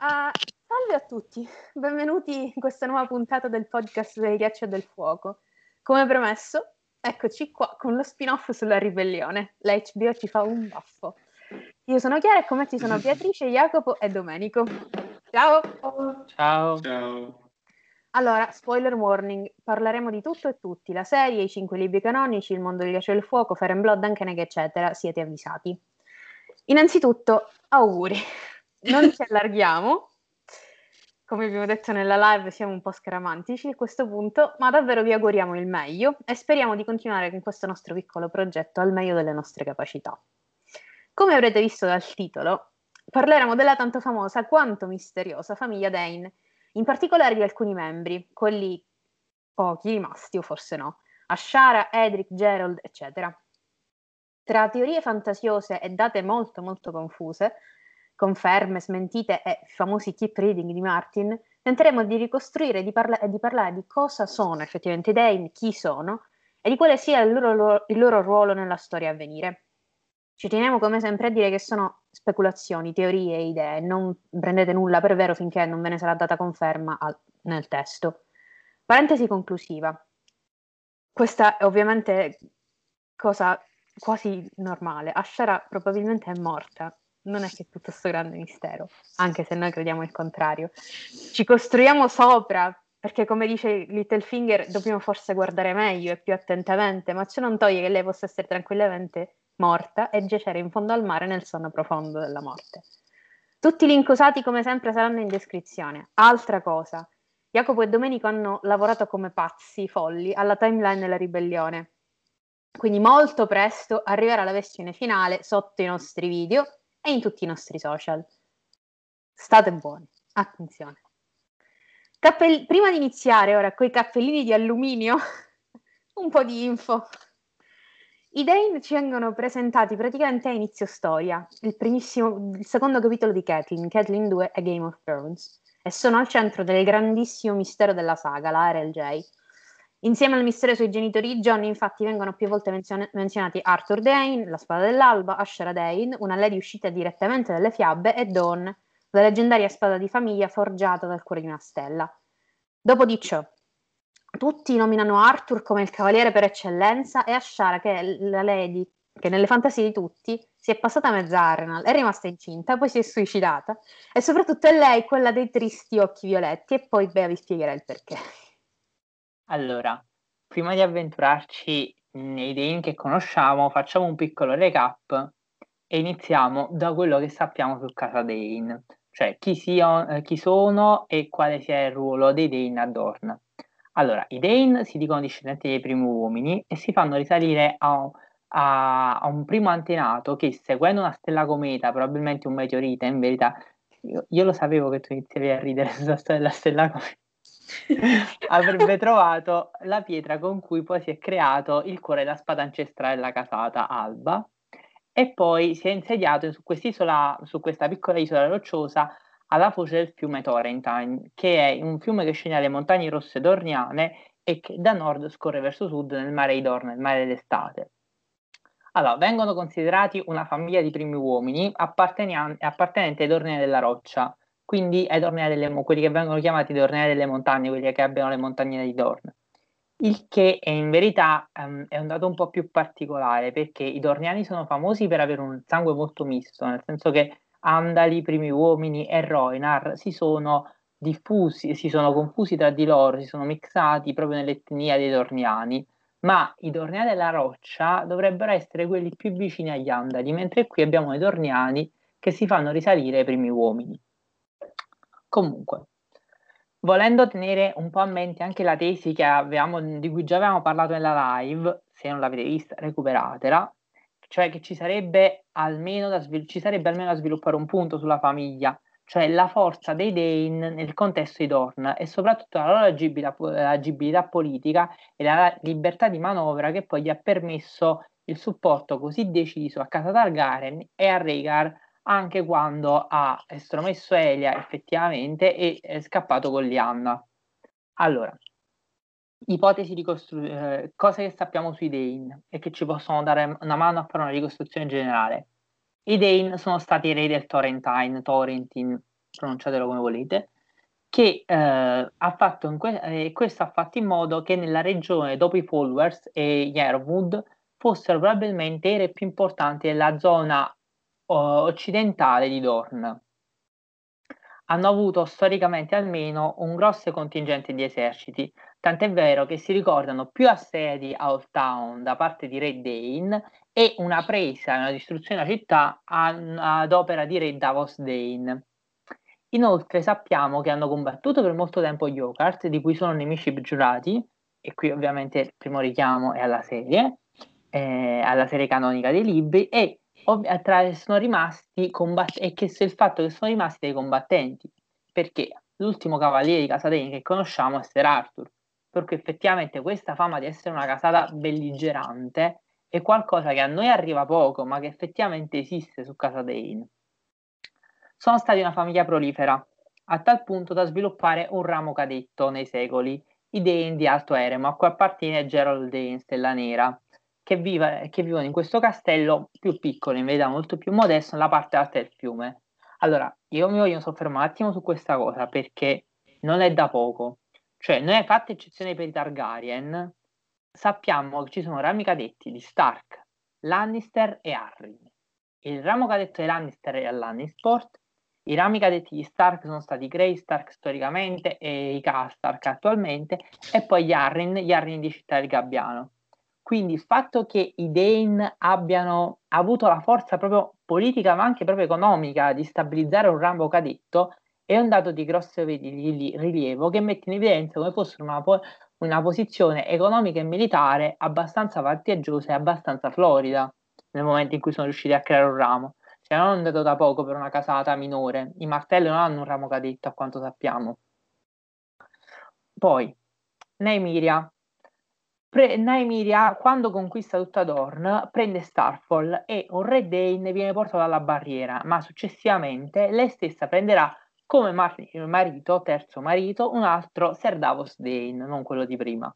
Uh, salve a tutti, benvenuti in questa nuova puntata del podcast del ghiaccio e del fuoco. Come promesso, eccoci qua con lo spin-off sulla ribellione. La HBO ci fa un baffo. Io sono Chiara e con me ci sono Beatrice, Jacopo e Domenico. Ciao! Ciao! Ciao! Allora, spoiler warning, parleremo di tutto e tutti, la serie, i cinque libri canonici, il mondo del ghiaccio e del fuoco, Fire and Blood, Uncanny, eccetera, siete avvisati. Innanzitutto, auguri! Non ci allarghiamo. Come abbiamo detto nella live, siamo un po' scaramantici a questo punto, ma davvero vi auguriamo il meglio e speriamo di continuare con questo nostro piccolo progetto al meglio delle nostre capacità. Come avrete visto dal titolo, parleremo della tanto famosa quanto misteriosa famiglia Dane, in particolare di alcuni membri, quelli pochi rimasti o forse no, Ashara, Edric, Gerald, eccetera. Tra teorie fantasiose e date molto molto confuse, conferme, smentite e famosi keep reading di Martin, tenteremo di ricostruire e di, parla- di parlare di cosa sono effettivamente i Dane, chi sono e di quale sia il loro, il loro ruolo nella storia a venire. Ci teniamo come sempre a dire che sono speculazioni, teorie, idee, non prendete nulla per vero finché non ve ne sarà data conferma al, nel testo. Parentesi conclusiva. Questa è ovviamente cosa quasi normale. Ashara probabilmente è morta non è che tutto questo grande mistero, anche se noi crediamo il contrario. Ci costruiamo sopra, perché come dice Littlefinger dobbiamo forse guardare meglio e più attentamente, ma ciò non toglie che lei possa essere tranquillamente morta e giacere in fondo al mare nel sonno profondo della morte. Tutti i link usati come sempre saranno in descrizione. Altra cosa, Jacopo e Domenico hanno lavorato come pazzi folli alla timeline della ribellione. Quindi molto presto arriverà la versione finale sotto i nostri video e in tutti i nostri social. State buoni, attenzione. Cappell- Prima di iniziare ora con i cappellini di alluminio, un po' di info. I Dane ci vengono presentati praticamente a inizio storia, il, il secondo capitolo di Kathleen, Kathleen 2 e Game of Thrones, e sono al centro del grandissimo mistero della saga, la RLJ, Insieme al mistero sui genitori di John, infatti, vengono più volte menzion- menzionati Arthur Dane, la spada dell'alba, Ashera Dane, una lady uscita direttamente dalle fiabe, e Dawn, la leggendaria spada di famiglia forgiata dal cuore di una stella. Dopo di ciò, tutti nominano Arthur come il cavaliere per eccellenza e Ashara, che è la lady che nelle fantasie di tutti si è passata mezza Arenal, è rimasta incinta, poi si è suicidata e soprattutto è lei quella dei tristi occhi violetti e poi Bea vi spiegherà il perché. Allora, prima di avventurarci nei Dane che conosciamo, facciamo un piccolo recap e iniziamo da quello che sappiamo su Casa Dane, cioè chi, sia, eh, chi sono e quale sia il ruolo dei Dane a Dorn. Allora, i Dane si dicono discendenti dei primi uomini e si fanno risalire a, a, a un primo antenato che, seguendo una stella cometa, probabilmente un meteorite, in verità, io, io lo sapevo che tu iniziavi a ridere sulla stella cometa avrebbe trovato la pietra con cui poi si è creato il cuore della spada ancestrale della casata Alba e poi si è insediato su su questa piccola isola rocciosa alla foce del fiume Torrentine, che è un fiume che scende dalle montagne rosse dorniane e che da nord scorre verso sud nel mare di Dorn, nel mare d'estate. Allora, vengono considerati una famiglia di primi uomini appartenenti ai Dorni della Roccia, quindi ai tornei delle, quelli che vengono chiamati tornei delle montagne, quelli che abbiano le montagne di Dorn. Il che è in verità um, è un dato un po' più particolare perché i dorniani sono famosi per avere un sangue molto misto, nel senso che Andali, primi uomini e Roinar si sono diffusi, si sono confusi tra di loro, si sono mixati proprio nell'etnia dei dorniani, ma i dorniani della roccia dovrebbero essere quelli più vicini agli Andali, mentre qui abbiamo i dorniani che si fanno risalire ai primi uomini. Comunque, volendo tenere un po' a mente anche la tesi avevamo, di cui già avevamo parlato nella live, se non l'avete vista, recuperatela, cioè che ci sarebbe almeno da, svil- ci sarebbe almeno da sviluppare un punto sulla famiglia, cioè la forza dei Dane nel contesto di Dorn e soprattutto la loro agibilità, agibilità politica e la libertà di manovra che poi gli ha permesso il supporto così deciso a casa Targaryen e a Rhaegar anche quando ha estromesso Elia effettivamente e è scappato con Lianna. Allora, ipotesi di costruzione, eh, cose che sappiamo sui Dane e che ci possono dare una mano a fare una ricostruzione generale. I Dane sono stati eredi del Torrentine, Torrentin, pronunciatelo come volete, che eh, ha fatto que- eh, questo ha fatto in modo che nella regione dopo i followers e gli Airwood fossero probabilmente i re più importanti della zona occidentale di Dorn. Hanno avuto storicamente almeno un grosso contingente di eserciti, tant'è vero che si ricordano più assedi a Old Town da parte di Re Dane e una presa e una distruzione della città ad opera di Re Davos Dane. Inoltre sappiamo che hanno combattuto per molto tempo gli Oakart, di cui sono nemici giurati, e qui ovviamente il primo richiamo è alla serie, eh, alla serie canonica dei libri, e ov- tra, sono rimasti combatt- e che se il fatto che sono rimasti dei combattenti, perché l'ultimo cavaliere di Casadeni che conosciamo è Ser Arthur, perché effettivamente questa fama di essere una casata belligerante è qualcosa che a noi arriva poco, ma che effettivamente esiste su Casadane. Sono stati una famiglia prolifera, a tal punto da sviluppare un ramo cadetto nei secoli, i Dane di Alto Eremo, a cui appartiene Gerald Dane, Stella Nera, che, viva, che vivono in questo castello più piccolo, in verità molto più modesto, nella parte alta del fiume. Allora, io mi voglio soffermare un attimo su questa cosa perché non è da poco. Cioè, noi fatte eccezione per i Targaryen, sappiamo che ci sono rami cadetti di Stark, Lannister e Arryn. Il ramo cadetto di Lannister è Lannisport, i rami cadetti di Stark sono stati Grey Stark storicamente e i Castark attualmente, e poi gli Arryn, gli Arryn di Città del Gabbiano. Quindi il fatto che i Dane abbiano avuto la forza proprio politica ma anche proprio economica di stabilizzare un ramo cadetto è un dato di grosso rilievo che mette in evidenza come fosse una, po- una posizione economica e militare abbastanza vantaggiosa e abbastanza florida nel momento in cui sono riusciti a creare un ramo. Cioè non è andato da poco per una casata minore. I martelli non hanno un ramo cadetto a quanto sappiamo. Poi, Neimiria Pre- Nymeria, quando conquista tutta Dorn, prende Starfall e un Red Dane viene portato alla barriera, ma successivamente lei stessa prenderà come mar- marito, terzo marito, un altro Ser Davos Dane, non quello di prima.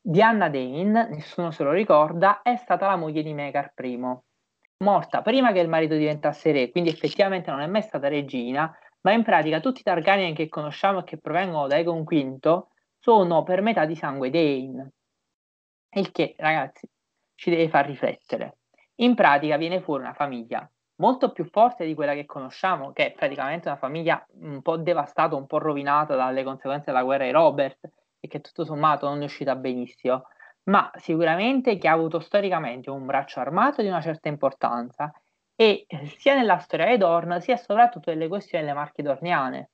Diana Dane, nessuno se lo ricorda, è stata la moglie di Megar I, morta prima che il marito diventasse re, quindi effettivamente non è mai stata regina, ma in pratica tutti i Targaryen che conosciamo e che provengono da Egon V sono per metà di sangue Dane. Il che, ragazzi, ci deve far riflettere. In pratica viene fuori una famiglia molto più forte di quella che conosciamo, che è praticamente una famiglia un po' devastata, un po' rovinata dalle conseguenze della guerra di Robert e che tutto sommato non è uscita benissimo, ma sicuramente che ha avuto storicamente un braccio armato di una certa importanza e sia nella storia di Dorn sia soprattutto nelle questioni delle marche dorniane.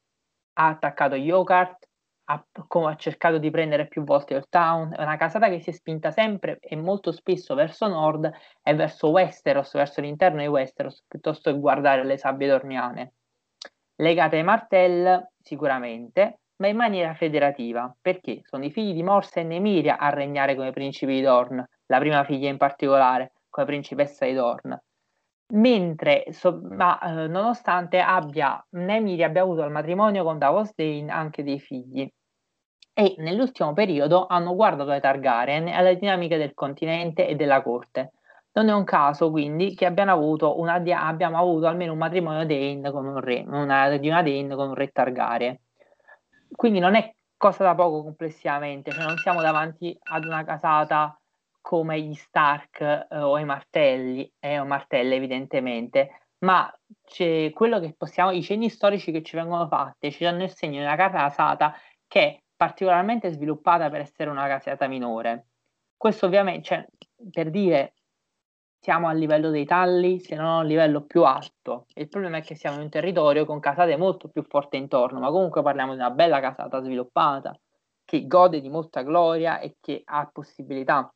Ha attaccato Yokart, ha, ha, cercato di prendere più volte il town, è una casata che si è spinta sempre e molto spesso verso nord e verso Westeros, verso l'interno di Westeros, piuttosto che guardare le sabbie dormiane. Legate ai Martell, sicuramente, ma in maniera federativa, perché sono i figli di Morsa e Nemiria a regnare come principi di Dorn, la prima figlia in particolare, come principessa di Dorn mentre so, ma eh, nonostante abbia Nemiria abbia avuto al matrimonio con Davos Dane anche dei figli e nell'ultimo periodo hanno guardato ai Targaryen e alle dinamiche del continente e della corte. Non è un caso quindi che abbiamo avuto, una, abbiamo avuto almeno un matrimonio Dane con un re, una, di una Dane con un re Targaryen. Quindi non è cosa da poco complessivamente, cioè non siamo davanti ad una casata come gli Stark eh, o i Martelli, eh, o Martelle evidentemente, ma possiamo, i cenni storici che ci vengono fatti ci danno il segno di una casata che particolarmente sviluppata per essere una casata minore. Questo ovviamente, cioè, per dire, siamo a livello dei talli, se non a un livello più alto. Il problema è che siamo in un territorio con casate molto più forti intorno, ma comunque parliamo di una bella casata sviluppata, che gode di molta gloria e che ha possibilità.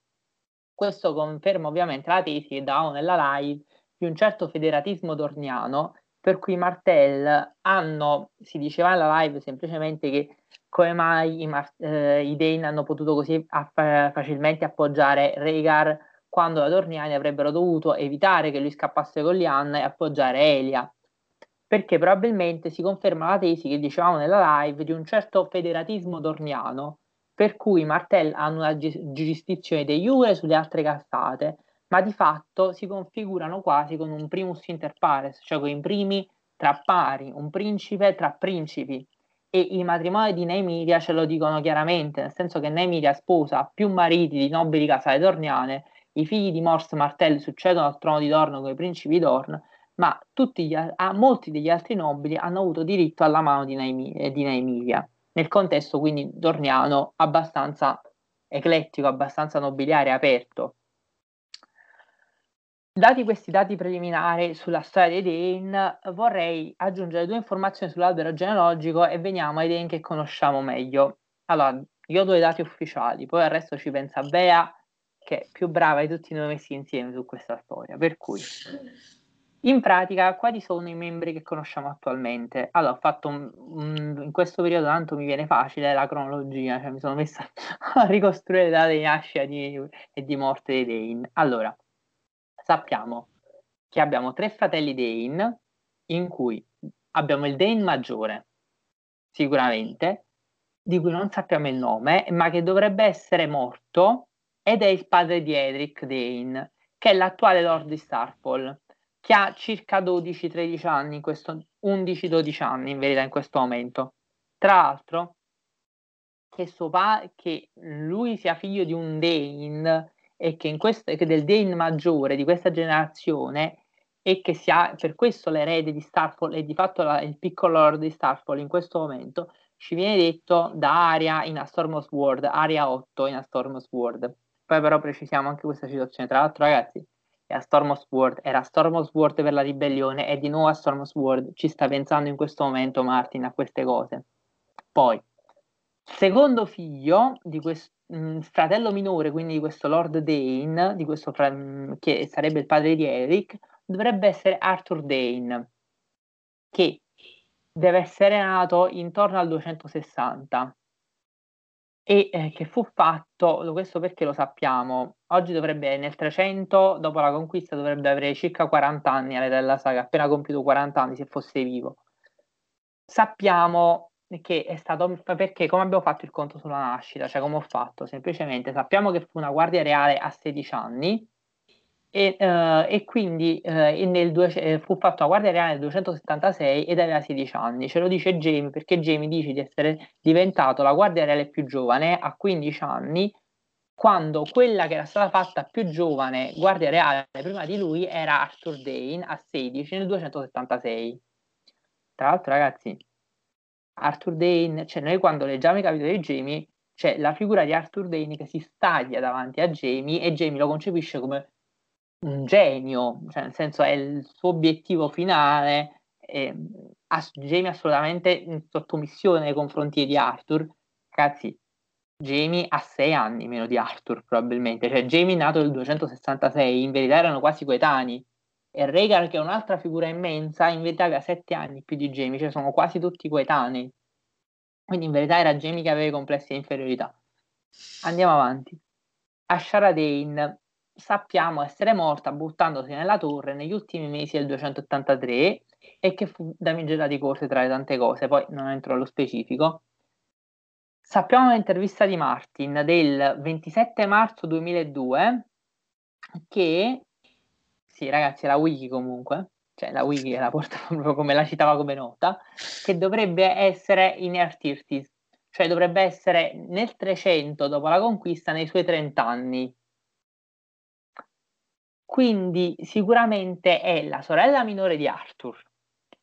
Questo conferma ovviamente la tesi che davamo nella live di un certo federatismo dorniano, per cui Martell hanno, si diceva nella live semplicemente che come mai i, Mar- eh, i Dane hanno potuto così aff- facilmente appoggiare Rhaegar quando da Dorniani avrebbero dovuto evitare che lui scappasse con Lianna e appoggiare Elia. Perché probabilmente si conferma la tesi che dicevamo nella live di un certo federatismo dorniano, per cui i Martell hanno una giurisdizione de jure sulle altre castate, ma di fatto si configurano quasi con un primus inter pares, cioè con i primi tra pari, un principe tra principi. E i matrimoni di Neemilia ce lo dicono chiaramente, nel senso che Neemilia sposa più mariti di nobili casate dorniane, i figli di Mors Martell succedono al trono di Dorn come i principi Dorn, ma gli, a, molti degli altri nobili hanno avuto diritto alla mano di, Neemilia, di Neemilia nel contesto quindi dorniano abbastanza eclettico, abbastanza nobiliare, aperto. Dati questi dati preliminari sulla storia dei Dane, vorrei aggiungere due informazioni sull'albero genealogico e veniamo ai Dane che conosciamo meglio. Allora, io ho due dati ufficiali, poi al resto ci pensa Bea, che è più brava di tutti noi messi insieme su questa storia. Per cui, in pratica, quali sono i membri che conosciamo attualmente? Allora, ho fatto un, un, in questo periodo tanto mi viene facile la cronologia, cioè mi sono messa a ricostruire le date di nascita e di morte dei Dane. Allora, sappiamo che abbiamo tre fratelli Dane, in cui abbiamo il Dane maggiore, sicuramente, di cui non sappiamo il nome, ma che dovrebbe essere morto, ed è il padre di Edric Dane, che è l'attuale Lord di Starpole che ha circa 12-13 anni, 11-12 anni in verità in questo momento. Tra l'altro, che, pa- che lui sia figlio di un Dane e che, questo, che del Dane maggiore di questa generazione e che sia per questo l'erede di Starfall e di fatto la, il piccolo lord di Starfall in questo momento ci viene detto da Aria in A Storm's World, Aria 8 in A Storm's World. Poi però precisiamo anche questa situazione. Tra l'altro ragazzi, a Stormos World, era Stormos World per la ribellione e di nuovo a Stormos World ci sta pensando in questo momento Martin a queste cose. Poi, secondo figlio di questo mm, fratello minore, quindi di questo Lord Dane, di questo fra- mm, che sarebbe il padre di Eric, dovrebbe essere Arthur Dane, che deve essere nato intorno al 260 e eh, che fu fatto, questo perché lo sappiamo, oggi dovrebbe nel 300, dopo la conquista, dovrebbe avere circa 40 anni all'età della saga, appena compiuto 40 anni se fosse vivo. Sappiamo che è stato perché come abbiamo fatto il conto sulla nascita, cioè come ho fatto, semplicemente sappiamo che fu una guardia reale a 16 anni e, uh, e quindi uh, nel due, eh, fu fatto a Guardia Reale nel 276 ed aveva 16 anni. Ce lo dice Jamie perché Jamie dice di essere diventato la Guardia Reale più giovane a 15 anni, quando quella che era stata fatta più giovane Guardia Reale prima di lui era Arthur Dane a 16 nel 276. Tra l'altro, ragazzi, Arthur Dane, cioè noi quando leggiamo i capitoli di Jamie, c'è la figura di Arthur Dane che si staglia davanti a Jamie e Jamie lo concepisce come un genio, cioè nel senso è il suo obiettivo finale. Eh, Jamie assolutamente in sottomissione nei confronti di Arthur. Ragazzi, Jamie ha sei anni meno di Arthur probabilmente, cioè Jamie è nato nel 266, in verità erano quasi coetanei. E Regan, che è un'altra figura immensa, in verità aveva sette anni più di Jamie, cioè sono quasi tutti coetanei. Quindi in verità era Jamie che aveva i complessi di inferiorità. Andiamo avanti. Ashara Dane sappiamo essere morta buttandosi nella torre negli ultimi mesi del 283 e che fu damigella di corte tra le tante cose, poi non entro allo specifico. Sappiamo un'intervista di Martin del 27 marzo 2002 che, sì ragazzi, la wiki comunque, cioè la wiki la porta proprio come la citava come nota, che dovrebbe essere in Artirtis, cioè dovrebbe essere nel 300 dopo la conquista nei suoi 30 anni quindi sicuramente è la sorella minore di Arthur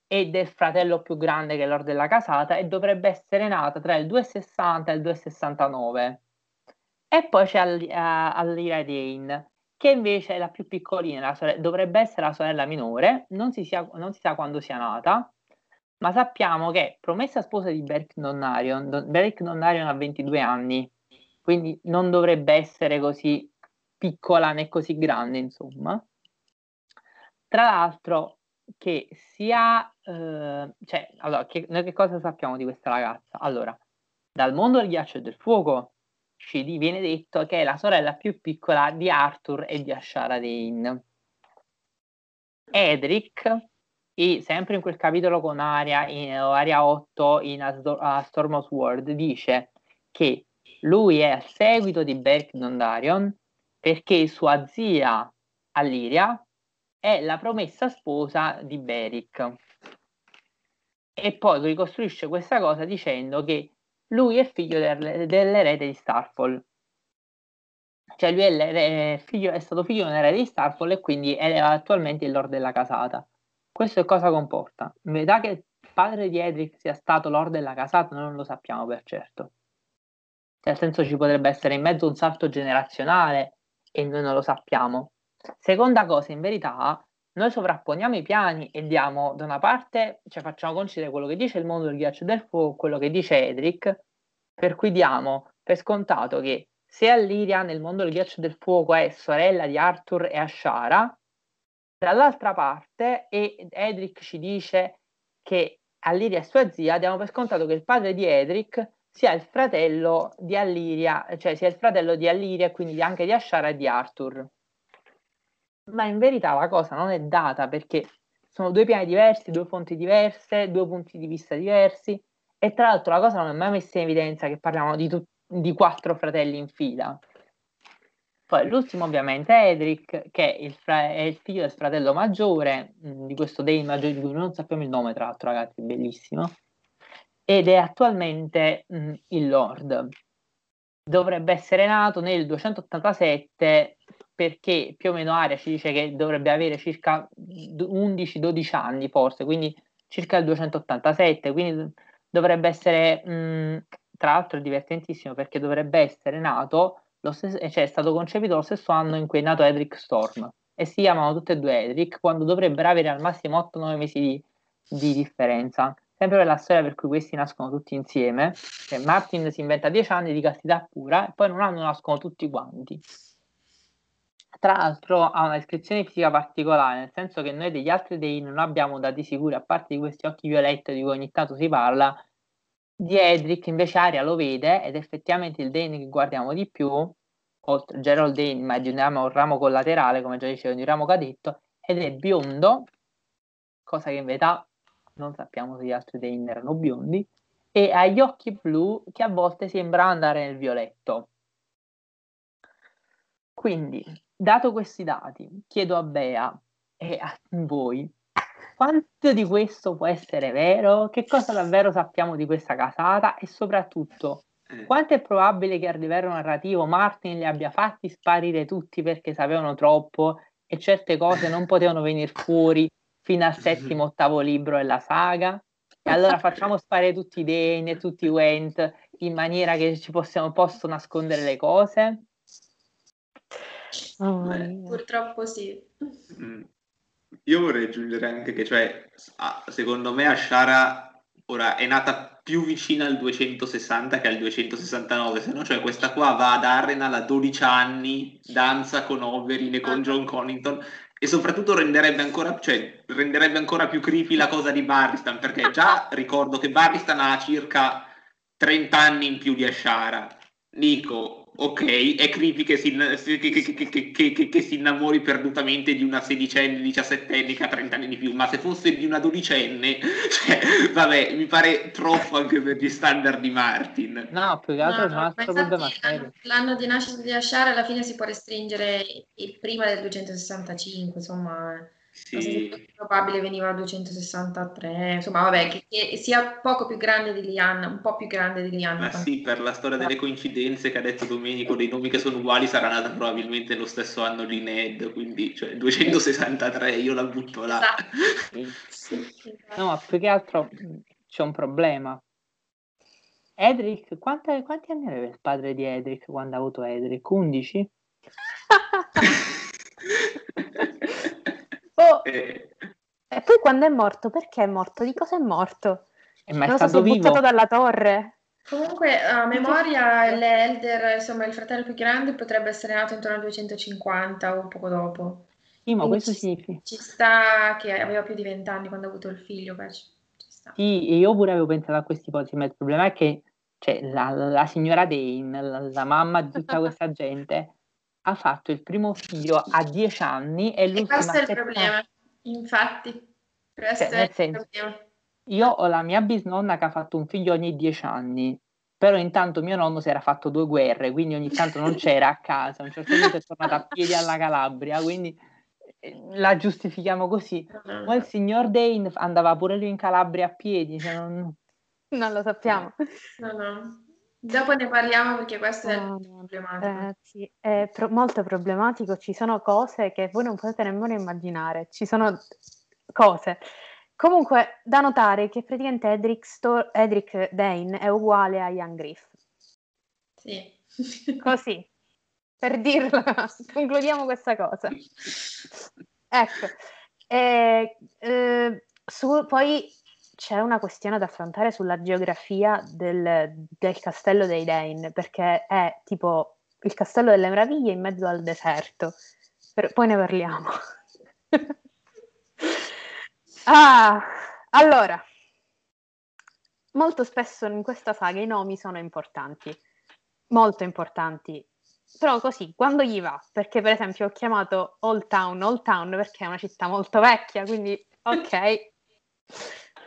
e del fratello più grande che è Lord della Casata e dovrebbe essere nata tra il 260 e il 269. E poi c'è Alira Dane, che invece è la più piccolina, sorella, dovrebbe essere la sorella minore, non si, sia, non si, sa quando sia nata, ma sappiamo che promessa sposa di Beric Donnarion, Beric Donnarion ha 22 anni, quindi non dovrebbe essere così piccola né così grande, insomma. Tra l'altro, che sia, eh, cioè, allora, che, noi che cosa sappiamo di questa ragazza? Allora, dal mondo del ghiaccio e del fuoco ci viene detto che è la sorella più piccola di Arthur e di Ashara Dane. Edric, e sempre in quel capitolo con Aria, in Aria 8 in A, Storm of World, dice che lui è a seguito di Beric Dondarion perché sua zia Alliria è la promessa sposa di Beric. e poi ricostruisce questa cosa dicendo che lui è figlio del, dell'erede di Starfall. Cioè lui è, figlio, è stato figlio di un erede di Starfall e quindi è attualmente il Lord della casata. Questo cosa comporta? Verità che il padre di Edric sia stato Lord della casata non lo sappiamo per certo. Nel senso ci potrebbe essere in mezzo un salto generazionale e noi non lo sappiamo. Seconda cosa, in verità, noi sovrapponiamo i piani e diamo da una parte, cioè facciamo coincidere quello che dice il mondo del ghiaccio del fuoco, quello che dice Edric, per cui diamo per scontato che se Alliria nel mondo del ghiaccio del fuoco è sorella di Arthur e Ashara, dall'altra parte Edric ci dice che Alliria è sua zia, diamo per scontato che il padre di Edric sia il fratello di Alliria, cioè sia il fratello di Alliria e quindi anche di Ashara e di Arthur. Ma in verità la cosa non è data perché sono due piani diversi, due fonti diverse, due punti di vista diversi e tra l'altro la cosa non è mai messa in evidenza che parliamo di, tu- di quattro fratelli in fila. Poi l'ultimo ovviamente è Edric, che è il, fra- è il figlio del fratello maggiore, mh, mm, di questo Dane maggiore di cui non sappiamo il nome tra l'altro ragazzi, bellissimo ed è attualmente mh, mm, il Lord. Dovrebbe essere nato nel 287 perché più o meno Aria ci dice che dovrebbe avere circa 11-12 anni forse, quindi circa il 287, quindi dovrebbe essere, mh, tra l'altro è divertentissimo perché dovrebbe essere nato, lo stesso, cioè è stato concepito lo stesso anno in cui è nato Edric Storm e si chiamano tutte e due Edric quando dovrebbero avere al massimo 8-9 mesi di, di differenza sempre per la storia per cui questi nascono tutti insieme. Cioè Martin si inventa 10 anni di castità pura e poi in un anno nascono tutti quanti. Tra l'altro ha una descrizione fisica particolare, nel senso che noi degli altri dei non abbiamo dati sicuri, a parte di questi occhi violetti di cui ogni tanto si parla, di Edric invece Aria lo vede ed effettivamente il Dane che guardiamo di più, oltre Gerald Dane, immaginiamo un ramo collaterale, come già dicevo, di ramo cadetto, ed è biondo, cosa che in verità non sappiamo se gli altri Dane erano biondi, e ha gli occhi blu che a volte sembra andare nel violetto. Quindi, dato questi dati, chiedo a Bea e a voi quanto di questo può essere vero, che cosa davvero sappiamo di questa casata e soprattutto eh. quanto è probabile che a livello narrativo Martin li abbia fatti sparire tutti perché sapevano troppo e certe cose non potevano venire fuori fino al settimo, ottavo libro della saga. E allora facciamo sparire tutti i Dane e tutti i Went in maniera che ci possiamo, posso nascondere le cose. Oh, Beh, purtroppo sì. Mm. Io vorrei aggiungere anche che, cioè, secondo me Ashara ora è nata più vicina al 260 che al 269, se no, cioè questa qua va ad Arenal a 12 anni, danza con Overin e con ah. John Connington e soprattutto renderebbe ancora, cioè, renderebbe ancora più creepy la cosa di Barristan, perché già ricordo che Barristan ha circa 30 anni in più di Ashara. Dico, ok, è creepy che si, che, che, che si, innamori perdutamente di una sedicenne, diciassettenne che ha 30 anni di più, ma se fosse di una dodicenne, cioè, vabbè, mi pare troppo anche per gli standard di Martin. No, più che altro no, no, problema L'anno di nascita di Ashara alla fine si può restringere prima del 265, insomma sì. probabile veniva a 263, insomma vabbè, che, che, sia poco più grande di Lianna, un po' più grande di Lianna. Ma sì, per la storia delle coincidenze che ha detto Domenico, dei nomi che sono uguali, sarà nata probabilmente lo stesso anno di Ned, quindi cioè, 263, io la butto là. Esatto. no, ma più che altro c'è un problema. Edric, quanti, quanti anni aveva il padre di Edric quando ha avuto Edric? 11? Oh. E... e poi quando è morto, perché è morto? Di cosa è morto? È mai non stato so, vivo? buttato dalla torre. Comunque, a memoria, l'Elder, insomma, il fratello più grande, potrebbe essere nato intorno al 250 o poco dopo. Sì, ma questo ci, significa... Ci sta che aveva più di 20 anni quando ha avuto il figlio, beh, ci, sta. Sì, io pure avevo pensato a questa ipotesi, ma il problema è che cioè, la, la, signora Dane, la, la mamma di tutta questa gente, ha fatto il primo figlio a 10 anni e l'ultima... E questo è il problema, infatti. Questo cioè, è il problema. Io ho la mia bisnonna che ha fatto un figlio ogni 10 anni, però intanto mio nonno si era fatto due guerre, quindi ogni tanto non c'era a casa, a un certo punto è tornato a piedi alla Calabria, quindi la giustifichiamo così. Ma il signor Dane andava pure lui in Calabria a piedi, cioè non... non lo sappiamo. No, no. Dopo ne parliamo perché questo è no, problematico. ragazzi, è pro- molto problematico, ci sono cose che voi non potete nemmeno immaginare, ci sono cose. Comunque, da notare che praticamente Edric, Sto- Edric Dane è uguale a Ian Griff. Sì. Così, per dirla, concludiamo questa cosa. Ecco, e, eh, su- poi c'è una questione da affrontare sulla geografia del, del castello dei Dane, perché è tipo il castello delle meraviglie in mezzo al deserto. Per- poi ne parliamo. ah, allora, molto spesso in questa saga i nomi sono importanti, molto importanti, però così, quando gli va, perché per esempio ho chiamato Old Town Old Town perché è una città molto vecchia, quindi ok,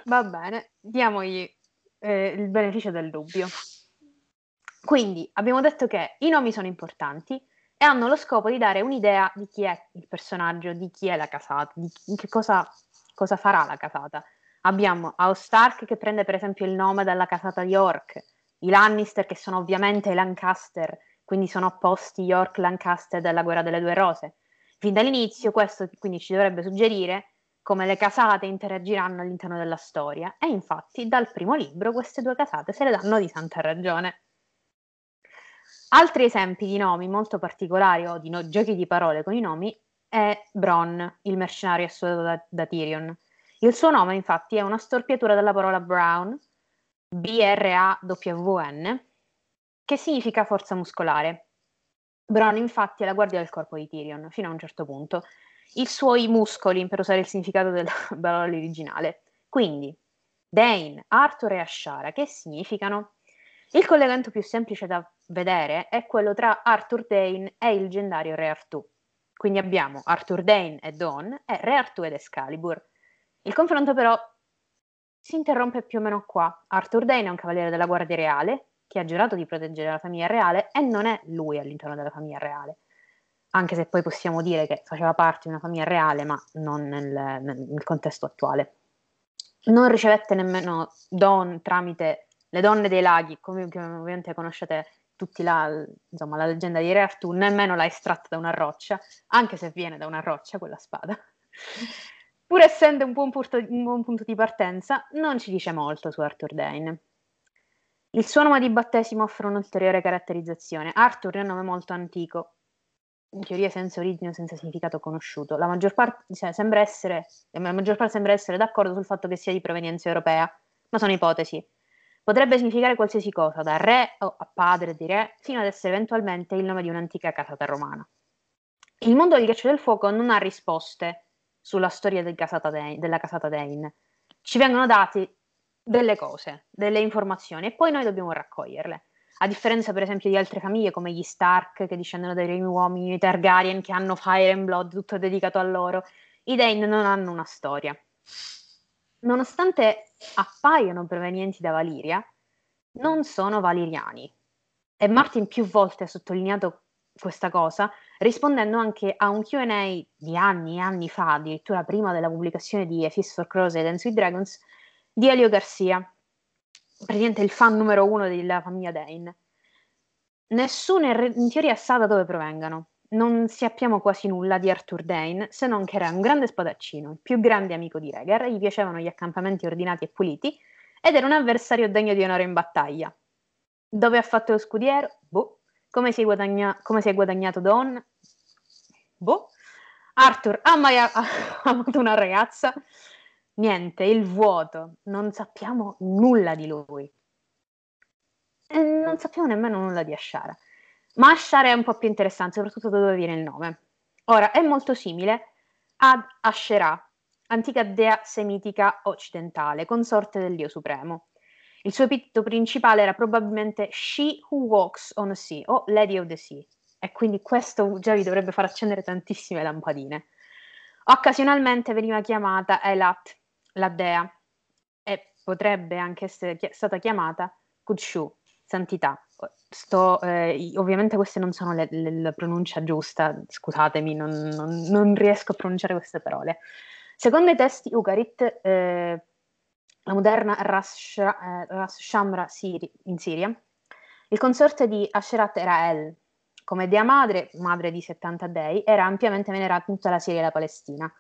va bene, diamogli eh, il beneficio del dubbio. Quindi abbiamo detto che i nomi sono importanti e hanno lo scopo di dare un'idea di chi è il personaggio, di chi è la casata, di che cosa, cosa farà la casata. Abbiamo House Stark che prende per esempio il nome dalla casata di York, i Lannister che sono ovviamente i Lancaster, quindi sono opposti York-Lancaster della guerra delle due rose. Fin dall'inizio questo quindi ci dovrebbe suggerire come le casate interagiranno all'interno della storia e infatti dal primo libro queste due casate se le danno di santa ragione. Altri esempi di nomi molto particolari o di no- giochi di parole con i nomi è Bronn, il mercenario assunto da, da Tyrion. Il suo nome infatti è una storpiatura della parola Brown, B-R-A-W-N, che significa forza muscolare. Bronn infatti è la guardia del corpo di Tyrion, fino a un certo punto. I suoi muscoli, per usare il significato della parola originale. Quindi, Dane, Arthur e Ashara, che significano? Il collegamento più semplice da vedere è quello tra Arthur Dane e il leggendario Re Artù. Quindi abbiamo Arthur Dane e Dawn e Re Artù ed Excalibur. Il confronto però si interrompe più o meno qua. Arthur Dane è un cavaliere della Guardia Reale che ha giurato di proteggere la famiglia reale e non è lui all'interno della famiglia reale. Anche se poi possiamo dire che faceva parte di una famiglia reale, ma non nel, nel- contesto attuale. Non ricevette nemmeno Dawn tramite le donne dei laghi, come ovviamente conoscete tutti la, insomma, la leggenda di Re Artù, nemmeno l'ha estratta da una roccia, anche se viene da una roccia quella spada. Pur essendo un buon, punto, un buon punto di partenza, non ci dice molto su Arthur Dane. Il suo nome di battesimo offre un'ulteriore caratterizzazione. Arthur è un nome molto antico, in teoria senza origine o senza significato conosciuto. La maggior parte, cioè, sembra essere, la maggior parte sembra essere d'accordo sul fatto che sia di provenienza europea, ma sono ipotesi. Potrebbe significare qualsiasi cosa, da re o a padre di re, fino ad essere eventualmente il nome di un'antica casata romana. Il mondo del ghiaccio del fuoco non ha risposte sulla storia del casata Dane- della casata Dane. Ci vengono date delle cose, delle informazioni e poi noi dobbiamo raccoglierle. A differenza, per esempio, di altre famiglie come gli Stark, che discendono dai primi uomini, i Targaryen, che hanno Fire and Blood, tutto dedicato a loro, i Dane non hanno una storia. Nonostante appaiano provenienti da Valiria, non sono valiriani. E Martin più volte ha sottolineato questa cosa, rispondendo anche a un QA di anni e anni fa, addirittura prima della pubblicazione di A Feast for Crows e Dance with Dragons, di Elio Garcia, praticamente il fan numero uno della famiglia Dane. Nessuno in, teoria sa da dove provengano. Non sappiamo quasi nulla di Arthur Dane, se non che era un grande spadaccino, il più grande amico di Rhaegar, gli piacevano gli accampamenti ordinati e puliti, ed era un avversario degno di onore in battaglia. Dove ha fatto lo scudiero? Boh. Come si è, guadagna- come si è guadagnato Dawn? Boh. Arthur ha mai a- ha avuto una ragazza? Niente, il vuoto. Non sappiamo nulla di lui. E non sappiamo nemmeno nulla di Ashara. Ma Ashara è un po' più interessante, soprattutto da dove viene il nome. Ora, è molto simile ad Asherah, antica dea semitica occidentale, consorte del dio supremo. Il suo epiteto principale era probabilmente She Who Walks on the Sea o Lady of the Sea, e quindi questo già vi dovrebbe far accendere tantissime lampadine. Occasionalmente veniva chiamata Elat, la dea, e potrebbe anche essere chi- stata chiamata Kudshu, santità. Sto, eh, ovviamente queste non sono le, le, la pronuncia giusta, scusatemi, non, non, non, riesco a pronunciare queste parole. Secondo i testi Ugarit, eh, la moderna Ras, eh, Ras Shamra Siri, in Siria, il consorte di Asherat era El. Come dea madre, madre di 70 dei, era ampiamente venerata in tutta la Siria e la Palestina,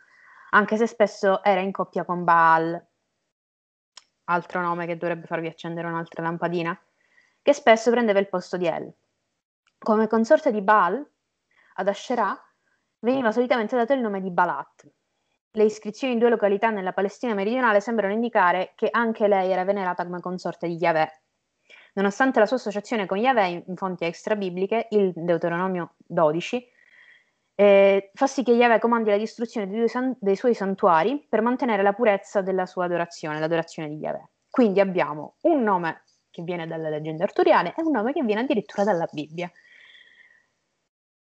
anche se spesso era in coppia con Baal, altro nome che dovrebbe farvi accendere un'altra lampadina, che spesso prendeva il posto di El. Come consorte di Baal, ad Asherah veniva solitamente dato il nome di Balat. Le iscrizioni in due località nella Palestina meridionale sembrano indicare che anche lei era venerata come consorte di Yahweh. Nonostante la sua associazione con Yahweh in fonti extra-bibliche, il Deuteronomio 12, eh, fa sì che Yahweh comandi la distruzione dei, san- dei, suoi santuari per mantenere la purezza della sua adorazione, l'adorazione di Yahweh. Quindi abbiamo un nome che viene dalle leggende arturiane e un nome che viene addirittura dalla Bibbia.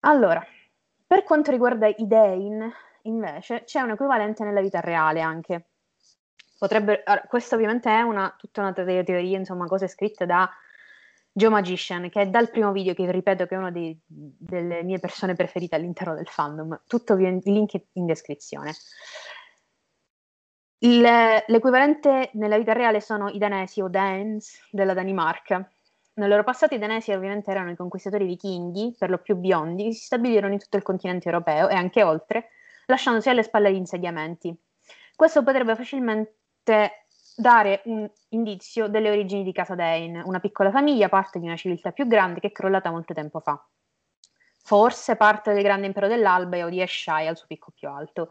Allora, per quanto riguarda i Dein, invece, c'è un equivalente nella vita reale anche. Potrebbe, questa ovviamente è una, tutta una teoria, insomma, cose scritte da Joe Magician, che è dal primo video, che ripeto che è una dei, delle mie persone preferite all'interno del fandom. Tutto il link in descrizione. Il, l'equivalente nella vita reale sono i danesi o Danes della Danimarca. Nel loro passato i danesi ovviamente erano i conquistatori vichinghi, per lo più biondi, che si stabilirono in tutto il continente europeo e anche oltre, lasciandosi alle spalle gli insediamenti. Questo potrebbe facilmente dare un indizio delle origini di Casa Dane, una piccola famiglia, parte di una civiltà più grande che è crollata molto tempo fa. Forse parte del grande impero dell'Alba o di Eshai al suo picco più alto,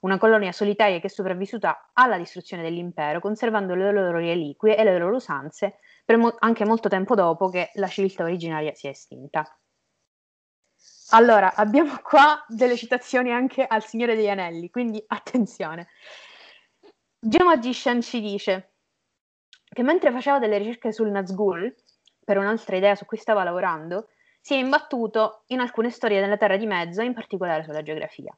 una colonia solitaria che è sopravvissuta alla distruzione dell'impero, conservando le loro reliquie e le loro usanze mo- anche molto tempo dopo che la civiltà originaria sia estinta. Allora, abbiamo qua delle citazioni anche al Signore degli Anelli, quindi attenzione. Geo Magician ci dice che mentre faceva delle ricerche sul Nazgul, per un'altra idea su cui stava lavorando, si è imbattuto in alcune storie della Terra di Mezzo, in particolare sulla geografia.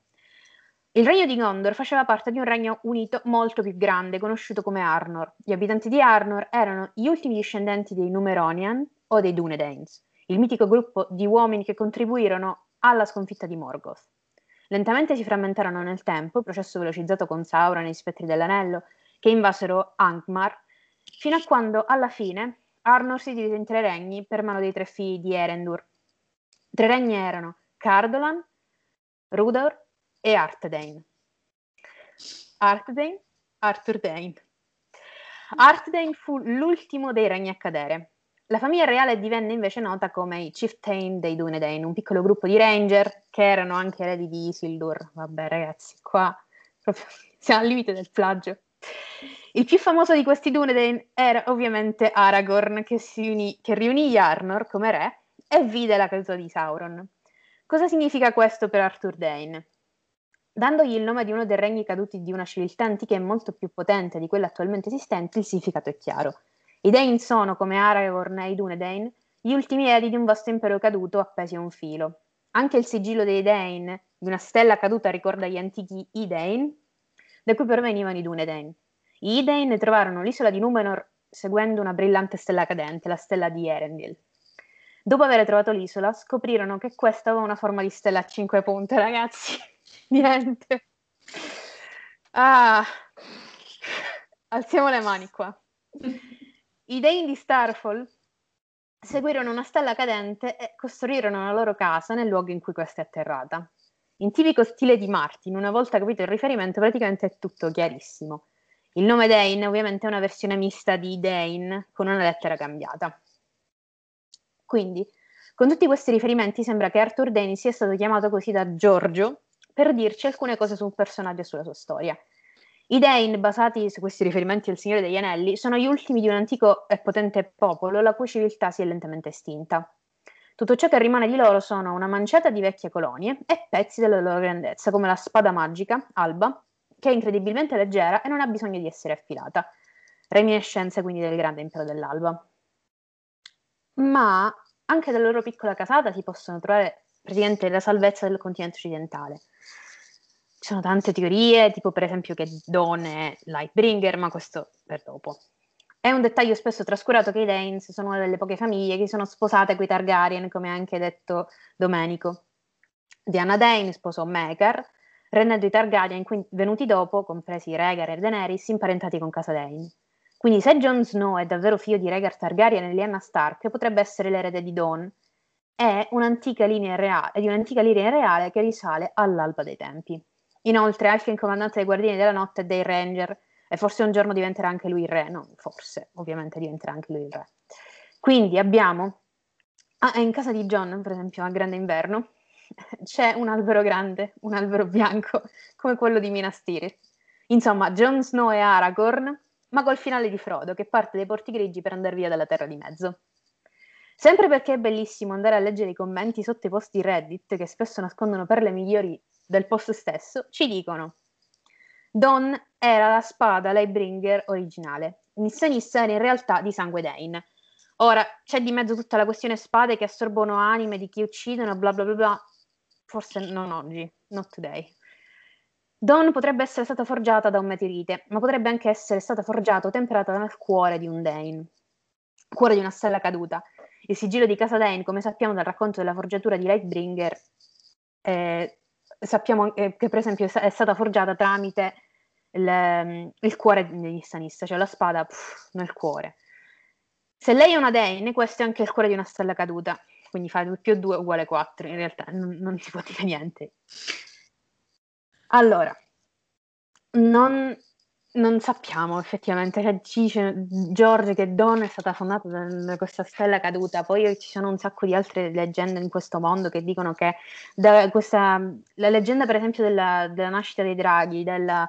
Il regno di Gondor faceva parte di un regno unito molto più grande, conosciuto come Arnor. Gli abitanti di Arnor erano gli ultimi discendenti dei Numeronian o dei Dunedains, il mitico gruppo di uomini che contribuirono alla sconfitta di Morgoth. Lentamente si frammentarono nel tempo, processo velocizzato con Sauron e gli spettri dell'anello, che invasero Angmar, fino a quando, alla fine, Arnor si divise in tre regni per mano dei tre figli di Erendur. Tre regni erano Cardolan, Rudor e Arthedain. Arthedain, Arthur Dane. Arthedain fu l'ultimo dei regni a cadere. La famiglia reale divenne invece nota come i Chieftain dei Dunedain, un piccolo gruppo di ranger che erano anche eredi di Isildur. Vabbè ragazzi, qua proprio siamo al limite del plagio. Il più famoso di questi Dunedain era ovviamente Aragorn, che, unì, che riunì Yarnor come re e vide la caduta di Sauron. Cosa significa questo per Arthur Dane? Dandogli il nome di uno dei regni caduti di una civiltà antica e molto più potente di quella attualmente esistente, il significato è chiaro. I Dain sono, come Aragorn e i Dunedain, gli ultimi eredi di un vasto impero caduto appesi a un filo. Anche il sigillo dei Dain, di una stella caduta, ricorda gli antichi Idain, da cui provenivano i Dunedain. I Idain trovarono l'isola di Numenor seguendo una brillante stella cadente, la stella di Erendil. Dopo aver trovato l'isola, scoprirono che questa aveva una forma di stella a cinque punte, ragazzi. Niente. Ah, alziamo le mani qua. I dei di Starfall seguirono una stella cadente e costruirono la loro casa nel luogo in cui questa è atterrata. In tipico stile di Martin, una volta capito il riferimento, praticamente è tutto chiarissimo. Il nome Dane ovviamente è una versione mista di Dane con una lettera cambiata. Quindi, con tutti questi riferimenti, sembra che Arthur Dane sia stato chiamato così da Giorgio per dirci alcune cose su un personaggio e sulla sua storia. I Dain, basati su questi riferimenti al Signore degli Anelli, sono gli ultimi di un antico e potente popolo la cui civiltà si è lentamente estinta. Tutto ciò che rimane di loro sono una manciata di vecchie colonie e pezzi della loro grandezza, come la spada magica, Alba, che è incredibilmente leggera e non ha bisogno di essere affilata. Reminiscenze quindi del grande impero dell'Alba. Ma anche dalla loro piccola casata si possono trovare praticamente la salvezza del continente occidentale. Ci sono tante teorie, tipo per esempio che Dawn è Lightbringer, ma questo per dopo. È un dettaglio spesso trascurato che i Danes sono una delle poche famiglie che sono sposate coi Targaryen, come ha anche detto Domenico. Diana Dane sposò Megar, rendendo i Targaryen venuti dopo, compresi Rhaegar e Daenerys, imparentati con casa Dane. Quindi se Jon Snow è davvero figlio di Rhaegar Targaryen e Lyanna Stark, potrebbe essere l'erede di Dawn. È un'antica linea reale, di un'antica linea reale che risale all'alba dei tempi. Inoltre, anche il comandante dei Guardiani della Notte e dei Ranger, e forse un giorno diventerà anche lui il re, no, forse, ovviamente diventerà anche lui il re. Quindi abbiamo, ah, in casa di John, per esempio, a Grande Inverno, c'è un albero grande, un albero bianco, come quello di Minas Tirith. Insomma, Jon Snow e Aragorn, ma col finale di Frodo, che parte dai porti grigi per andare via dalla Terra di Mezzo. Sempre perché è bellissimo andare a leggere i commenti sotto i posti Reddit, che spesso nascondono perle migliori del post stesso, ci dicono Dawn era la spada Lightbringer originale. Missionista era in realtà di sangue Dane. Ora, c'è di mezzo tutta la questione spade che assorbono anime di chi uccidono, bla bla bla bla. Forse non oggi, not today. Dawn potrebbe essere stata forgiata da un meteorite, ma potrebbe anche essere stata forgiata o temperata nel cuore di un Dane, cuore di una stella caduta. Il sigillo di Casa Dane, come sappiamo dal racconto della forgiatura di Lightbringer, eh, sappiamo che, che per esempio è stata forgiata tramite il, mm, il cuore degli stanista, cioè la spada pff, nel cuore. Se lei è una Dane, questo è anche il cuore di una stella caduta, quindi fa 2 più 2 uguale 4, in realtà non, non si può dire niente. Allora, non, non sappiamo effettivamente, cioè, ci dice George che Dawn è stata fondata da questa stella caduta, poi ci sono un sacco di altre leggende in questo mondo che dicono che questa, la leggenda per esempio della, della nascita dei draghi, della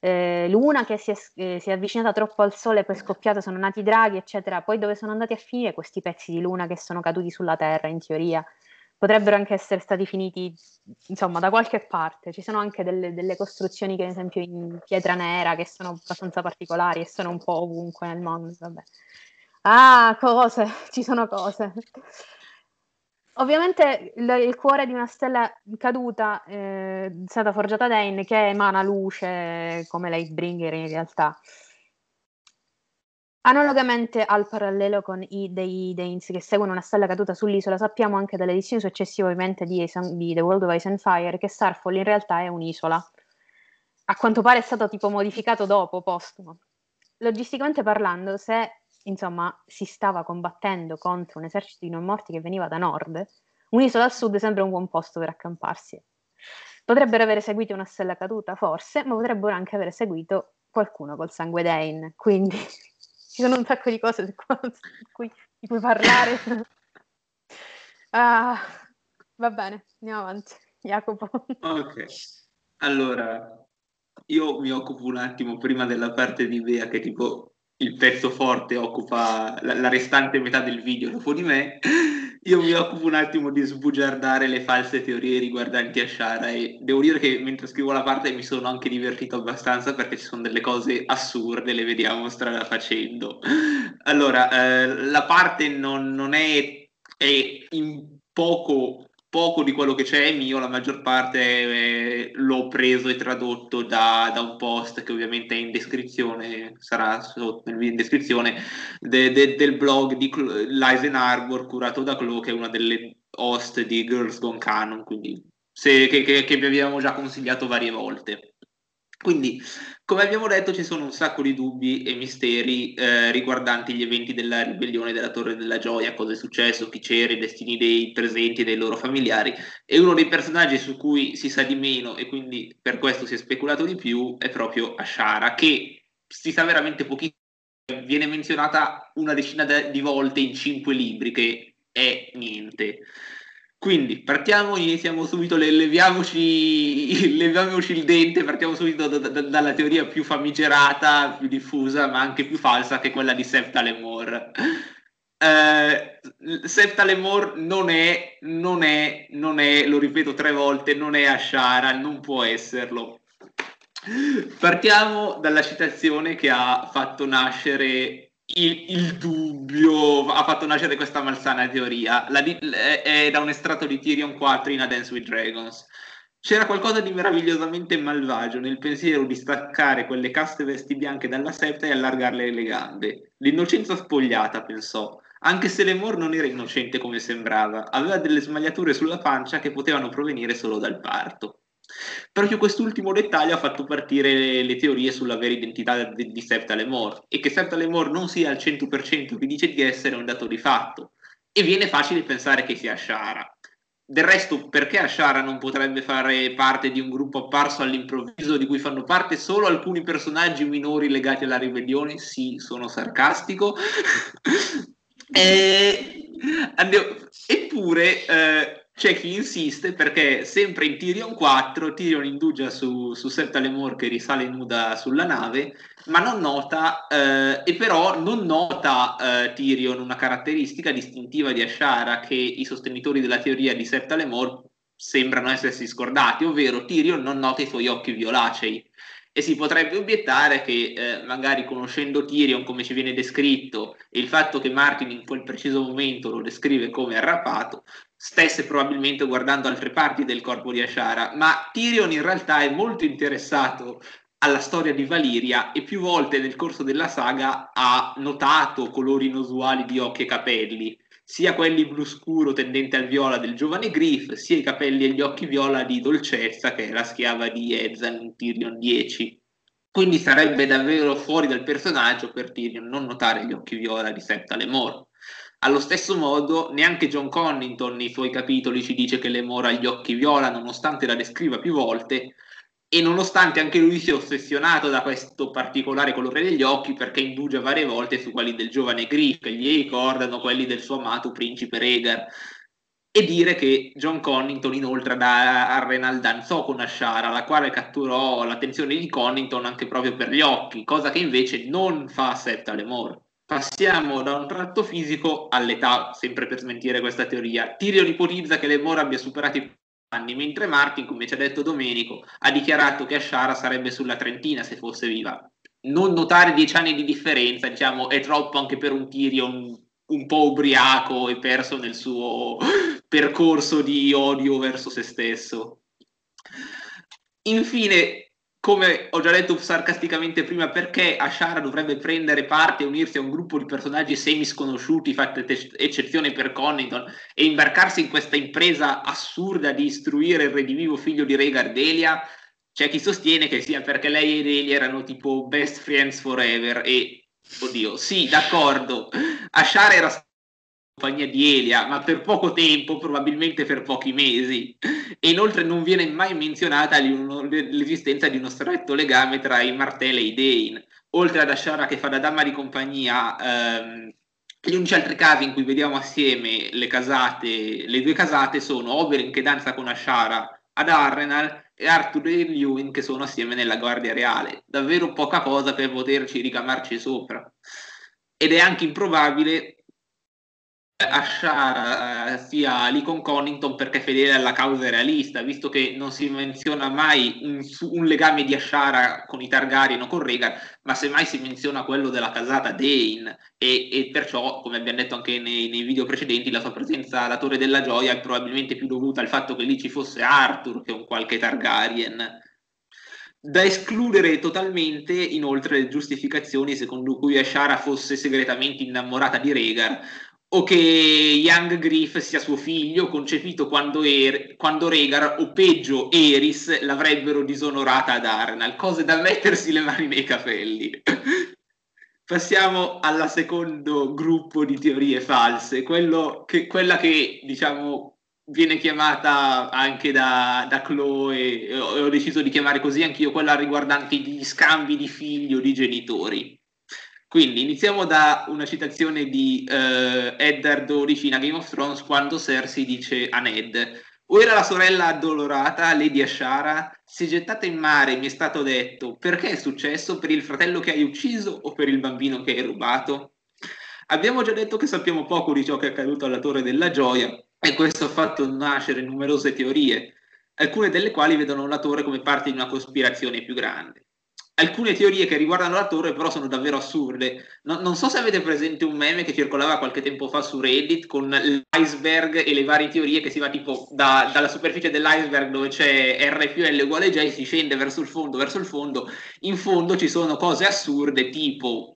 eh, luna che si è, eh, si è, avvicinata troppo al sole e poi è scoppiata, sono nati i draghi, eccetera, poi dove sono andati a finire questi pezzi di luna che sono caduti sulla Terra in teoria? Potrebbero anche essere stati finiti insomma da qualche parte. Ci sono anche delle, delle, costruzioni che ad esempio in pietra nera che sono abbastanza particolari e sono un po' ovunque nel mondo. Vabbè. Ah, cose, ci sono cose. Ovviamente il, il, cuore di una stella caduta eh, è stata forgiata da Dane che emana luce come Lightbringer in realtà. Analogamente al parallelo con i dei Danes che seguono una stella caduta sull'isola, sappiamo anche dalle edizioni successive ovviamente di, di, The World of Ice and Fire che Starfall in realtà è un'isola. A quanto pare è stato tipo modificato dopo, postumo. Logisticamente parlando, se insomma si stava combattendo contro un esercito di non morti che veniva da nord, un'isola a sud sembra un buon posto per accamparsi. Potrebbero avere seguito una stella caduta, forse, ma potrebbero anche aver seguito qualcuno col sangue Dane, quindi ci sono un sacco di cose di cui, di cui parlare. ah, va bene, andiamo avanti. Jacopo. Ok, allora io mi occupo un attimo prima della parte di Bea che tipo il pezzo forte occupa la, la, restante metà del video dopo di me, io mi occupo un attimo di sbugiardare le false teorie riguardanti Ashara e devo dire che mentre scrivo la parte mi sono anche divertito abbastanza perché ci sono delle cose assurde, le vediamo strada facendo. Allora, eh, la parte non, non è, è in poco poco di quello che c'è è mio, la maggior parte eh, l'ho preso e tradotto da, da, un post che ovviamente è in descrizione, sarà sotto in descrizione, de, de, del blog di Lysen Arbor curato da Chloe, che è una delle host di Girls Gone Canon, quindi se, che, che, che vi abbiamo già consigliato varie volte. Quindi, come abbiamo detto, ci sono un sacco di dubbi e misteri eh, riguardanti gli eventi della ribellione della Torre della Gioia, cosa è successo, chi c'era, i destini dei presenti e dei loro familiari. E uno dei personaggi su cui si sa di meno e quindi per questo si è speculato di più è proprio Ashara, che si sa veramente pochissimo. Viene menzionata una decina di volte in cinque libri, che è niente. Quindi partiamo, iniziamo subito, le, leviamoci, leviamoci, il dente, partiamo subito da, da, dalla teoria più famigerata, più diffusa, ma anche più falsa, che è quella di Sefta Lemore. Eh, Sefta Lemore non è, non è, non è, lo ripeto tre volte, non è Ashara, non può esserlo. Partiamo dalla citazione che ha fatto nascere il, il, dubbio ha fatto nascere questa malsana teoria. La, è, è, da un estratto di Tyrion 4 in A Dance with Dragons. C'era qualcosa di meravigliosamente malvagio nel pensiero di staccare quelle caste vesti bianche dalla septa e allargarle le gambe. L'innocenza spogliata, pensò. Anche se Lemur non era innocente come sembrava, aveva delle smagliature sulla pancia che potevano provenire solo dal parto. Proprio quest'ultimo dettaglio ha fatto partire le, le teorie sulla vera identità di, di Septa Lemur e che Septa Lemur non sia al 100% che dice di essere un dato di fatto. E viene facile pensare che sia Shara. Del resto, perché Ashara non potrebbe fare parte di un gruppo apparso all'improvviso di cui fanno parte solo alcuni personaggi minori legati alla ribellione? Sì, sono sarcastico. e... Andiamo... Eppure, eh, c'è chi insiste perché sempre in Tyrion 4 Tyrion indugia su, su Septa che risale nuda sulla nave ma non nota eh, e però non nota eh, Tyrion una caratteristica distintiva di Ashara che i sostenitori della teoria di Septa sembrano essersi scordati ovvero Tyrion non nota i suoi occhi violacei. E si potrebbe obiettare che eh, magari conoscendo Tyrion come ci viene descritto e il fatto che Martin in quel preciso momento lo descrive come arrapato stesse probabilmente guardando altre parti del corpo di Ashara, ma Tyrion in realtà è molto interessato alla storia di Valiria e più volte nel corso della saga ha notato colori inusuali di occhi e capelli, sia quelli blu scuro tendente al viola del giovane Griff, sia i capelli e gli occhi viola di Dolcezza, che è la schiava di Ezan in Tyrion 10. Quindi sarebbe davvero fuori dal personaggio per Tyrion non notare gli occhi viola di Septa Lemor. Allo stesso modo, neanche John Connington nei suoi capitoli ci dice che Lemor ha gli occhi viola, nonostante la descriva più volte, e nonostante anche lui sia ossessionato da questo particolare colore degli occhi, perché indugia varie volte su quelli del giovane Griff, che gli ricordano quelli del suo amato principe Rhaegar. E dire che John Connington inoltre da Arrenal danzò con Ashara, la quale catturò l'attenzione di Connington anche proprio per gli occhi, cosa che invece non fa Septa Lemor. Passiamo da un tratto fisico all'età, sempre per smentire questa teoria. Tyrion ipotizza che Lemore abbia superato i anni, mentre Martin, come ci ha detto Domenico, ha dichiarato che Ashara sarebbe sulla trentina se fosse viva. Non notare dieci anni di differenza, diciamo, è troppo anche per un Tyrion un po' ubriaco e perso nel suo percorso di odio verso se stesso. Infine, come ho già detto sarcasticamente prima, perché Ashara dovrebbe prendere parte e unirsi a un gruppo di personaggi semi sconosciuti, fatta eccezione per Connington, e imbarcarsi in questa impresa assurda di istruire il redivivo figlio di Rhaegar Delia? C'è chi sostiene che sia perché lei e Delia erano tipo best friends forever e, oddio, sì, d'accordo, Ashara era compagnia di Elia, ma per poco tempo, probabilmente per pochi mesi. E inoltre non viene mai menzionata l'esistenza di uno stretto legame tra i Martell e i Dane. Oltre ad Ashara che fa da dama di compagnia, ehm, gli unici altri casi in cui vediamo assieme le casate, le due casate sono Oberyn che danza con Ashara ad Arrenal e Arthur e Lewin che sono assieme nella Guardia Reale. Davvero poca cosa per poterci ricamarci sopra. Ed è anche improbabile Ashara eh, sia lì con Connington perché è fedele alla causa realista, visto che non si menziona mai un, un, legame di Ashara con i Targaryen o con Rhaegar, ma semmai si menziona quello della casata Dane e, e perciò, come abbiamo detto anche nei, nei, video precedenti, la sua presenza alla Torre della Gioia è probabilmente più dovuta al fatto che lì ci fosse Arthur che un qualche Targaryen. Da escludere totalmente, inoltre, le giustificazioni secondo cui Ashara fosse segretamente innamorata di Rhaegar, o che Young Griff sia suo figlio, concepito quando, er- quando Rhaegar o peggio Eris l'avrebbero disonorata ad Arnal, cose da mettersi le mani nei capelli. Passiamo al secondo gruppo di teorie false, che, quella che diciamo viene chiamata anche da, da Chloe, e ho deciso di chiamare così anch'io, quella riguardante gli scambi di figli o di genitori. Quindi iniziamo da una citazione di uh, Eddard 12 in A Game of Thrones quando Cersei dice a Ned o era la sorella addolorata, Lady Ashara, si è gettata in mare, mi è stato detto, perché è successo? Per il fratello che hai ucciso o per il bambino che hai rubato? Abbiamo già detto che sappiamo poco di ciò che è accaduto alla Torre della Gioia e questo ha fatto nascere numerose teorie, alcune delle quali vedono la torre come parte di una cospirazione più grande alcune teorie che riguardano la torre però sono davvero assurde. No, non so se avete presente un meme che circolava qualche tempo fa su Reddit con l'iceberg e le varie teorie che si va tipo da, dalla superficie dell'iceberg dove c'è R più L uguale J, si scende verso il fondo, verso il fondo. In fondo ci sono cose assurde tipo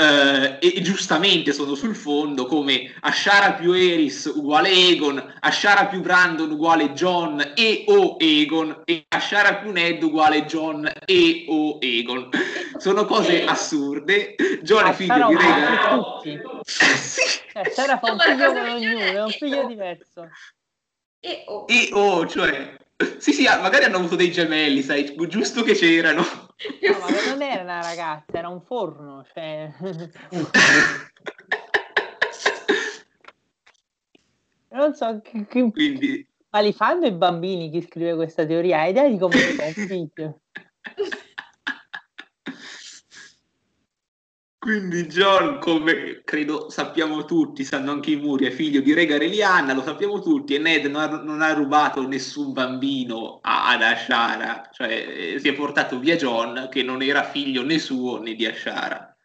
Uh, e giustamente sono sul fondo come Ashara più Eris uguale Egon, Ashara più Brandon uguale John e o Egon e Ashara più Ned uguale John e o Egon. Sono cose assurde. John è figlio di Regan. Tutti. sì. Eh, Sara fa un figlio con ognuno, è un figlio diverso. E o. E o, cioè sì, sì, magari hanno avuto dei gemelli, sai, giusto che c'erano. No, ma non era una ragazza, era un forno, cioè... non so chi, chi... Quindi... Ma li fanno i bambini chi scrive questa teoria? Hai idea di come si fa un figlio? Quindi John, come credo sappiamo tutti, sanno anche i muri, è figlio di Rega Relianna, lo sappiamo tutti, e Ned non ha, non ha rubato nessun bambino a, ad Ashara, cioè eh, si è portato via John che non era figlio né suo né di Ashara.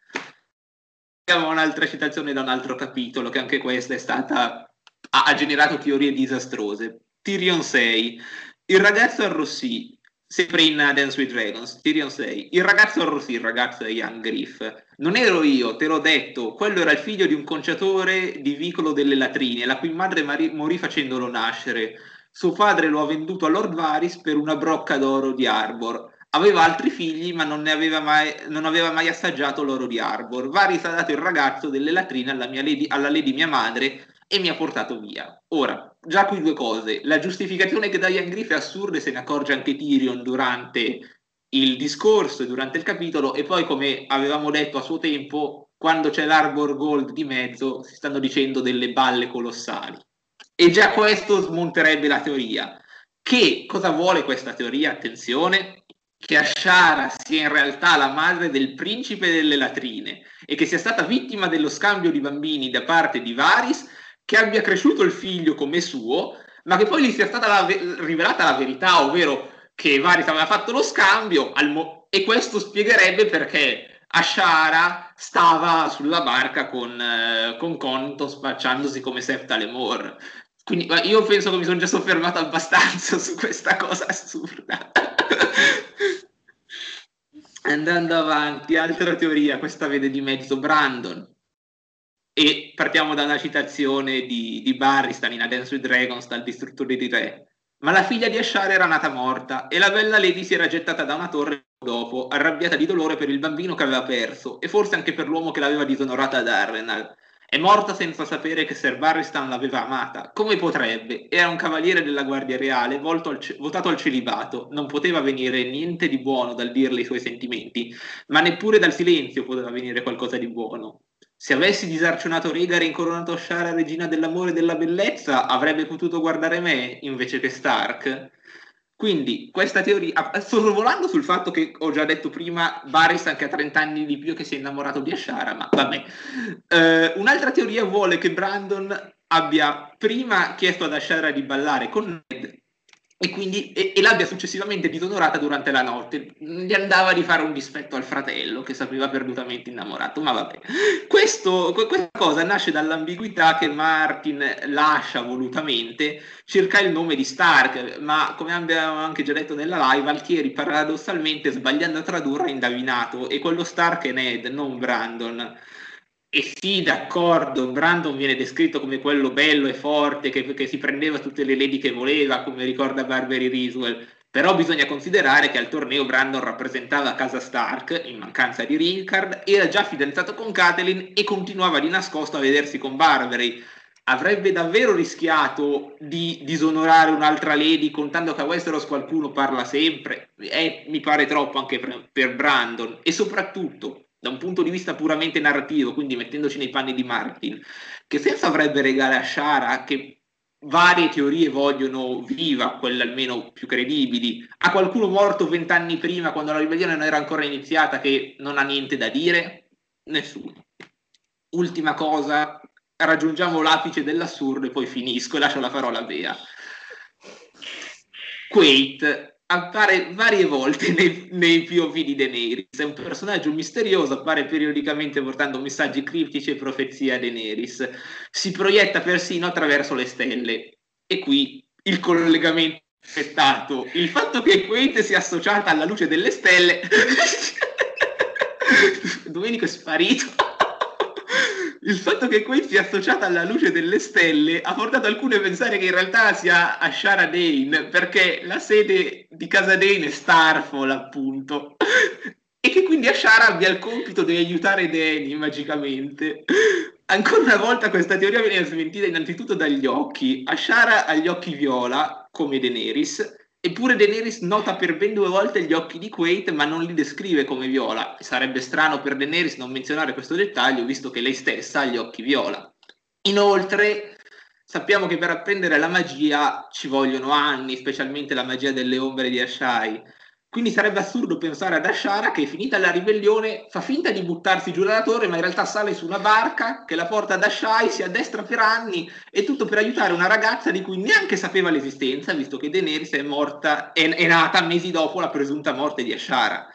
Abbiamo un'altra citazione da un altro capitolo, che anche questa è stata, ha, ha generato teorie disastrose. Tyrion 6. Il ragazzo arrossì sempre in Dance with Dragons, Tyrion 6. Il ragazzo arrossì, il ragazzo è Young Griff. Non ero io, te l'ho detto, quello era il figlio di un conciatore di vicolo delle latrine, la cui madre mari- morì facendolo nascere. Suo padre lo ha venduto a Lord Varys per una brocca d'oro di Arbor. Aveva altri figli, ma non, aveva mai, non aveva mai assaggiato l'oro di Arbor. Varys ha dato il ragazzo delle latrine alla, mia lady, alla lady mia madre e mi ha portato via. Ora, già qui due cose. La giustificazione che dà Ian Griff è assurda e se ne accorge anche Tyrion durante il discorso e durante il capitolo e poi come avevamo detto a suo tempo, quando c'è l'Arbor Gold di mezzo si stanno dicendo delle balle colossali. E già questo smonterebbe la teoria. Che cosa vuole questa teoria? Attenzione, che Ashara sia in realtà la madre del principe delle latrine e che sia stata vittima dello scambio di bambini da parte di Varys che abbia cresciuto il figlio come suo, ma che poi gli sia stata la, rivelata la verità, ovvero che Varys aveva fatto lo scambio mo- e questo spiegherebbe perché Ashara stava sulla barca con, eh, con Conto spacciandosi come Septa Lemore. Quindi io penso che mi sono già soffermato abbastanza su questa cosa assurda. Andando avanti, altra teoria, questa vede di mezzo Brandon e partiamo da una citazione di, di Barristan in A Dance with Dragons dal distruttore di re. Ma la figlia di Ashar era nata morta e la bella Lady si era gettata da una torre dopo, arrabbiata di dolore per il bambino che aveva perso e forse anche per l'uomo che l'aveva disonorata ad Arrenal. È morta senza sapere che Sir Barristan l'aveva amata. Come potrebbe? Era un cavaliere della Guardia Reale al ce- votato al celibato. Non poteva venire niente di buono dal dirle i suoi sentimenti, ma neppure dal silenzio poteva venire qualcosa di buono. Se avessi disarcionato Rhaegar e incoronato Shara regina dell'amore e della bellezza, avrebbe potuto guardare me invece che Stark. Quindi questa teoria, sto sorvolando sul fatto che ho già detto prima, Varys anche a 30 anni di più che si è innamorato di Ashara, ma vabbè. Uh, un'altra teoria vuole che Brandon abbia prima chiesto ad Ashara di ballare con Ned e, quindi, e, e, l'abbia successivamente disonorata durante la notte. Gli andava di fare un dispetto al fratello che sapeva perdutamente innamorato, ma vabbè. Questo, questa cosa nasce dall'ambiguità che Martin lascia volutamente circa il nome di Stark, ma come abbiamo anche già detto nella live, Altieri paradossalmente sbagliando a tradurre ha indovinato e quello Stark è Ned, non Brandon. E sì, d'accordo, Brandon viene descritto come quello bello e forte che, che si prendeva tutte le lady che voleva, come ricorda Barbary Riswell, però bisogna considerare che al torneo Brandon rappresentava casa Stark, in mancanza di Rickard, era già fidanzato con Catelyn e continuava di nascosto a vedersi con Barbary. Avrebbe davvero rischiato di disonorare un'altra lady contando che a Westeros qualcuno parla sempre? Eh, mi pare troppo anche per, per Brandon. E soprattutto, da un punto di vista puramente narrativo, quindi mettendoci nei panni di Martin, che senso avrebbe regale a Shara che varie teorie vogliono viva, quelle almeno più credibili, a qualcuno morto vent'anni prima quando la ribellione non era ancora iniziata che non ha niente da dire? Nessuno. Ultima cosa, raggiungiamo l'apice dell'assurdo e poi finisco e lascio la parola a Bea. Quate appare varie volte nei, nei POV di Daenerys. È un personaggio misterioso, appare periodicamente portando messaggi criptici e profezie a Daenerys. Si proietta persino attraverso le stelle. E qui il collegamento effettato. Il fatto che Quaint sia associata alla luce delle stelle. Domenico è sparito. Il fatto che Quaid sia associata alla luce delle stelle ha portato alcune a pensare che in realtà sia Ashara Dane, perché la sede di casa Dane è Starfall, appunto. e che quindi Ashara abbia il compito di aiutare Dany magicamente. Ancora una volta questa teoria viene smentita innanzitutto dagli occhi. Ashara ha gli occhi viola, come Daenerys, Eppure Daenerys nota per ben due volte gli occhi di Quaid, ma non li descrive come viola. Sarebbe strano per Daenerys non menzionare questo dettaglio, visto che lei stessa ha gli occhi viola. Inoltre, sappiamo che per apprendere la magia ci vogliono anni, specialmente la magia delle ombre di Ashai. Quindi sarebbe assurdo pensare ad Ashara che, finita la ribellione, fa finta di buttarsi giù dalla torre, ma in realtà sale su una barca che la porta ad Ashai, si addestra per anni e tutto per aiutare una ragazza di cui neanche sapeva l'esistenza, visto che Daenerys è morta, è, è nata mesi dopo la presunta morte di Ashara.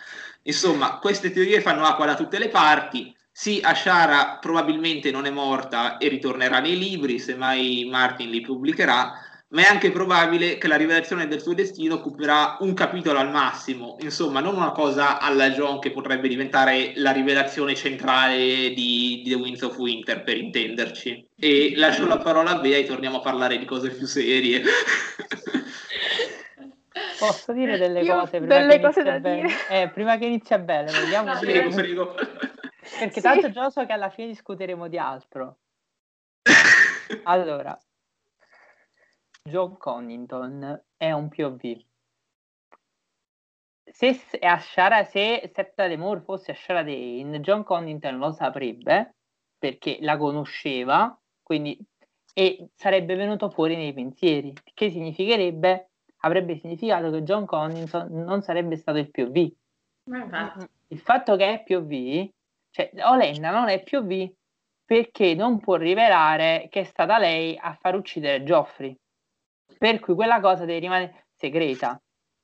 Insomma, queste teorie fanno acqua da tutte le parti. Sì, Ashara probabilmente non è morta e ritornerà nei libri, semmai Martin li pubblicherà, ma è anche probabile che la rivelazione del suo destino occuperà un capitolo al massimo, insomma non una cosa alla John che potrebbe diventare la rivelazione centrale di, di The Winds of Winter, per intenderci. E lascio la parola a Bea e torniamo a parlare di cose più serie. Posso dire delle Io cose prima delle che cose inizia da bene? dire. Eh, prima che inizia bene, vogliamo No, prego, prego. Perché Sì. tanto già so che alla fine discuteremo di altro. Allora, John Connington è un POV. Se, Ashara, se Septa Lemur fosse Ashara Dane, John Connington lo saprebbe perché la conosceva, quindi e sarebbe venuto fuori nei pensieri, che significherebbe avrebbe significato che John Connington non sarebbe stato il POV. Infatti, Il fatto che è POV, cioè Olenna non è POV perché non può rivelare che è stata lei a far uccidere Geoffrey. Per cui quella cosa deve rimanere segreta.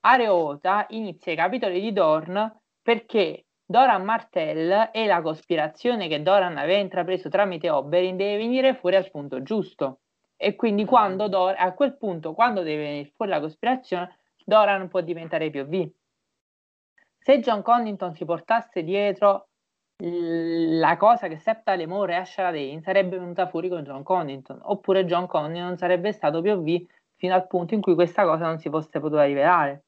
Areota inizia i capitoli di Dorn perché Doran Martell e la cospirazione che Doran aveva intrapreso tramite Oberyn deve venire fuori al punto giusto. E quindi quando Dor- a quel punto, quando deve venire fuori la cospirazione, Doran può diventare POV. Se John Connington si portasse dietro la cosa che Septa Lemore e Ashara Dane sarebbe venuta fuori con John Connington, oppure John Connington sarebbe stato POV fino al punto in cui questa cosa non si fosse potuta rivelare.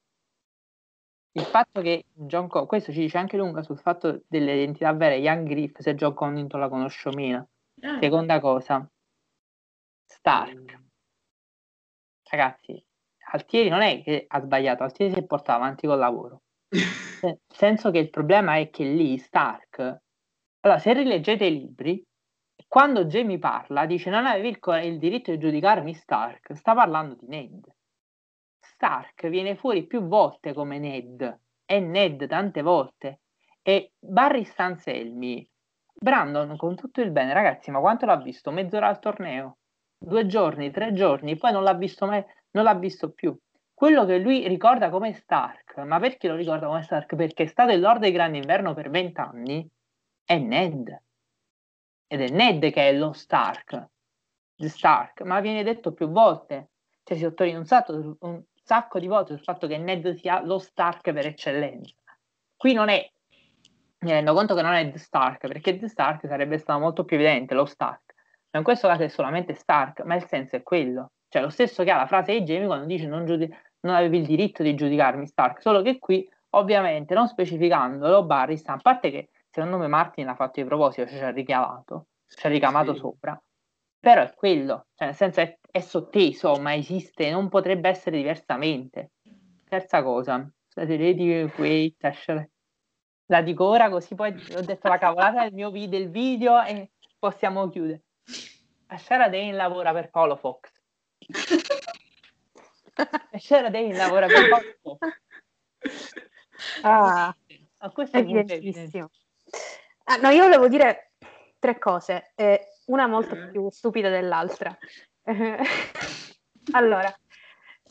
Il fatto che John Con- questo ci dice anche lunga sul fatto delle identità vere, Young Griff, se John Connington la conosce o meno. eh, Seconda cosa, Stark. Ragazzi, Altieri non è che ha sbagliato, Altieri si è portato avanti col lavoro. Nel senso che il problema è che lì Stark, allora se rileggete i libri, quando Jamie parla dice non avevi il, il diritto di giudicarmi Stark, sta parlando di Ned. Stark viene fuori più volte come Ned, è Ned tante volte. E Barry Stanselmi, Brandon con tutto il bene, ragazzi, ma quanto l'ha visto? Mezz'ora al torneo? Due giorni, tre giorni, poi non l'ha visto mai, non l'ha visto più. Quello che lui ricorda come Stark, ma perché lo ricorda come Stark? Perché è stato il Lord del Grande Inverno per vent'anni, è Ned. Ed è Ned che è lo Stark, the Stark, ma viene detto più volte, cioè si sottolinea un sacco, un sacco di volte sul fatto che Ned sia lo Stark per eccellenza. Qui non è, mi rendo conto che non è The Stark, perché The Stark sarebbe stato molto più evidente, lo Stark. Ma in questo caso è solamente Stark, ma il senso è quello. Cioè lo stesso che ha la frase di Jamie quando dice non, giudi- non avevi il diritto di giudicarmi Stark, solo che qui ovviamente non specificandolo Barry sta, a parte che secondo me Martin l'ha fatto di proposito, cioè ci ha richiamato, ci ha ricamato Sì. sopra, però è quello, cioè nel senso è, è sotteso, ma esiste, non potrebbe essere diversamente. Terza cosa, state di quei la dico ora così poi ho detto la cavolata del mio video, del video e possiamo chiudere. Ashara Dane lavora per Paolo Fox. Ashara Dane lavora per Paolo Fox. Ah, A questo punto è evidente. evidentissimo. Ah, no, io volevo dire tre cose, eh, una molto più stupida dell'altra. Allora,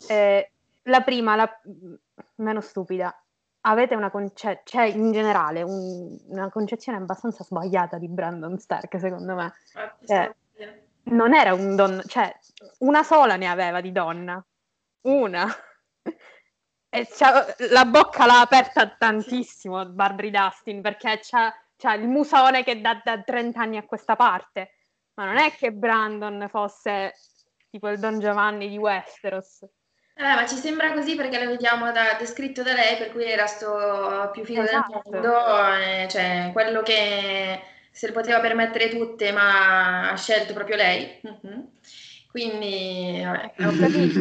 eh, la prima, la mm, meno stupida. Avete una concezione, cioè in generale un- una concezione abbastanza sbagliata di Brandon Stark, secondo me. Eh. Non era un donna, cioè una sola ne aveva di donna, una. E c'ha- la bocca l'ha aperta tantissimo Barbary Dustin perché c'ha, c'ha il musone che da, da 30 anni a questa parte. Ma non è che Brandon fosse tipo il Don Giovanni di Westeros. Eh, ma ci sembra così perché lo vediamo da, descritto da lei, per cui era sto più figo esatto. del mondo, eh, cioè quello che se le poteva permettere tutte, ma ha scelto proprio lei. Mm-hmm. Quindi, vabbè, ho capito.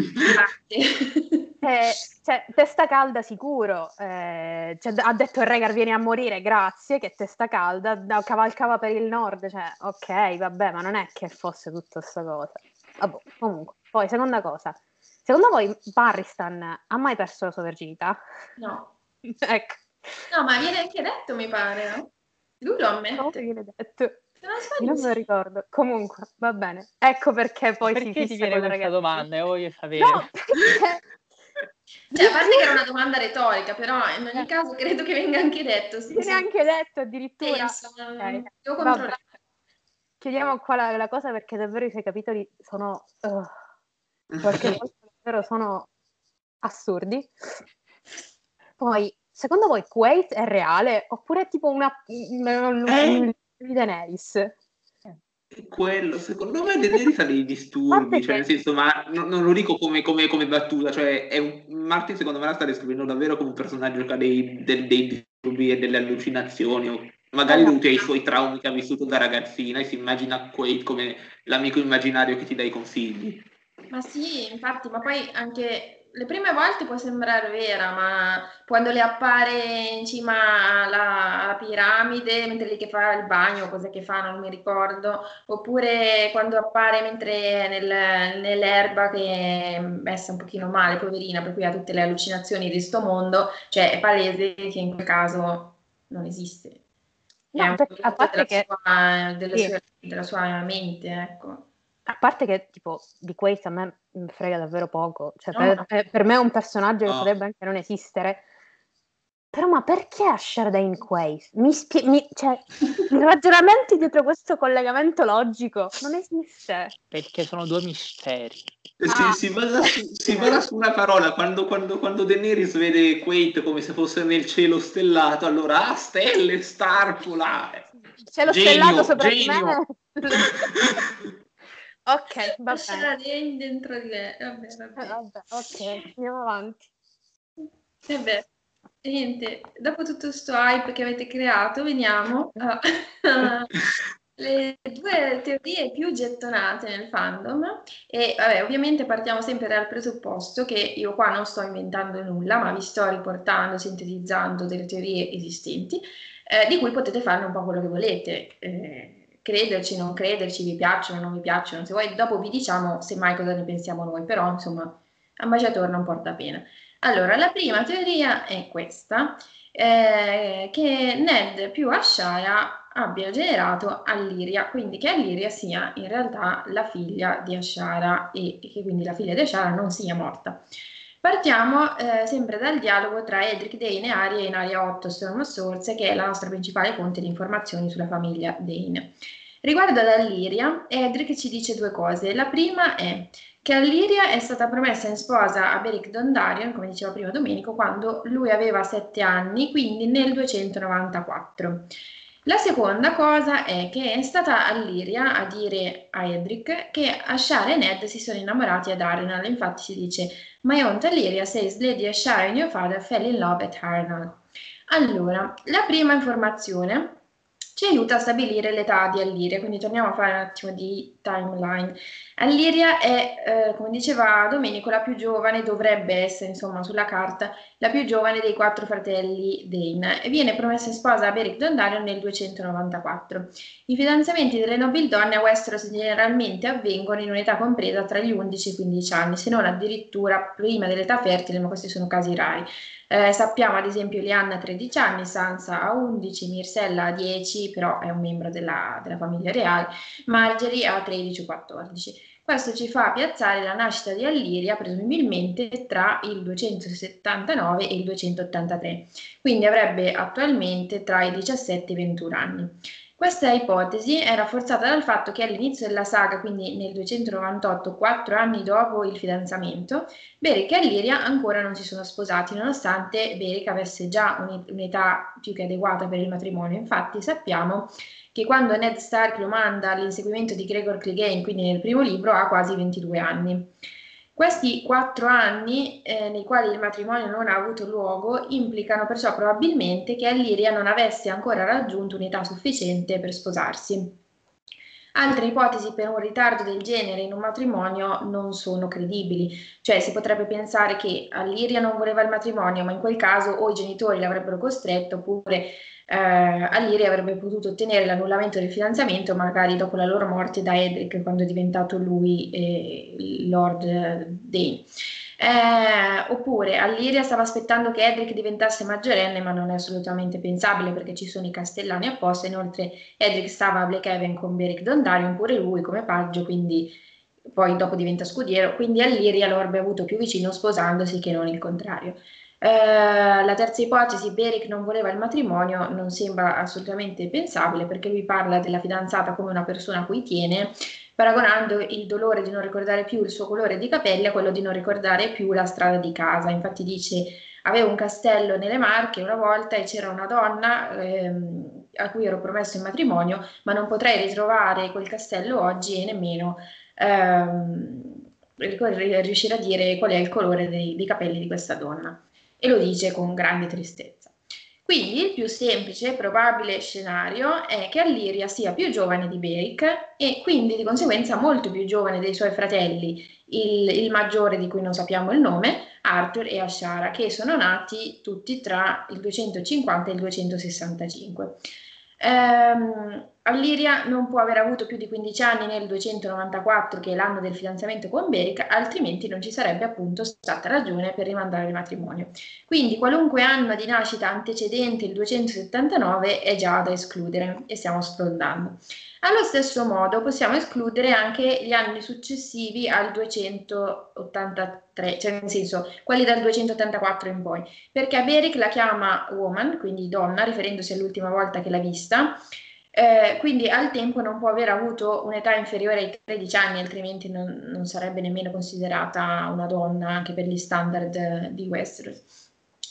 eh, cioè, testa calda sicuro. Eh, cioè, ha detto il Regar vieni a morire, grazie, che testa calda, da, cavalcava per il nord, cioè, ok, vabbè, ma non è che fosse tutta questa cosa. Vabbè, comunque, poi, seconda cosa. Secondo voi Barristan ha mai perso la sua verginità? No. ecco. No, ma viene anche detto, mi pare, no? Lui lo ammette. No, viene detto. Non, non me lo ricordo. Comunque, va bene. Ecco perché poi perché si ti viene questa ragazzi. domanda? Io voglio sapere. No, perché... Cioè, a parte che era una domanda retorica, però in ogni caso credo che venga anche detto. Sì, viene sì. anche detto addirittura. Penso, okay. Devo controllare. Chiediamo qua la, la, cosa perché davvero i suoi capitoli sono... Uh, qualche volta davvero sono assurdi. Poi, secondo voi Kuwait è reale oppure è tipo una... una eh? Di Daenerys? quello, secondo me Daenerys ha dei disturbi, cioè nel senso, ma non, non lo dico come, come, come, battuta, cioè è un, Martin secondo me la sta descrivendo davvero come un personaggio che ha dei, dei, dei disturbi e delle allucinazioni, magari esatto. dovuti ai suoi traumi che ha vissuto da ragazzina e si immagina Quaid come l'amico immaginario che ti dà i consigli. Ma sì, infatti, ma poi anche le prime volte può sembrare vera, ma quando le appare in cima alla, alla piramide, mentre lì che fa il bagno, cos'è che fa, non mi ricordo, oppure quando appare mentre nel, nell'erba che è messa un pochino male, poverina, per cui ha tutte le allucinazioni di sto mondo, cioè è palese che in quel caso non esiste. No, è un a parte della, che... sua, della, sì. sua, della sua mente, ecco. A parte che, tipo, di questo a me frega davvero poco. Cioè, no. per, per, me è un personaggio che no. potrebbe anche non esistere. Però, ma perché Asher Dane Quaid? Mi spie- mi, cioè, i ragionamenti dietro questo collegamento logico non esiste. Perché sono due misteri. Ah. Si, si, basa su, si, basa su, una parola. Quando, quando, quando Daenerys vede Quaid come se fosse nel cielo stellato, allora, ah, stelle, starpula. Cielo genio, stellato sopra genio. di me. Ok, va bene. dentro di me. Vabbè, vabbè. Eh, vabbè, ok, andiamo avanti. Vabbè, niente, dopo tutto questo hype che avete creato, veniamo alle due teorie più gettonate nel fandom e vabbè, ovviamente partiamo sempre dal presupposto che io qua non sto inventando nulla, ma vi sto riportando, sintetizzando delle teorie esistenti, eh, di cui potete farne un po' quello che volete. Eh, crederci, non crederci, vi piacciono, non vi piacciono, se vuoi dopo vi diciamo semmai cosa ne pensiamo noi, però insomma ambasciatore non porta pena. Allora, la prima teoria è questa, eh, che Ned più Ashara abbia generato Alliria, quindi che Alliria sia in realtà la figlia di Ashara e, che quindi la figlia di Ashara non sia morta. Partiamo eh, sempre dal dialogo tra Edric Dane e Aria in Aria 8 Storm of Swords, che è la nostra principale fonte di informazioni sulla famiglia Dane. Riguardo ad Alliria, Edric ci dice due cose. La prima è che Alliria è stata promessa in sposa a Beric Dondarrion, come diceva prima Domenico, quando lui aveva sette anni, quindi nel 294. La seconda cosa è che è stata Alliria a dire a Edric che Ashara e Ned si sono innamorati ad Arenal, infatti si dice My aunt Alliria says Lady Ashara and your father fell in love at Arenal. Allora, la prima informazione ci aiuta a stabilire l'età di Alliria, quindi torniamo a fare un attimo di timeline. Alliria è, eh, come diceva Domenico, la più giovane, dovrebbe essere insomma sulla carta, la più giovane dei quattro fratelli Dane e viene promessa in sposa a Beric Dondarrion nel 294. I fidanzamenti delle nobildonne a Westeros generalmente avvengono in un'età compresa tra gli 11 e i 15 anni, se non addirittura prima dell'età fertile, ma questi sono casi rari. Eh, sappiamo ad esempio Lianna ha 13 anni, Sansa ha 11, Mirsella ha 10, però è un membro della, della famiglia reale, Margery ha 13 o 14. Questo ci fa piazzare la nascita di Alliria presumibilmente tra il 279 e il 283, quindi avrebbe attualmente tra i 17 e i 21 anni. Questa ipotesi è rafforzata dal fatto che all'inizio della saga, quindi nel 298, quattro anni dopo il fidanzamento, Beric e Alliria ancora non si sono sposati, nonostante Beric avesse già un'età più che adeguata per il matrimonio. Infatti sappiamo che quando Ned Stark lo manda all'inseguimento di Gregor Clegane, quindi nel primo libro, ha quasi 22 anni. Questi quattro anni eh, nei quali il matrimonio non ha avuto luogo implicano perciò probabilmente che Alliria non avesse ancora raggiunto un'età sufficiente per sposarsi. Altre ipotesi per un ritardo del genere in un matrimonio non sono credibili, cioè si potrebbe pensare che Alliria non voleva il matrimonio, ma in quel caso o i genitori l'avrebbero costretto oppure eh, Aliri avrebbe potuto ottenere l'annullamento del fidanzamento magari dopo la loro morte da Edric quando è diventato lui eh, Lord Dane. Eh, oppure Alliria stava aspettando che Edric diventasse maggiorenne, ma non è assolutamente pensabile perché ci sono i castellani apposta. Inoltre, Edric stava a Blackhaven con Beric Dondarrion, pure lui come paggio, quindi poi dopo diventa scudiero. Quindi Alliria lo avrebbe avuto più vicino sposandosi che non il contrario. Eh, la terza ipotesi, Beric non voleva il matrimonio, non sembra assolutamente pensabile perché lui parla della fidanzata come una persona a cui tiene, paragonando il dolore di non ricordare più il suo colore di capelli a quello di non ricordare più la strada di casa. Infatti dice avevo un castello nelle Marche una volta e c'era una donna ehm, a cui ero promesso in matrimonio, ma non potrei ritrovare quel castello oggi e nemmeno ehm, riuscire a dire qual è il colore dei, dei capelli di questa donna e lo dice con grande tristezza. Quindi il più semplice e probabile scenario è che Alliria sia più giovane di Beric e quindi di conseguenza molto più giovane dei suoi fratelli, il, il maggiore di cui non sappiamo il nome, Arthur e Ashara, che sono nati tutti tra il 250 e il 265. Ehm, Alliria non può aver avuto più di 15 anni nel 294, che è l'anno del fidanzamento con Beric, altrimenti non ci sarebbe appunto stata ragione per rimandare il matrimonio. Quindi qualunque anno di nascita antecedente il 279 è già da escludere e stiamo sfrondando. Allo stesso modo possiamo escludere anche gli anni successivi al 283, cioè nel senso quelli dal 284 in poi, perché Beric la chiama woman, quindi donna, riferendosi all'ultima volta che l'ha vista, eh, quindi al tempo non può aver avuto un'età inferiore ai 13 anni, altrimenti non, non sarebbe nemmeno considerata una donna anche per gli standard di Westeros.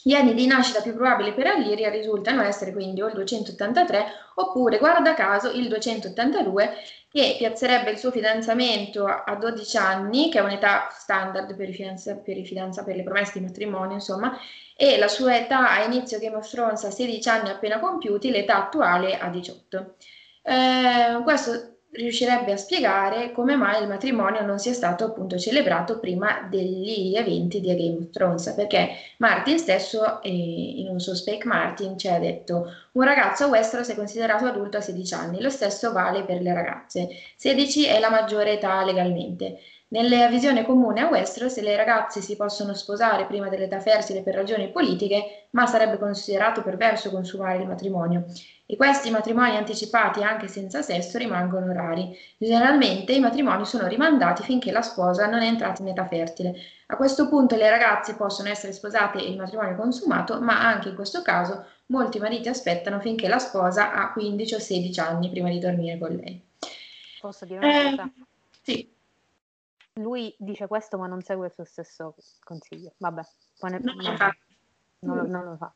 Gli anni di nascita più probabili per Alliria risultano essere quindi o il 283 oppure, guarda caso, il 282 che piazzerebbe il suo fidanzamento a 12 anni, che è un'età standard per i, fidanza, per, i fidanza, per le promesse di matrimonio, insomma, e la sua età a inizio Game of Thrones a 16 anni appena compiuti, l'età attuale a 18. Eh, questo riuscirebbe a spiegare come mai il matrimonio non sia stato appunto celebrato prima degli eventi di Game of Thrones, perché Martin stesso eh, in un suo Spake Martin ci ha detto un ragazzo a Westeros è considerato adulto a 16 anni, lo stesso vale per le ragazze, 16 è la maggiore età legalmente. Nella visione comune a Westeros le ragazze si possono sposare prima dell'età fertile per ragioni politiche, ma sarebbe considerato perverso consumare il matrimonio. E questi matrimoni anticipati anche senza sesso rimangono rari. Generalmente i matrimoni sono rimandati finché la sposa non è entrata in età fertile. A questo punto le ragazze possono essere sposate e il matrimonio consumato, ma anche in questo caso molti mariti aspettano finché la sposa ha 15 o 16 anni prima di dormire con lei. Posso dire una cosa? Eh, sì lui dice questo ma non segue il suo stesso consiglio. Vabbè, poi ne, no, non, non, lo fa.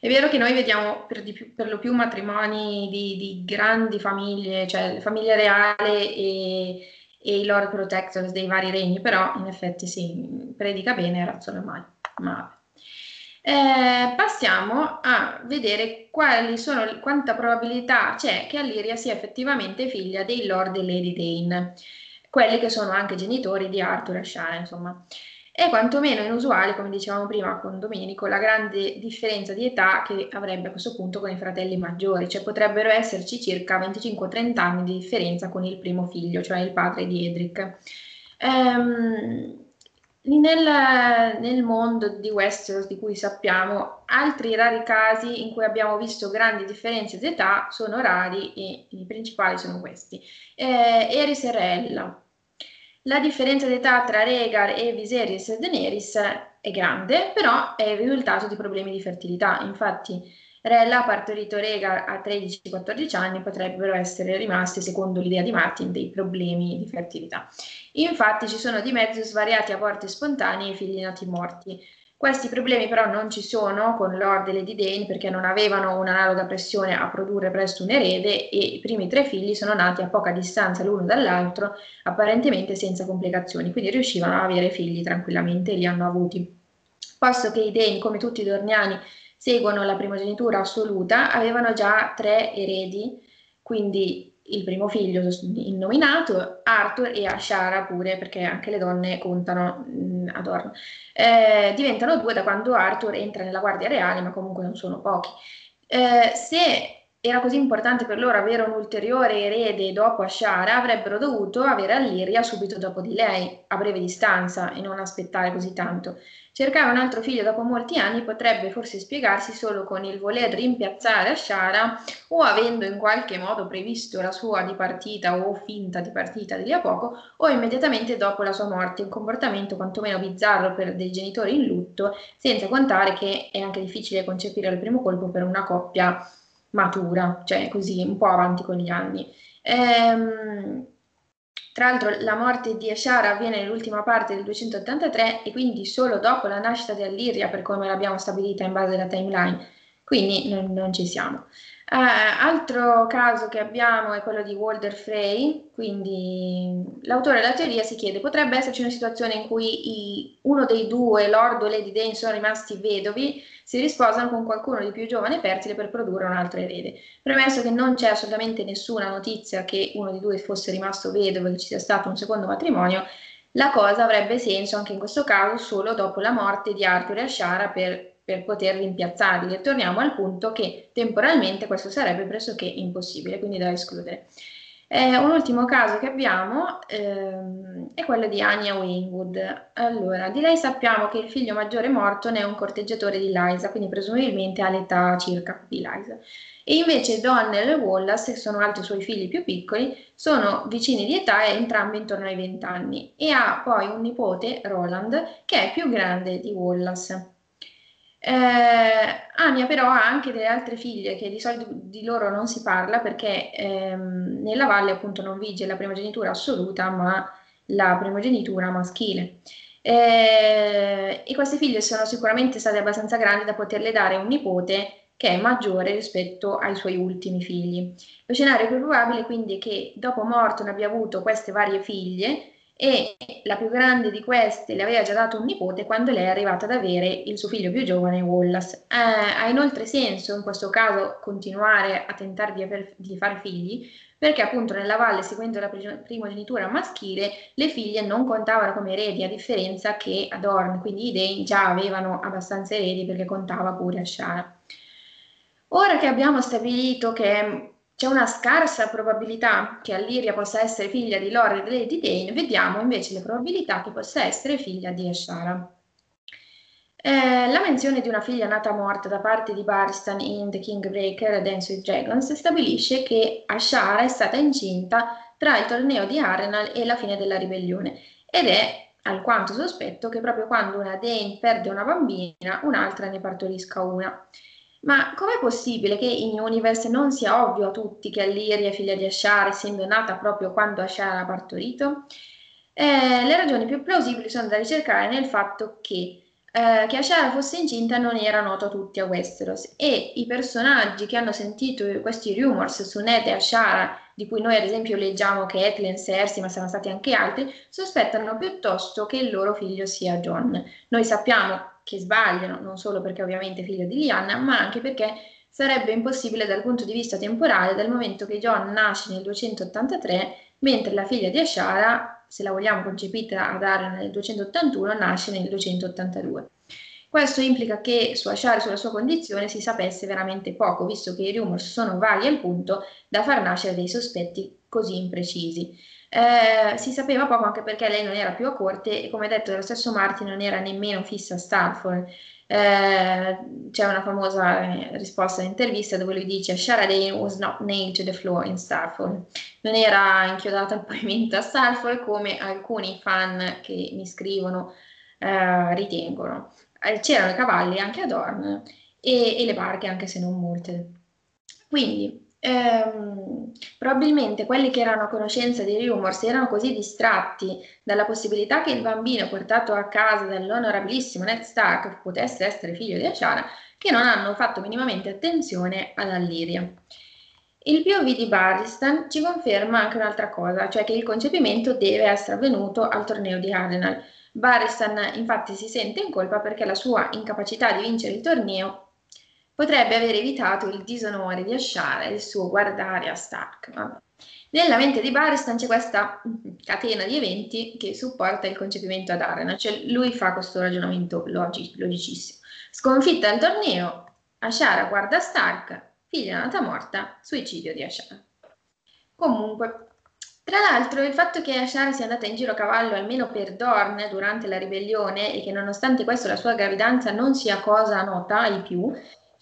È vero che noi vediamo per, più, per lo più matrimoni di, di, grandi famiglie, cioè famiglia reale e, e, i lord protectors dei vari regni, però in effetti sì, predica bene e razzola male. Ma eh, passiamo a vedere quali sono, quanta probabilità c'è che Alliria sia effettivamente figlia dei lord e lady Dane quelli che sono anche genitori di Arthur e Shara, insomma. È quantomeno inusuale, come dicevamo prima con Domenico, la grande differenza di età che avrebbe a questo punto con i fratelli maggiori, cioè potrebbero esserci circa 25-30 anni di differenza con il primo figlio, cioè il padre di Edric. Ehm, nel, nel, mondo di Westeros di cui sappiamo, altri rari casi in cui abbiamo visto grandi differenze di età sono rari e i principali sono questi. Eh, Eris e Rella, la differenza d'età tra Rhaegar e Viserys e Daenerys è grande, però è il risultato di problemi di fertilità. Infatti Rella ha partorito Rega a 13-14 anni, potrebbero essere rimasti, secondo l'idea di Martin, dei problemi di fertilità. Infatti ci sono di mezzo svariati aborti spontanei e figli nati morti. Questi problemi però non ci sono con Lord e Lady Dane perché non avevano un'analoga pressione a produrre presto un erede e i primi tre figli sono nati a poca distanza l'uno dall'altro, apparentemente senza complicazioni, quindi riuscivano a avere figli tranquillamente e li hanno avuti. Posto che i Dane, come tutti i dorniani, seguono la primogenitura assoluta, avevano già tre eredi, quindi il primo figlio innominato, Arthur e Ashara pure, perché anche le donne contano mh, mm, ad Orn. Eh, diventano due da quando Arthur entra nella Guardia Reale, ma comunque non sono pochi. Eh, se era così importante per loro avere un ulteriore erede dopo Ashara, avrebbero dovuto avere Alliria subito dopo di lei, a breve distanza, e non aspettare così tanto. Cercare un altro figlio dopo molti anni potrebbe forse spiegarsi solo con il voler rimpiazzare Ashara o avendo in qualche modo previsto la sua dipartita o finta dipartita di lì a poco o immediatamente dopo la sua morte, un comportamento quantomeno bizzarro per dei genitori in lutto, senza contare che è anche difficile concepire al primo colpo per una coppia matura, cioè così un po' avanti con gli anni. Ehm, tra l'altro la morte di Ashara avviene nell'ultima parte del 283 e quindi solo dopo la nascita di Alliria per come l'abbiamo stabilita in base alla timeline, quindi non, non ci siamo. Uh, altro caso che abbiamo è quello di Walter Frey, quindi l'autore della teoria si chiede potrebbe esserci una situazione in cui i, uno dei due, Lord o Lady Dane, sono rimasti vedovi si risposano con qualcuno di più giovane e fertile per produrre un altro erede. Premesso che non c'è assolutamente nessuna notizia che uno di due fosse rimasto vedovo e che ci sia stato un secondo matrimonio, la cosa avrebbe senso anche in questo caso solo dopo la morte di Arthur e Ashara per, per poter rimpiazzarli. E torniamo al punto che temporalmente questo sarebbe pressoché impossibile, quindi da escludere. Eh, un ultimo caso che abbiamo ehm, è quello di Anya Wingwood. Allora, di lei sappiamo che il figlio maggiore morto ne è un corteggiatore di Liza, quindi presumibilmente ha l'età circa di Liza. E invece Donnell e Wallace, che sono altri suoi figli più piccoli, sono vicini di età e entrambi intorno ai 20 anni. E ha poi un nipote, Roland, che è più grande di Wallace. Eh, Ania però ha anche delle altre figlie che di solito di loro non si parla perché ehm, nella valle appunto non vige la primogenitura assoluta ma la primogenitura maschile. Eh, e queste figlie sono sicuramente state abbastanza grandi da poterle dare un nipote che è maggiore rispetto ai suoi ultimi figli. Lo scenario più probabile quindi è che dopo Morton abbia avuto queste varie figlie e la più grande di queste le aveva già dato un nipote quando lei è arrivata ad avere il suo figlio più giovane, Wallace. Eh, ha inoltre senso in questo caso continuare a tentare di, aver, di fare figli, perché appunto nella valle, seguendo la primogenitura maschile, le figlie non contavano come eredi, a differenza che ad Orn, quindi i Dane già avevano abbastanza eredi perché contava pure Ashara. Ora che abbiamo stabilito che c'è una scarsa probabilità che Alliria possa essere figlia di Lord e Lady Dane, vediamo invece le probabilità che possa essere figlia di Ashara. Eh, la menzione di una figlia nata morta da parte di Barstan in The Kingbreaker Dance with Dragons stabilisce che Ashara è stata incinta tra il torneo di Arenal e la fine della ribellione ed è alquanto sospetto che proprio quando una Dane perde una bambina, un'altra ne partorisca una. Ma com'è possibile che in Universe non sia ovvio a tutti che Alliria è figlia di Ashara, essendo nata proprio quando Ashara ha partorito? Eh, le ragioni più plausibili sono da ricercare nel fatto che eh, che Ashara fosse incinta non era noto a tutti a Westeros e i personaggi che hanno sentito questi rumors su Ned e Ashara, di cui noi ad esempio leggiamo che Catelyn, Cersei, ma saranno stati anche altri, sospettano piuttosto che il loro figlio sia John. Noi sappiamo che sbagliano, non solo perché ovviamente è figlio di Lianna, ma anche perché sarebbe impossibile dal punto di vista temporale dal momento che John nasce nel 283, mentre la figlia di Ashara, se la vogliamo concepita ad Arya nel 281, nasce nel 282. Questo implica che su Ashara e sulla sua condizione si sapesse veramente poco, visto che i rumors sono vaghi al punto da far nascere dei sospetti così imprecisi. Eh, si sapeva poco anche perché lei non era più a corte e come detto dallo stesso Martin non era nemmeno fissa a Starfall. Eh, c'è una famosa eh, risposta in intervista dove lui dice Sharadane was not nailed to the floor in Starfall non era inchiodata al pavimento a Starfall come alcuni fan che mi scrivono eh, ritengono eh, c'erano i cavalli anche ad Orn e, e le barche, anche se non molte. Quindi Ehm, probabilmente quelli che erano a conoscenza dei rumors erano così distratti dalla possibilità che il bambino portato a casa dall'onorabilissimo Ned Stark potesse essere figlio di Ashara che non hanno fatto minimamente attenzione ad Alliria. Il POV di Barristan ci conferma anche un'altra cosa, cioè che il concepimento deve essere avvenuto al torneo di Ardenal. Barristan infatti si sente in colpa perché la sua incapacità di vincere il torneo potrebbe aver evitato il disonore di Ashara e il suo guardare a Stark. Nella mente di Barristan c'è questa catena di eventi che supporta il concepimento ad Arena, cioè lui fa questo ragionamento logic- logicissimo. Sconfitta il torneo, Ashara guarda Stark, figlia nata morta, suicidio di Ashara. Comunque, tra l'altro, il fatto che Ashara sia andata in giro a cavallo almeno per Dorn durante la ribellione e che nonostante questo la sua gravidanza non sia cosa nota ai più,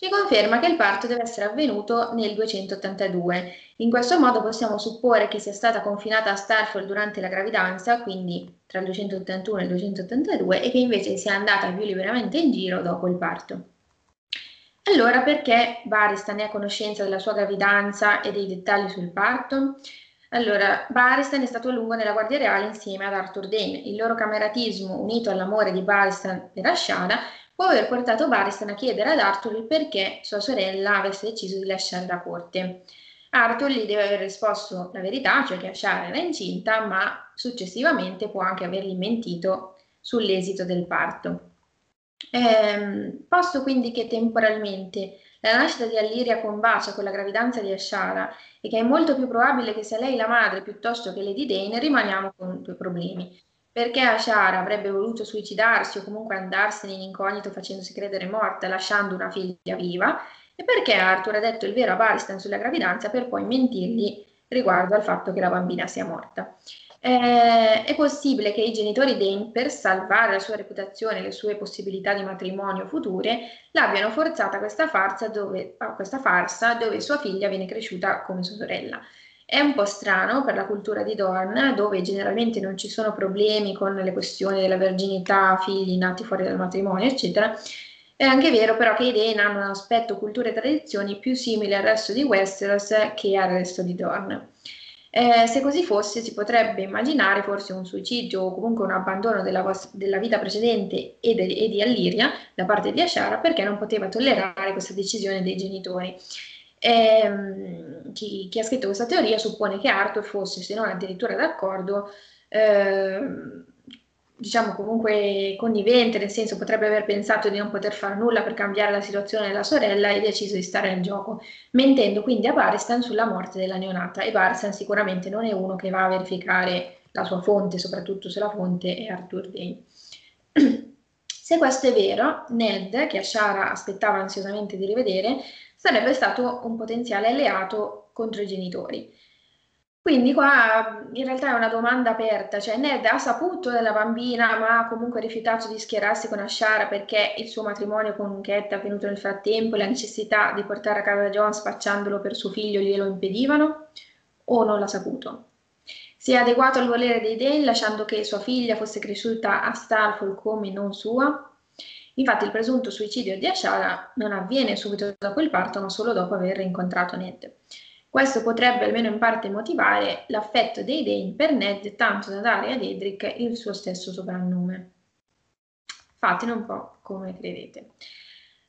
ci conferma che il parto deve essere avvenuto nel 282. In questo modo possiamo supporre che sia stata confinata a Starfall durante la gravidanza, quindi tra il 281 e il 282, e che invece sia andata più liberamente in giro dopo il parto. Allora perché Baristan è a conoscenza della sua gravidanza e dei dettagli sul parto? Allora, Baristan è stato a lungo nella Guardia Reale insieme ad Arthur Dane. Il loro cameratismo, unito all'amore di Baristan per Ashara, può aver portato Barristan a chiedere ad Arthur il perché sua sorella avesse deciso di lasciare la corte. Arthur gli deve aver risposto la verità, cioè che Ashara era incinta, ma successivamente può anche avergli mentito sull'esito del parto. Ehm, posto quindi che temporalmente la nascita di Alliria combacia con la gravidanza di Ashara e che è molto più probabile che sia lei la madre piuttosto che Lady Dane, rimaniamo con due problemi. Perché Ashara avrebbe voluto suicidarsi o comunque andarsene in incognito facendosi credere morta, lasciando una figlia viva, e perché Arthur ha detto il vero a Baristan sulla gravidanza per poi mentirgli riguardo al fatto che la bambina sia morta. Eh, è possibile che i genitori Dane, per salvare la sua reputazione e le sue possibilità di matrimonio future, l'abbiano forzata a questa farsa dove, a questa farsa dove sua figlia viene cresciuta come sua sorella. È un po' strano per la cultura di Dorn, dove generalmente non ci sono problemi con le questioni della verginità, figli nati fuori dal matrimonio, eccetera. È anche vero però che i Dane hanno un aspetto cultura e tradizioni più simile al resto di Westeros che al resto di Dorn. Eh, se così fosse, si potrebbe immaginare forse un suicidio o comunque un abbandono della, della vita precedente e, de- e, di Alliria da parte di Ashara perché non poteva tollerare questa decisione dei genitori. Eh, chi, chi, ha scritto questa teoria suppone che Arthur fosse, se non addirittura d'accordo, eh, diciamo comunque connivente, nel senso potrebbe aver pensato di non poter fare nulla per cambiare la situazione della sorella e deciso di stare nel gioco, mentendo quindi a Baristan sulla morte della neonata e Baristan sicuramente non è uno che va a verificare la sua fonte, soprattutto se la fonte è Arthur Dane. Se questo è vero, Ned, che Ashara aspettava ansiosamente di rivedere, sarebbe stato un potenziale alleato contro i genitori. Quindi qua in realtà è una domanda aperta, cioè Ned ha saputo della bambina ma ha comunque rifiutato di schierarsi con Ashara perché il suo matrimonio con Cat è avvenuto nel frattempo e la necessità di portare a casa John spacciandolo per suo figlio glielo impedivano? O non l'ha saputo? Si è adeguato al volere dei Dane lasciando che sua figlia fosse cresciuta a Starfall come non sua? Infatti il presunto suicidio di Ashara non avviene subito dopo il parto, ma solo dopo aver incontrato Ned. Questo potrebbe almeno in parte motivare l'affetto dei Dane per Ned, tanto da dare ad Edric il suo stesso soprannome. Fatene un po' come credete.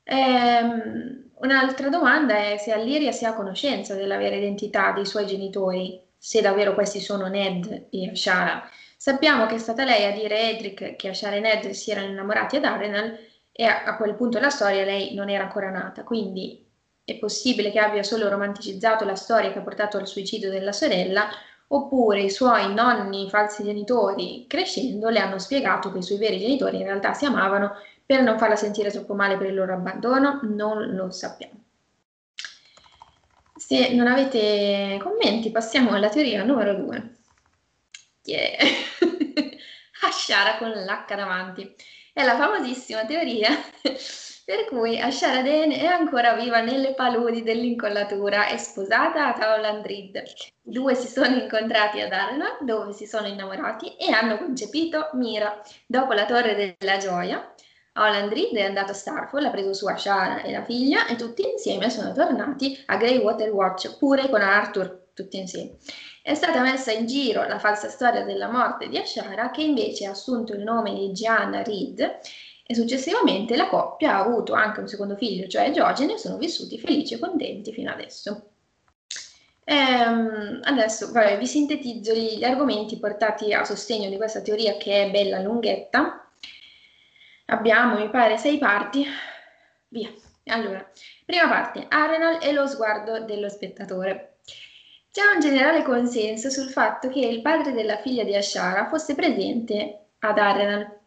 Ehm, un'altra domanda è se Alliria sia a conoscenza della vera identità dei suoi genitori, se davvero questi sono Ned e Ashara. Sappiamo che è stata lei a dire a Edric che Ashara e Ned si erano innamorati ad Arenal e a, quel punto della storia lei non era ancora nata, quindi è possibile che abbia solo romanticizzato la storia che ha portato al suicidio della sorella, oppure i suoi nonni falsi genitori, crescendo, le hanno spiegato che i suoi veri genitori in realtà si amavano per non farla sentire troppo male per il loro abbandono, non lo sappiamo. Se non avete commenti, passiamo alla teoria numero 2. Yeah. Asciara con l'H davanti. È la famosissima teoria per cui Ashara Dane è ancora viva nelle paludi dell'incollatura e sposata a Taolandrid. I due si sono incontrati ad Arna, dove si sono innamorati e hanno concepito Mira. Dopo la Torre della Gioia, Holland è andato a Starfall, ha preso su Ashara e la figlia e tutti insieme sono tornati a Greywater Watch, pure con Arthur, tutti insieme. È stata messa in giro la falsa storia della morte di Ashara, che invece ha assunto il nome di Gianna Reed, e successivamente la coppia ha avuto anche un secondo figlio, cioè Giogene, e sono vissuti felici e contenti fino adesso. Ehm, adesso vabbè, vi sintetizzo gli, argomenti portati a sostegno di questa teoria che è bella lunghetta Abbiamo, mi pare, sei parti. Via. Allora, prima parte, Arenal e lo sguardo dello spettatore. C'è un generale consenso sul fatto che il padre della figlia di Ashara fosse presente ad Arenal.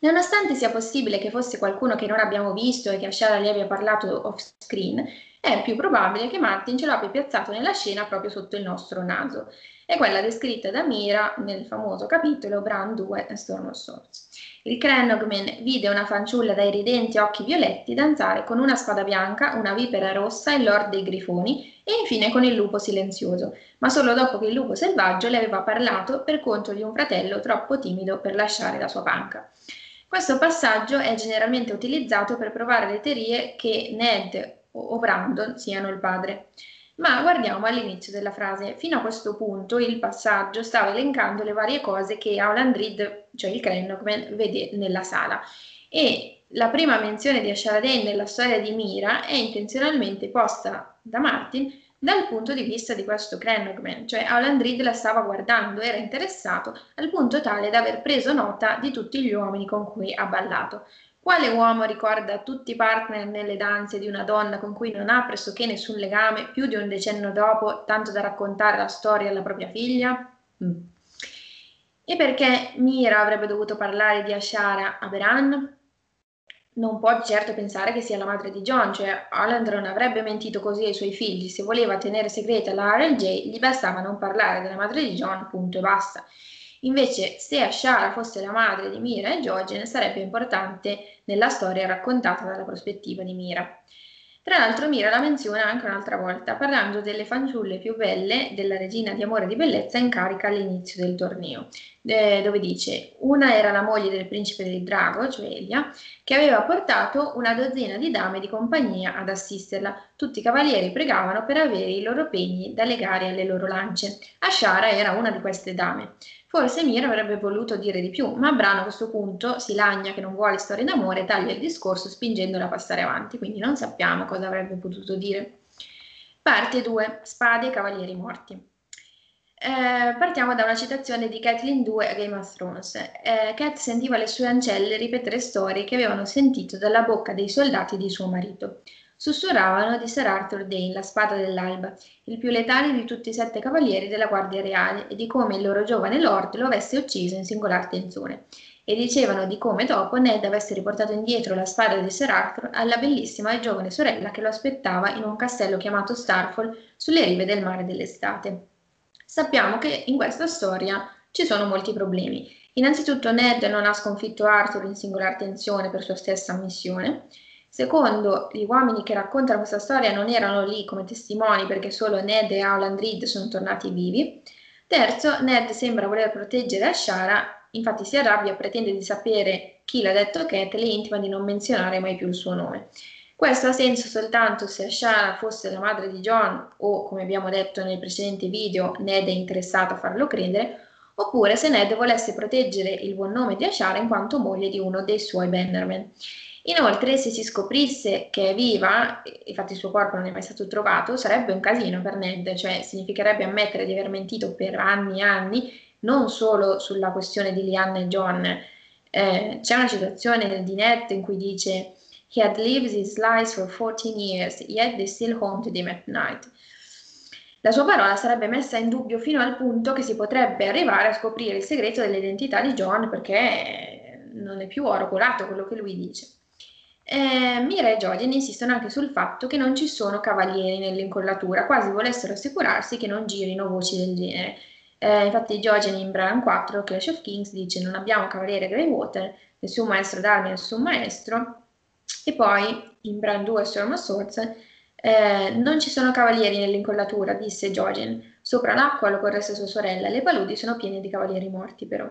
Nonostante sia possibile che fosse qualcuno che non abbiamo visto e che Ashara gli abbia parlato off screen, è più probabile che Martin ce l'abbia piazzato nella scena proprio sotto il nostro naso. È quella descritta da Mira nel famoso capitolo Bran 2 Storm of Swords. Il Crenogman vide una fanciulla dai ridenti occhi violetti danzare con una spada bianca, una vipera rossa, il Lord dei Grifoni e infine con il lupo silenzioso, ma solo dopo che il lupo selvaggio le aveva parlato per conto di un fratello troppo timido per lasciare la sua panca. Questo passaggio è generalmente utilizzato per provare le teorie che Ned o Brandon siano il padre. Ma guardiamo all'inizio della frase. Fino a questo punto il passaggio stava elencando le varie cose che Howland Reed, cioè il Cranlockman, vede nella sala. E la prima menzione di Ashara nella storia di Mira è intenzionalmente posta da Martin dal punto di vista di questo Cranlockman, cioè Howland Reed la stava guardando, era interessato al punto tale da aver preso nota di tutti gli uomini con cui ha ballato. Quale uomo ricorda tutti i partner nelle danze di una donna con cui non ha pressoché nessun legame più di un decennio dopo, tanto da raccontare la storia alla propria figlia? Mm. E perché Mira avrebbe dovuto parlare di Ashara a Beran? Non può certo pensare che sia la madre di John, cioè Holland non avrebbe mentito così ai suoi figli. Se voleva tenere segreta la RLJ, gli bastava non parlare della madre di John, punto e basta. Invece, se Ashara fosse la madre di Mira e Giogene, sarebbe importante nella storia raccontata dalla prospettiva di Mira. Tra l'altro Mira la menziona anche un'altra volta, parlando delle fanciulle più belle della regina di amore e di bellezza in carica all'inizio del torneo, dove dice una era la moglie del principe del drago, cioè Elia, che aveva portato una dozzina di dame di compagnia ad assisterla. Tutti i cavalieri pregavano per avere i loro pegni da legare alle loro lance. Ashara era una di queste dame. Forse Mira avrebbe voluto dire di più, ma Brano a questo punto si lagna che non vuole storie d'amore taglia il discorso spingendola a passare avanti, quindi non sappiamo cosa avrebbe potuto dire. Parte 2. Spade e cavalieri morti. Eh, partiamo da una citazione di Kathleen 2 a Game of Thrones. Eh, sentiva le sue ancelle ripetere storie che avevano sentito dalla bocca dei soldati di suo marito sussurravano di Sir Arthur Dane, la spada dell'alba, il più letale di tutti i sette cavalieri della Guardia Reale, e di come il loro giovane lord lo avesse ucciso in singolar tensione. E dicevano di come dopo Ned avesse riportato indietro la spada di Sir Arthur alla bellissima e giovane sorella che lo aspettava in un castello chiamato Starfall sulle rive del mare dell'estate. Sappiamo che in questa storia ci sono molti problemi. Innanzitutto Ned non ha sconfitto Arthur in singolar tensione per sua stessa ammissione. Secondo, gli uomini che raccontano questa storia non erano lì come testimoni perché solo Ned e Howland Reed sono tornati vivi. Terzo, Ned sembra voler proteggere Ashara, infatti si arrabbia, pretende di sapere chi l'ha detto Cat e le intima di non menzionare mai più il suo nome. Questo ha senso soltanto se Ashara fosse la madre di John o, come abbiamo detto nel precedente video, Ned è interessato a farlo credere, oppure se Ned volesse proteggere il buon nome di Ashara in quanto moglie di uno dei suoi Bannerman. Inoltre, se si scoprisse che è viva, infatti il suo corpo non è mai stato trovato, sarebbe un casino per Ned, cioè significherebbe ammettere di aver mentito per anni e anni, non solo sulla questione di Lianna e John. Eh, c'è una citazione di Ned in cui dice He had lived his lies for 14 years, yet they still haunted him at night. La sua parola sarebbe messa in dubbio fino al punto che si potrebbe arrivare a scoprire il segreto dell'identità di John perché non è più oro colato quello che lui dice. Eh, Mira e Jodin insistono anche sul fatto che non ci sono cavalieri nell'incollatura, quasi volessero assicurarsi che non girino voci del genere. Eh, infatti Diogene in Bran 4, Clash of Kings, dice non abbiamo cavaliere Greywater, nessun maestro d'armi, nessun maestro. E poi in Bran 2, Storm of Swords, eh, non ci sono cavalieri nell'incollatura, disse Jojen. Sopra l'acqua lo corresse sua sorella, le paludi sono piene di cavalieri morti però.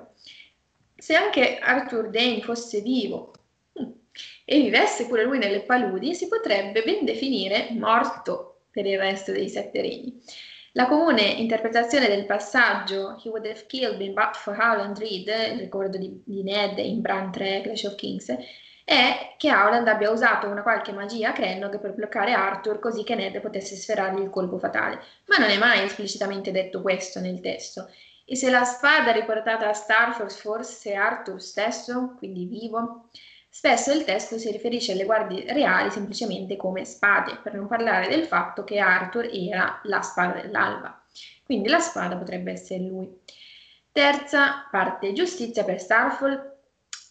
Se anche Arthur Dane fosse vivo, e vivesse pure lui nelle paludi, si potrebbe ben definire morto per il resto dei sette regni. La comune interpretazione del passaggio He would have killed me but for Howland Reed, il ricordo di, di Ned in Bran 3 Clash of Kings, è che Howland abbia usato una qualche magia a Crennog per bloccare Arthur così che Ned potesse sferrargli il colpo fatale. Ma non è mai esplicitamente detto questo nel testo. E se la spada riportata a Starforce fosse Arthur stesso, quindi vivo? Spesso il testo si riferisce alle guardie reali semplicemente come spade, per non parlare del fatto che Arthur era la spada dell'alba. Quindi la spada potrebbe essere lui. Terza parte, giustizia per Starfall.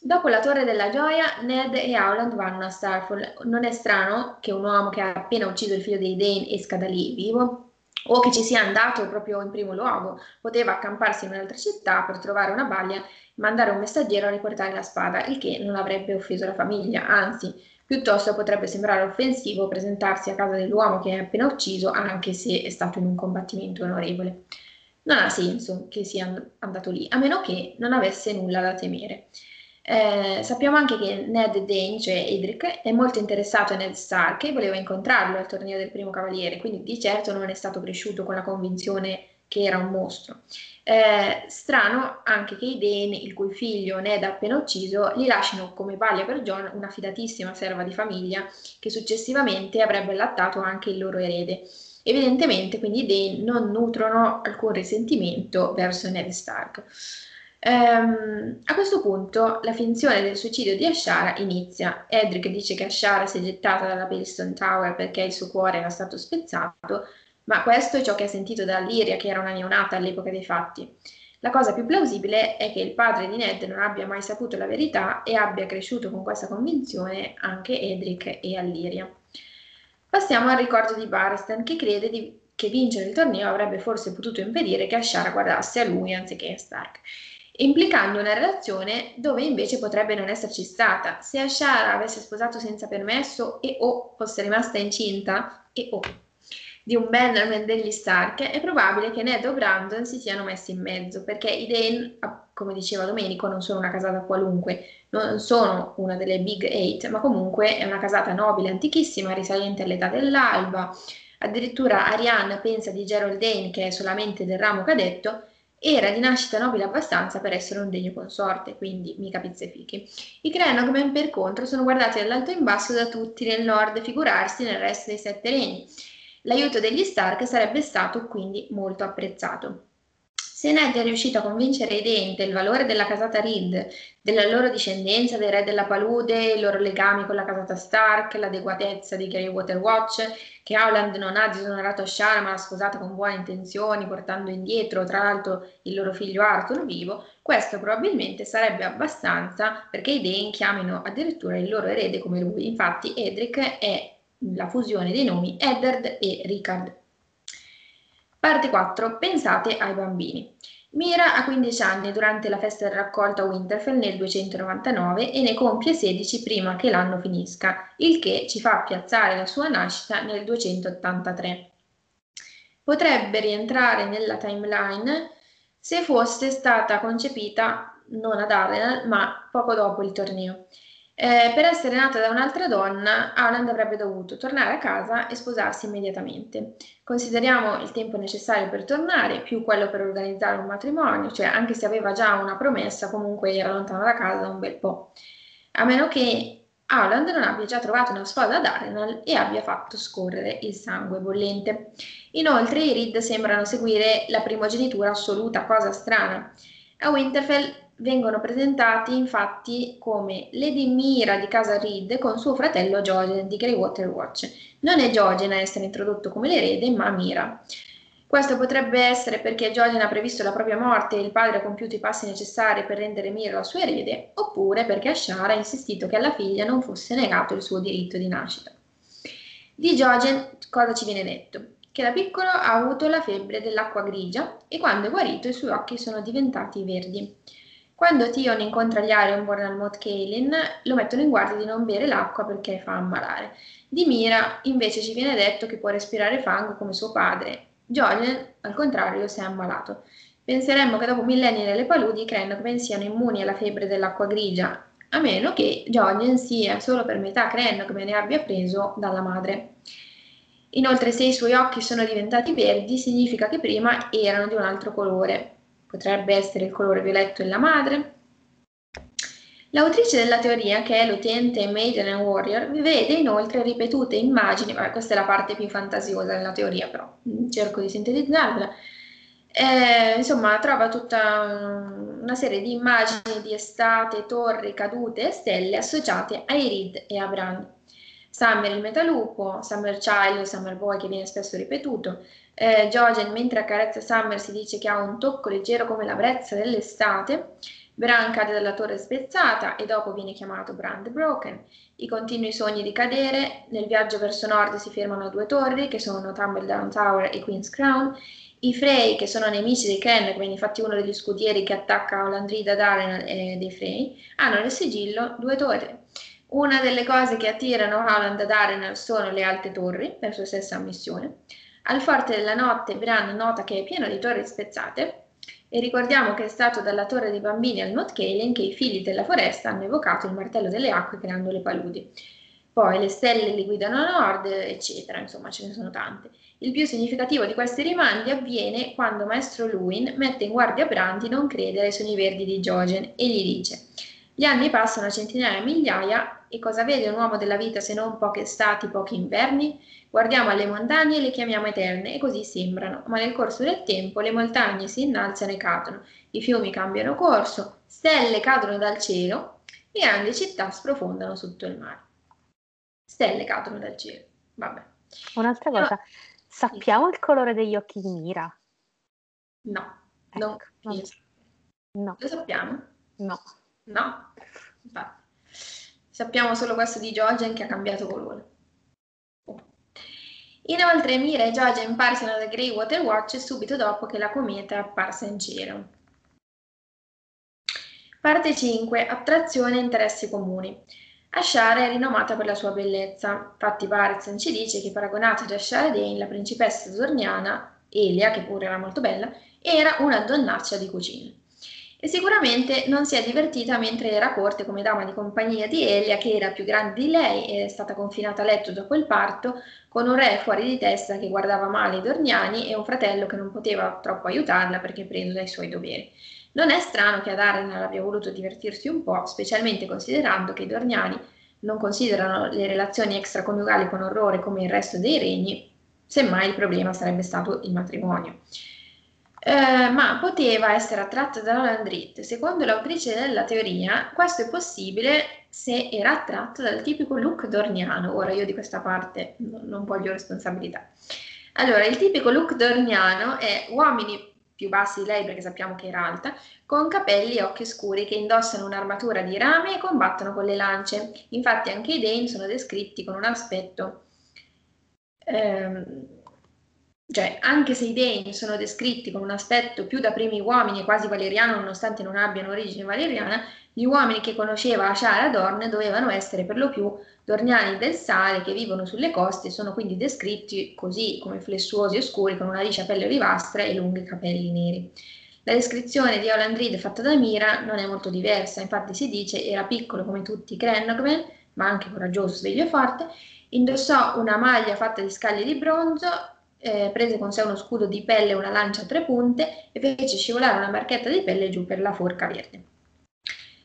Dopo la Torre della Gioia, Ned e Howland vanno a Starfall. Non è strano che un uomo che ha appena ucciso il figlio dei Dane esca da lì vivo? o che ci sia andato proprio in primo luogo, poteva accamparsi in un'altra città per trovare una baglia mandare un messaggero a riportare la spada, il che non avrebbe offeso la famiglia, anzi, piuttosto potrebbe sembrare offensivo presentarsi a casa dell'uomo che è appena ucciso, anche se è stato in un combattimento onorevole. Non ha senso che sia andato lì, a meno che non avesse nulla da temere. Eh, sappiamo anche che Ned Dane, cioè Edric, è molto interessato a Ned Stark e voleva incontrarlo al torneo del primo cavaliere, quindi di certo non è stato cresciuto con la convinzione che era un mostro. Eh, strano anche che i Dane, il cui figlio Ned ha appena ucciso, gli lasciano come paglia per John una fidatissima serva di famiglia che successivamente avrebbe allattato anche il loro erede. Evidentemente quindi i Dane non nutrono alcun risentimento verso Ned Stark. Um, a questo punto la finzione del suicidio di Ashara inizia. Edric dice che Ashara si è gettata dalla Paystone Tower perché il suo cuore era stato spezzato, ma questo è ciò che ha sentito da Liria, che era una neonata all'epoca dei fatti. La cosa più plausibile è che il padre di Ned non abbia mai saputo la verità e abbia cresciuto con questa convinzione anche Edric e Alliria. Passiamo al ricordo di Barristan, che crede di, che vincere il torneo avrebbe forse potuto impedire che Ashara guardasse a lui anziché a Stark implicando una relazione dove invece potrebbe non esserci stata. Se Ashara avesse sposato senza permesso e o fosse rimasta incinta e o di un Bannerman degli Stark, è probabile che Ned o Brandon si siano messi in mezzo, perché i Dane, come diceva Domenico, non sono una casata qualunque, non sono una delle Big Eight, ma comunque è una casata nobile, antichissima, risalente all'età dell'alba. Addirittura Arianna pensa di Gerald Dane, che è solamente del ramo cadetto, era di nascita nobile abbastanza per essere un degno consorte, quindi mica pizze fichi. I Crenogmen, per contro, sono guardati dall'alto in basso da tutti nel nord, figurarsi nel resto dei sette regni. L'aiuto degli Stark sarebbe stato quindi molto apprezzato. Se Ned è riuscito a convincere i Dane del valore della casata Reed, della loro discendenza dei re della palude, i loro legami con la casata Stark, l'adeguatezza di Greywater Watch, che Howland non ha disonorato Shara ma l'ha sposata con buone intenzioni, portando indietro tra l'altro il loro figlio Arthur vivo, questo probabilmente sarebbe abbastanza perché i Dane chiamino addirittura il loro erede come lui. Infatti Edric è la fusione dei nomi Eddard e Ricard. Parte 4. Pensate ai bambini. Mira ha 15 anni durante la festa del raccolto a Winterfell nel 299 e ne compie 16 prima che l'anno finisca, il che ci fa piazzare la sua nascita nel 283. Potrebbe rientrare nella timeline se fosse stata concepita non ad Ardenal ma poco dopo il torneo. Eh, per essere nata da un'altra donna, Howland avrebbe dovuto tornare a casa e sposarsi immediatamente. Consideriamo il tempo necessario per tornare, più quello per organizzare un matrimonio, cioè anche se aveva già una promessa, comunque era lontano da casa da un bel po'. A meno che Howland non abbia già trovato una sposa ad Arenal e abbia fatto scorrere il sangue bollente. Inoltre i Reed sembrano seguire la primogenitura assoluta, cosa strana. A Winterfell vengono presentati infatti come Lady Mira di casa Reed con suo fratello Jojen di Greywater Watch. Non è Jojen a essere introdotto come l'erede, ma Mira. Questo potrebbe essere perché Jojen ha previsto la propria morte e il padre ha compiuto i passi necessari per rendere Mira la sua erede, oppure perché Ashara ha insistito che alla figlia non fosse negato il suo diritto di nascita. Di Jojen cosa ci viene detto? Che da piccolo ha avuto la febbre dell'acqua grigia e quando è guarito i suoi occhi sono diventati verdi. Quando Tion incontra gli Ironborn al Mot Kaelin, lo mettono in guardia di non bere l'acqua perché fa ammalare. Di Mira invece ci viene detto che può respirare fango come suo padre. Jolien, al contrario, si è ammalato. Penseremmo che dopo millenni nelle paludi i Krenogmen siano immuni alla febbre dell'acqua grigia, a meno che Jojen sia solo per metà Cren come ne abbia preso dalla madre. Inoltre se i suoi occhi sono diventati verdi significa che prima erano di un altro colore. Potrebbe essere il colore violetto della madre. L'autrice della teoria, che è l'utente Maiden and Warrior, vede inoltre ripetute immagini, vabbè, questa è la parte più fantasiosa della teoria, però mm, cerco di sintetizzarla, eh, insomma, trova tutta una serie di immagini di estate, torri, cadute e stelle associate a Irid e a Bran. Summer il metalupo, Summer Child, Summer Boy che viene spesso ripetuto. Eh, Jojen, mentre accarezza Summer, si dice che ha un tocco leggero come la brezza dell'estate. Bran cade dalla torre spezzata e dopo viene chiamato Brand Broken. I continui sogni di cadere. Nel viaggio verso nord si fermano due torri che sono Tumbledown Tower e Queen's Crown i Frey, che sono nemici dei Ken, quindi infatti uno degli scudieri che attacca Olandrida Daren e dei Frey, hanno nel sigillo due torri. Una delle cose che attirano Howland da Daren sono le alte torri, per sua stessa ammissione. Al forte della notte Bran nota che è pieno di torri spezzate e ricordiamo che è stato dalla torre dei bambini al Not Kaelin che i figli della foresta hanno evocato il martello delle acque creando le paludi. Poi le stelle li guidano a nord, eccetera, insomma ce ne sono tante. Il più significativo di questi rimandi avviene quando Maestro Luin mette in guardia Bran di non credere ai sogni verdi di Jojen e gli dice gli anni passano a centinaia e migliaia e cosa vede un uomo della vita se non poche estati, pochi inverni? Guardiamo alle montagne e le chiamiamo eterne e così sembrano, ma nel corso del tempo le montagne si innalzano e cadono, i fiumi cambiano corso, stelle cadono dal cielo e grandi città sprofondano sotto il mare. Stelle cadono dal cielo, vabbè. Un'altra cosa, Sappiamo il colore degli occhi di Mira? No, ecco, non no. Lo sappiamo? No. No? Infatti. Sappiamo solo questo di Jojen che ha cambiato colore. Inoltre Mira e Jojen parsero da Grey Water Watch subito dopo che la cometa è apparsa in cielo. Parte 5. Attrazione e interessi comuni. Ashara è rinomata per la sua bellezza, infatti Parzan ci dice che paragonata ad Ashara Dane, la principessa zorniana, Elia, che pure era molto bella, era una donnaccia di cucina. E sicuramente non si è divertita mentre era a corte come dama di compagnia di Elia, che era più grande di lei è stata confinata a letto dopo il parto, con un re fuori di testa che guardava male i dorniani e un fratello che non poteva troppo aiutarla perché preso dai suoi doveri. Non è strano che ad Arenal abbia voluto divertirsi un po', specialmente considerando che i Dorniani non considerano le relazioni extraconiugali con orrore come il resto dei regni, semmai il problema sarebbe stato il matrimonio. Eh, ma poteva essere attratta da Landrit. Secondo l'autrice della teoria, questo è possibile se era attratta dal tipico look dorniano. Ora io di questa parte non, non voglio responsabilità. Allora, il tipico look dorniano è uomini più bassi di lei perché sappiamo che era alta, con capelli e occhi scuri che indossano un'armatura di rame e combattono con le lance. Infatti anche i Dane sono descritti con un aspetto... Ehm, cioè, anche se i Dane sono descritti con un aspetto più da primi uomini quasi valeriano, nonostante non abbiano origine valeriana, gli uomini che conosceva Ashara Dorn dovevano essere per lo più dorniani del sale che vivono sulle coste e sono quindi descritti così come flessuosi e scuri con una liscia pelle olivastra e lunghi capelli neri. La descrizione di Olandrid fatta da Mira non è molto diversa, infatti si dice era piccolo come tutti i Krennogmen, ma anche coraggioso, sveglio e forte, indossò una maglia fatta di scaglie di bronzo eh, prese con sé uno scudo di pelle e una lancia a tre punte e fece scivolare una barchetta di pelle giù per la forca verde.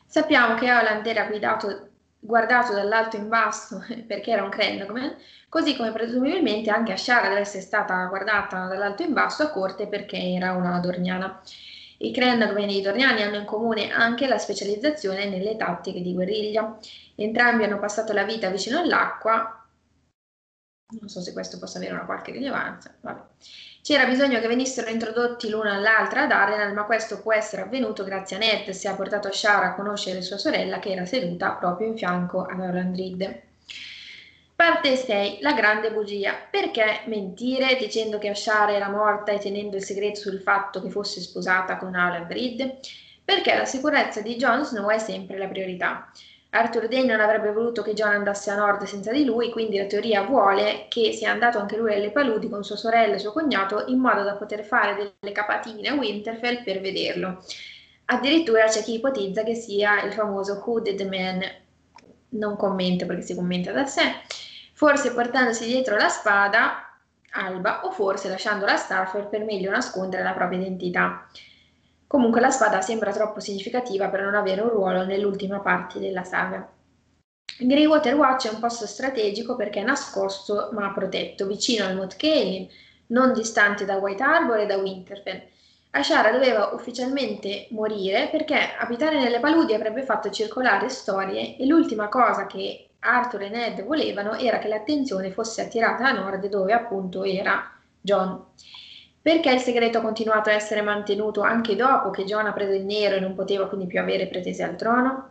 Sappiamo che Holland era guidato, guardato dall'alto in basso perché era un Krendogman, così come presumibilmente anche Ashara deve essere stata guardata dall'alto in basso a corte perché era una dorniana. I Krendogman e i Dorniani hanno in comune anche la specializzazione nelle tattiche di guerriglia. Entrambi hanno passato la vita vicino all'acqua non so se questo possa avere una qualche rilevanza. Vabbè. C'era bisogno che venissero introdotti l'una all'altra ad Arenal, ma questo può essere avvenuto grazie a Ned, se ha portato Shara a conoscere sua sorella che era seduta proprio in fianco a Orlandrid. Parte 6. La grande bugia. Perché mentire dicendo che Ashara era morta e tenendo il segreto sul fatto che fosse sposata con Alandrid? Perché la sicurezza di Jon Snow è sempre la priorità. Arthur Dane non avrebbe voluto che John andasse a nord senza di lui, quindi la teoria vuole che sia andato anche lui alle paludi con sua sorella e suo cognato in modo da poter fare delle capatine a Winterfell per vederlo. addirittura c'è chi ipotizza che sia il famoso Hooded Man, non commento perché si commenta da sé, forse portandosi dietro la spada Alba o forse lasciandola Starford per meglio nascondere la propria identità. Comunque la spada sembra troppo significativa per non avere un ruolo nell'ultima parte della saga. Greywater Watch è un posto strategico perché è nascosto ma protetto, vicino al Mount Kaelin, non distante da White Harbor e da Winterfell. Ashara doveva ufficialmente morire perché abitare nelle paludi avrebbe fatto circolare storie e l'ultima cosa che Arthur e Ned volevano era che l'attenzione fosse attirata a nord dove appunto era John. Perché il segreto ha continuato a essere mantenuto anche dopo che John ha preso il nero e non poteva quindi più avere pretese al trono?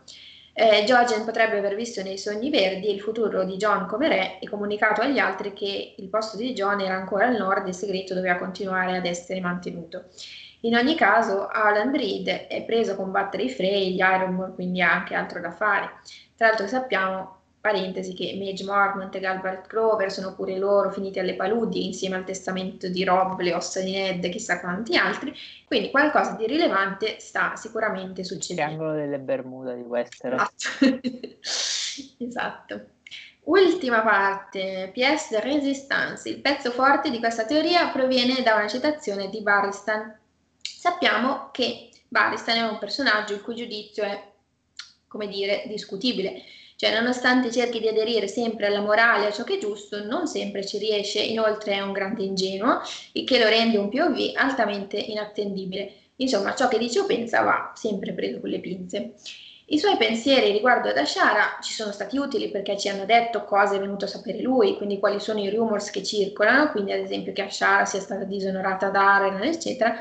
Eh, Jojen potrebbe aver visto nei sogni verdi il futuro di John come re e comunicato agli altri che il posto di John era ancora al nord e il segreto doveva continuare ad essere mantenuto. In ogni caso, Alan Reed è preso a combattere i Frey, gli Ironborn, quindi ha anche altro da fare. Tra l'altro sappiamo parentesi che Mage Mormont e Galbert Grover sono pure loro finiti alle paludi insieme al testamento di Rob, le ossa di Ned e chissà quanti altri, quindi qualcosa di rilevante sta sicuramente succedendo. Triangolo delle Bermuda di Westeros. Esatto. esatto. Ultima parte, PS de Resistance. Il pezzo forte di questa teoria proviene da una citazione di Barristan. Sappiamo che Barristan è un personaggio il cui giudizio è, come dire, discutibile cioè, nonostante cerchi di aderire sempre alla morale a ciò che è giusto, non sempre ci riesce, inoltre è un grande ingenuo, il che lo rende un POV altamente inattendibile. Insomma, ciò che dice o pensa va sempre preso con le pinze. I suoi pensieri riguardo ad Ashara ci sono stati utili perché ci hanno detto cosa è venuto a sapere lui, quindi quali sono i rumors che circolano, quindi ad esempio che Ashara sia stata disonorata da Aren, eccetera,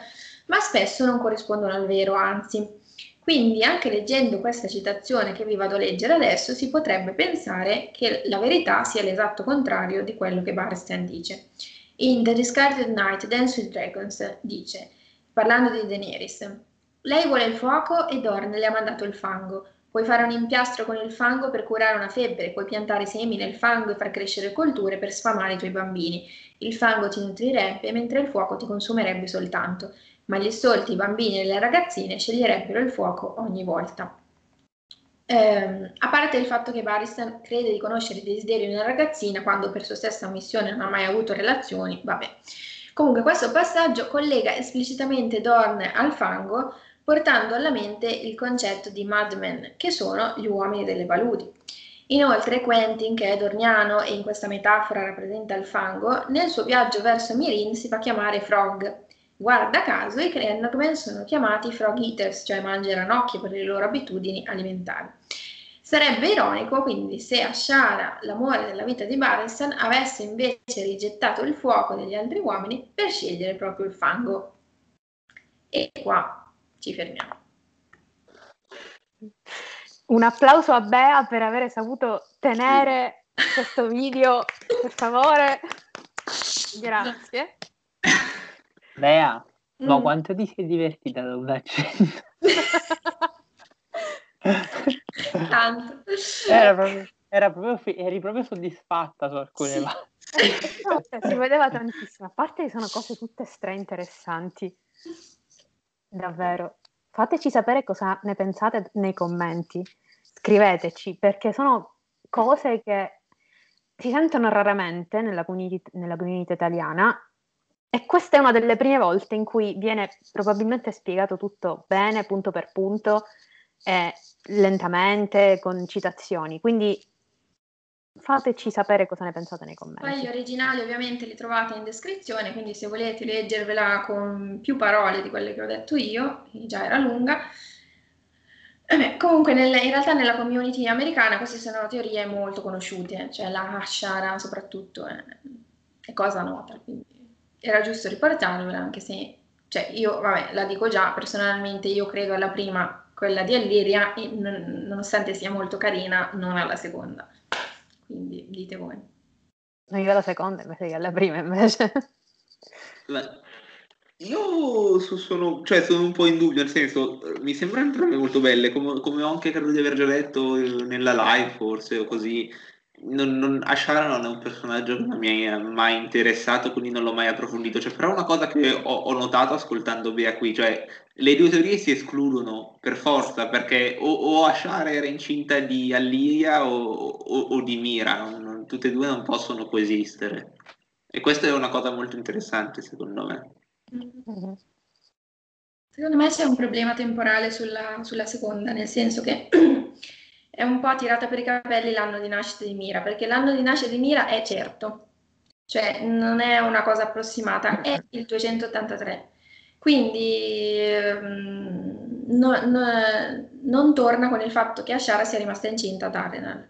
ma spesso non corrispondono al vero, anzi. Quindi anche leggendo questa citazione che vi vado a leggere adesso si potrebbe pensare che la verità sia l'esatto contrario di quello che Barstein dice. In The Discarded Night, Dance with Dragons dice, parlando di Daenerys, lei vuole il fuoco e Dorn le ha mandato il fango. Puoi fare un impiastro con il fango per curare una febbre, puoi piantare semi nel fango e far crescere colture per sfamare i tuoi bambini. Il fango ti nutrirebbe mentre il fuoco ti consumerebbe soltanto ma gli stolti, i bambini e le ragazzine sceglierebbero il fuoco ogni volta. Eh, a parte il fatto che Barristan crede di conoscere i desideri di una ragazzina quando per sua stessa missione non ha mai avuto relazioni, vabbè. Comunque questo passaggio collega esplicitamente Dorn al fango portando alla mente il concetto di madmen, che sono gli uomini delle paludi. Inoltre Quentin, che è dorniano e in questa metafora rappresenta il fango, nel suo viaggio verso Mirin si fa chiamare Frog, Guarda caso i Krennogmen sono chiamati frog eaters, cioè mangiano ranocchie per le loro abitudini alimentari. Sarebbe ironico quindi se Ashara, l'amore della vita di Barristan, avesse invece rigettato il fuoco degli altri uomini per scegliere proprio il fango. E qua ci fermiamo. Un applauso a Bea per aver saputo tenere questo video, per favore. Grazie. Bea, mm. ma quanto ti sei divertita da un accento? Tanto. Era proprio, era proprio, eri proprio soddisfatta su alcune sì. parti. si vedeva tantissimo, a parte che sono cose tutte stra interessanti. Davvero. Fateci sapere cosa ne pensate nei commenti. Scriveteci, perché sono cose che si sentono raramente nella community, nella community italiana e questa è una delle prime volte in cui viene probabilmente spiegato tutto bene, punto per punto, e lentamente, con citazioni. Quindi fateci sapere cosa ne pensate nei commenti. Poi gli originali ovviamente li trovate in descrizione, quindi se volete leggervela con più parole di quelle che ho detto io, già era lunga. Eh comunque nel, in realtà nella community americana queste sono teorie molto conosciute, cioè la Hashara soprattutto è, è cosa nota. Quindi era giusto riportarvela, anche se, cioè, io, vabbè, la dico già, personalmente io credo alla prima, quella di Alliria, e non, nonostante sia molto carina, non alla seconda. Quindi dite voi. Io alla seconda invece che alla prima, invece. La... Io sono, cioè, sono un po' in dubbio, nel senso, mi sembrano entrambe molto belle, come, come ho anche credo di aver già detto nella live forse o così. Non, non, Ashara non è un personaggio che non mi ha mai interessato, quindi non l'ho mai approfondito. Cioè, però una cosa che ho, ho, notato ascoltando Bea qui, cioè le due teorie si escludono per forza, perché o, o Ashara era incinta di Allia o, o, o di Mira, non, tutte e due non possono coesistere. E questa è una cosa molto interessante, secondo me. Secondo me c'è un problema temporale sulla, sulla seconda, nel senso che è un po' tirata per i capelli l'anno di nascita di Mira, perché l'anno di nascita di Mira è certo, cioè non è una cosa approssimata, è il 283. Quindi ehm, no, no, non torna con il fatto che Ashara sia rimasta incinta da Arenal.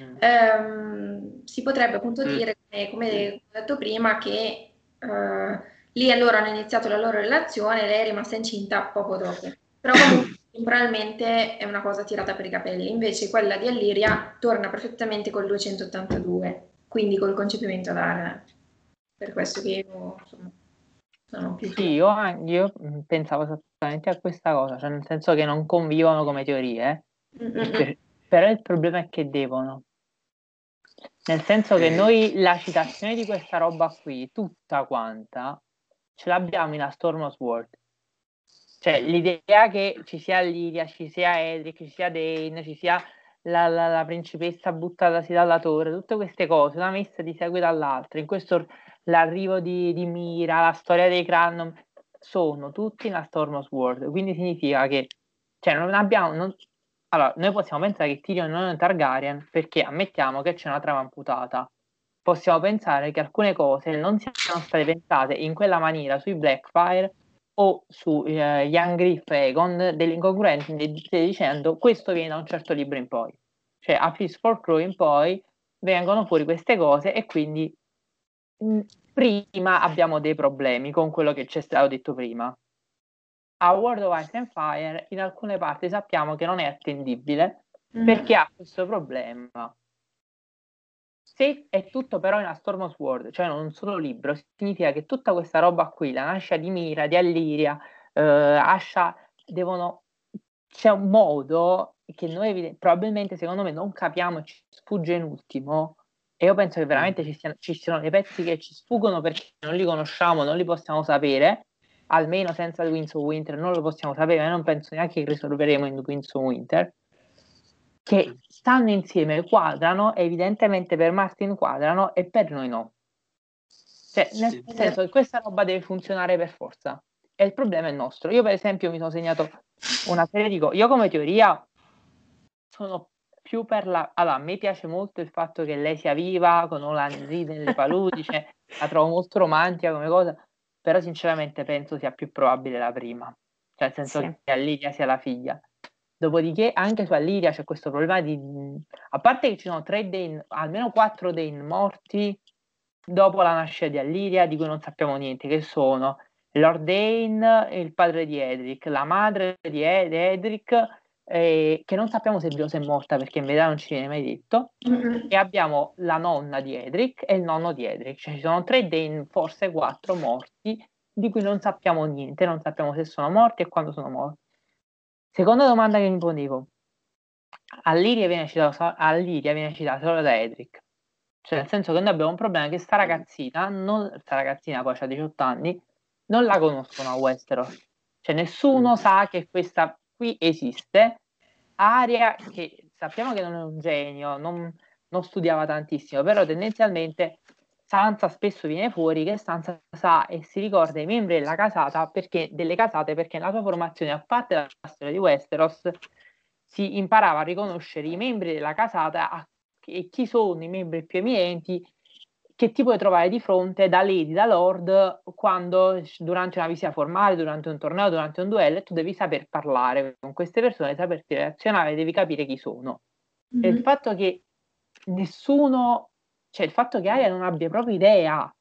Mm. Um, si potrebbe appunto mm. dire, come, come, ho detto prima, che uh, lì loro hanno iniziato la loro relazione e lei è rimasta incinta poco dopo. Però comunque temporalmente è una cosa tirata per i capelli, invece quella di Alliria torna perfettamente col 282, quindi col concepimento d'area. Per questo che io insomma, sono più... Sì, io, io, pensavo esattamente a questa cosa, cioè nel senso che non convivono come teorie, per, però il problema è che devono. Nel senso che noi la citazione di questa roba qui, tutta quanta, ce l'abbiamo in A Storm of Sword cioè, l'idea che ci sia Lidia, ci sia Edric, ci sia Dane, ci sia la, la, la principessa buttatasi dalla torre, tutte queste cose, una messa di seguito all'altra. In questo l'arrivo di, di Mira, la storia dei Cranon, sono tutti in Storm World. Quindi significa che cioè, non abbiamo. Non... Allora, noi possiamo pensare che Tyrion non è un Targaryen perché ammettiamo che c'è una trama amputata. Possiamo pensare che alcune cose non siano state pensate in quella maniera sui Blackfire o su eh, Young Griff e Egon delle incongruenze dicendo questo viene da un certo libro in poi. Cioè a Peace for Crow in poi vengono fuori queste cose e quindi mh, prima abbiamo dei problemi con quello che c'è stato detto prima. A World of Ice and Fire in alcune parti sappiamo che non è attendibile mm. perché ha questo problema se è tutto però in A Storm of Sword, cioè non solo libro, significa che tutta questa roba qui, la nascita di Mira, di Alliria, eh, Asha, devono... c'è un modo che noi probabilmente, secondo me, non capiamo e ci sfugge in ultimo, e io penso che veramente ci siano, ci siano dei pezzi che ci sfuggono perché non li conosciamo, non li possiamo sapere, almeno senza The Winds of Winter non lo possiamo sapere, ma non penso neanche che risolveremo in The Winds of Winter che stanno insieme, quadrano, evidentemente per Martin quadrano e per noi no. Cioè, nel sì. senso che questa roba deve funzionare per forza. E il problema è nostro. Io, per esempio, mi sono segnato una serie di cose. Io, come teoria, sono più per la. Allora, a me piace molto il fatto che lei sia viva, con Olan ride nelle paludi, cioè, la trovo molto romantica come cosa. Però, sinceramente, penso sia più probabile la prima. Cioè, nel senso sì. che Lidia sia la figlia. Dopodiché anche su Alliria c'è questo problema di... A parte che ci sono tre Dane, almeno quattro Dane morti dopo la nascita di Alliria, di cui non sappiamo niente, che sono Lord Dane, il padre di Edric, la madre di Ed- Edric, eh, che non sappiamo se è è morta perché in verità non ci viene mai detto, mm-hmm. e abbiamo la nonna di Edric e il nonno di Edric, cioè ci sono tre Dane, forse quattro morti, di cui non sappiamo niente, non sappiamo se sono morti e quando sono morti. Seconda domanda che mi ponevo. Alliria viene citata, Alliria viene citata solo da Edric. Cioè, nel senso che noi abbiamo un problema che sta ragazzina, non, sta ragazzina poi ha 18 anni, non la conoscono a Westeros. Cioè, nessuno sa che questa qui esiste. Aria, che sappiamo che non è un genio, non, non studiava tantissimo, però tendenzialmente Sansa spesso viene fuori che Sansa sa e si ricorda i membri della casata perché, delle casate perché nella sua formazione, a parte la storia di Westeros, si imparava a riconoscere i membri della casata e chi sono i membri più eminenti che ti puoi trovare di fronte da lady, da lord, quando durante una visita formale, durante un torneo, durante un duello, tu devi saper parlare con queste persone, saperti relazionare, devi capire chi sono. Mm-hmm. E il fatto che nessuno cioè il fatto che Aria non abbia proprio idea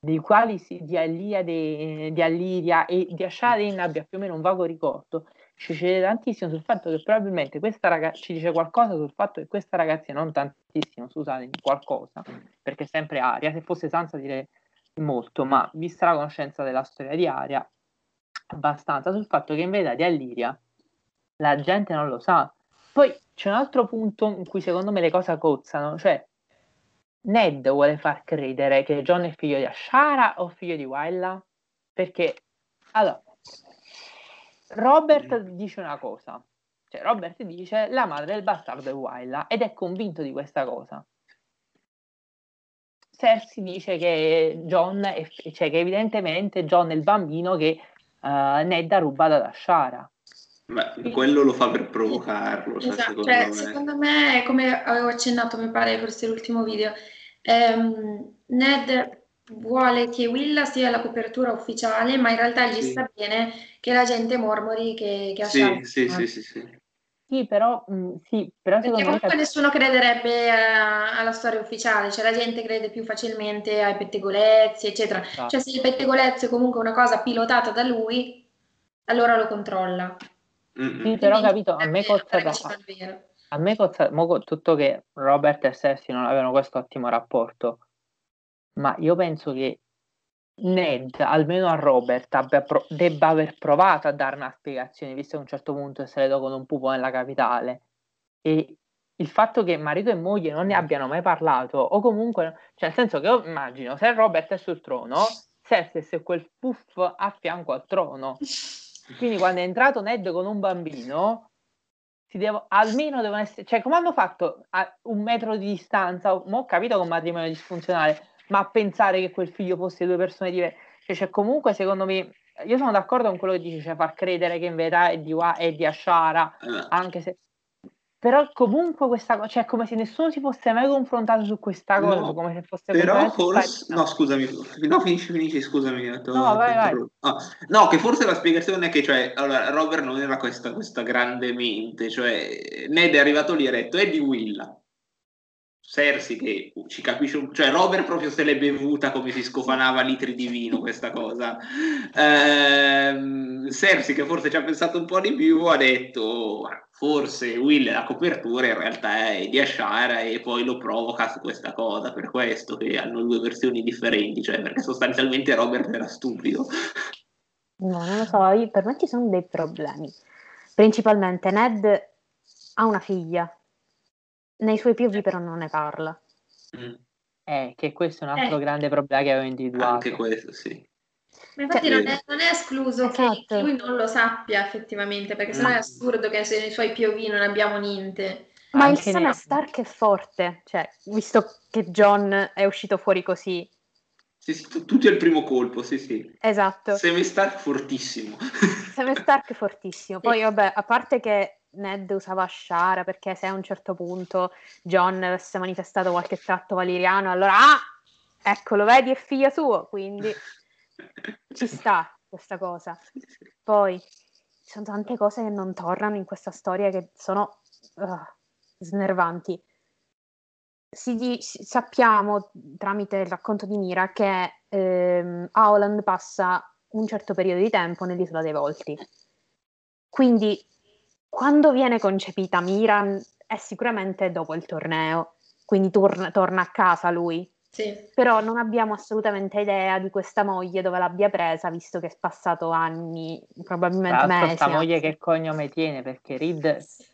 dei quali si, di, Alia, di, Alliria e di Ashadin abbia più o meno un vago ricordo, ci cede tantissimo sul fatto che probabilmente questa ragazza ci dice qualcosa sul fatto che questa ragazza non tantissimo, scusate, qualcosa, perché è sempre Aria, se fosse Sansa direi molto, ma vista la conoscenza della storia di Aria, abbastanza sul fatto che in verità di Alliria la gente non lo sa. Poi c'è un altro punto in cui secondo me le cose cozzano, cioè Ned vuole far credere che John è figlio di Ashara o figlio di Wylla? Perché, allora, Robert dice una cosa, cioè Robert dice la madre del bastardo è Wylla ed è convinto di questa cosa. Cersei dice che John è, cioè che evidentemente John è il bambino che uh, Ned ha rubato da Shara. Beh, quello lo fa per provocarlo. Cioè, esatto. secondo, cioè, me. secondo me, come avevo accennato, mi pare, forse l'ultimo video, ehm, Ned vuole che Willa sia la copertura ufficiale, ma in realtà gli sì. sta bene che la gente mormori che, che ha sì, sì, sì, sì, sì. Sì, però, mh, mm, sì, però Perché comunque me... nessuno crederebbe a, alla storia ufficiale, cioè la gente crede più facilmente ai pettegolezzi, eccetera. Ah. Cioè se il pettegolezzo è comunque una cosa pilotata da lui, allora lo controlla. Mm-hmm. Sì, però capito, a me cozza a me cozza tutto che Robert e Cersei non avevano questo ottimo rapporto, ma io penso che Ned, almeno a Robert, pro- debba aver provato a dare una spiegazione, visto che a un certo punto se le do con un pupo nella capitale. E il fatto che marito e moglie non ne abbiano mai parlato, o comunque, cioè nel senso che io immagino, se Robert è sul trono, Cersei è quel puff a fianco al trono. Quindi quando è entrato Ned con un bambino, devo, almeno devono essere, cioè come hanno fatto a un metro di distanza, ho capito che un matrimonio disfunzionale, ma pensare che quel figlio fosse due persone diverse. Cioè, cioè, comunque, secondo me, io sono d'accordo con quello che dice, cioè far credere che in verità è di, è di Ashara, eh. anche se... Però comunque questa cosa, cioè come se nessuno si fosse mai confrontato su questa cosa, no, come se fosse... Però forse... No, scusami, no, finisci, finisci, scusami. no, vai, vai. Ah, no, che forse la spiegazione è che, cioè, allora, Robert non era questa, questa grande mente, cioè, Ned è arrivato lì e ha detto, è di Willa Cersei che ci capisce, cioè Robert proprio se l'è bevuta come si scofanava litri di vino questa cosa. Eh, Cersei che forse ci ha pensato un po' di più ha detto forse Will la copertura in realtà è di Ashara e poi lo provoca su questa cosa, per questo che hanno due versioni differenti, cioè perché sostanzialmente Robert era stupido. No, non lo so, io, per me ci sono dei problemi. Principalmente Ned ha una figlia nei suoi POV però non ne parla. Mm. Eh, che questo è un altro eh. grande problema che avevo individuato. Anche questo, sì. Ma infatti cioè, non, è, non, è, escluso esatto. che lui non lo sappia effettivamente, perché sennò è mm. assurdo che se nei suoi POV non abbiamo niente. Ma Anche il Sana Stark è forte, cioè, visto che John è uscito fuori così. Sì, sì, tutti al primo colpo, sì, sì. Esatto. Semi Stark fortissimo. Semi Stark fortissimo. Poi, vabbè, a parte che Ned usava Shara perché se a un certo punto John avesse manifestato qualche tratto valeriano, allora ah, ecco, lo vedi, è figlio suo, quindi ci sta questa cosa. Poi ci sono tante cose che non tornano in questa storia che sono uh, snervanti. Si, sappiamo tramite il racconto di Mira che ehm, Howland passa un certo periodo di tempo nell'isola dei Volti. Quindi quando viene concepita Miran è sicuramente dopo il torneo, quindi torna, torna a casa lui. Sì. Però non abbiamo assolutamente idea di questa moglie dove l'abbia presa, visto che è passato anni, probabilmente mesi. Questa moglie che cognome tiene, perché Reed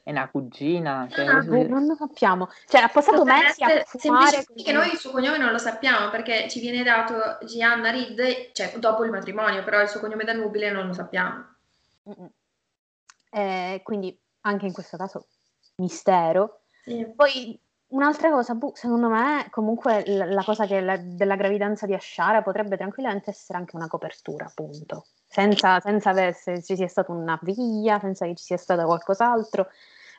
è una cugina. Cioè, ah, così... Non lo sappiamo. Cioè, ha passato mesi a fumare. Che noi il suo cognome non lo sappiamo, perché ci viene dato Gianna Reed, cioè dopo il matrimonio, però il suo cognome da nubile non lo sappiamo. Mm-mm. Eh, quindi anche in questo caso mistero. Sì. Poi un'altra cosa, boh, secondo me, comunque la, la cosa la, della gravidanza di Ashara potrebbe tranquillamente essere anche una copertura, appunto. Senza, senza aver, se ci sia stata una figlia, senza che ci sia stato qualcos'altro.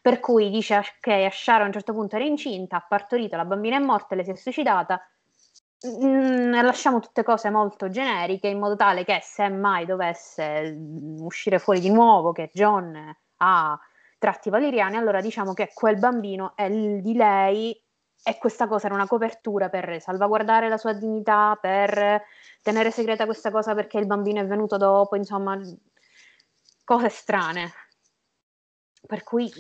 Per cui dice che Ashara a un certo punto era incinta, ha partorito, la bambina è morta, le si è suicidata. Mm, lasciamo tutte cose molto generiche in modo tale che se mai dovesse uscire fuori di nuovo che John ha tratti valeriani, allora diciamo che quel bambino è di lei e questa cosa era una copertura per salvaguardare la sua dignità, per tenere segreta questa cosa perché il bambino è venuto dopo, insomma, cose strane. Per cui,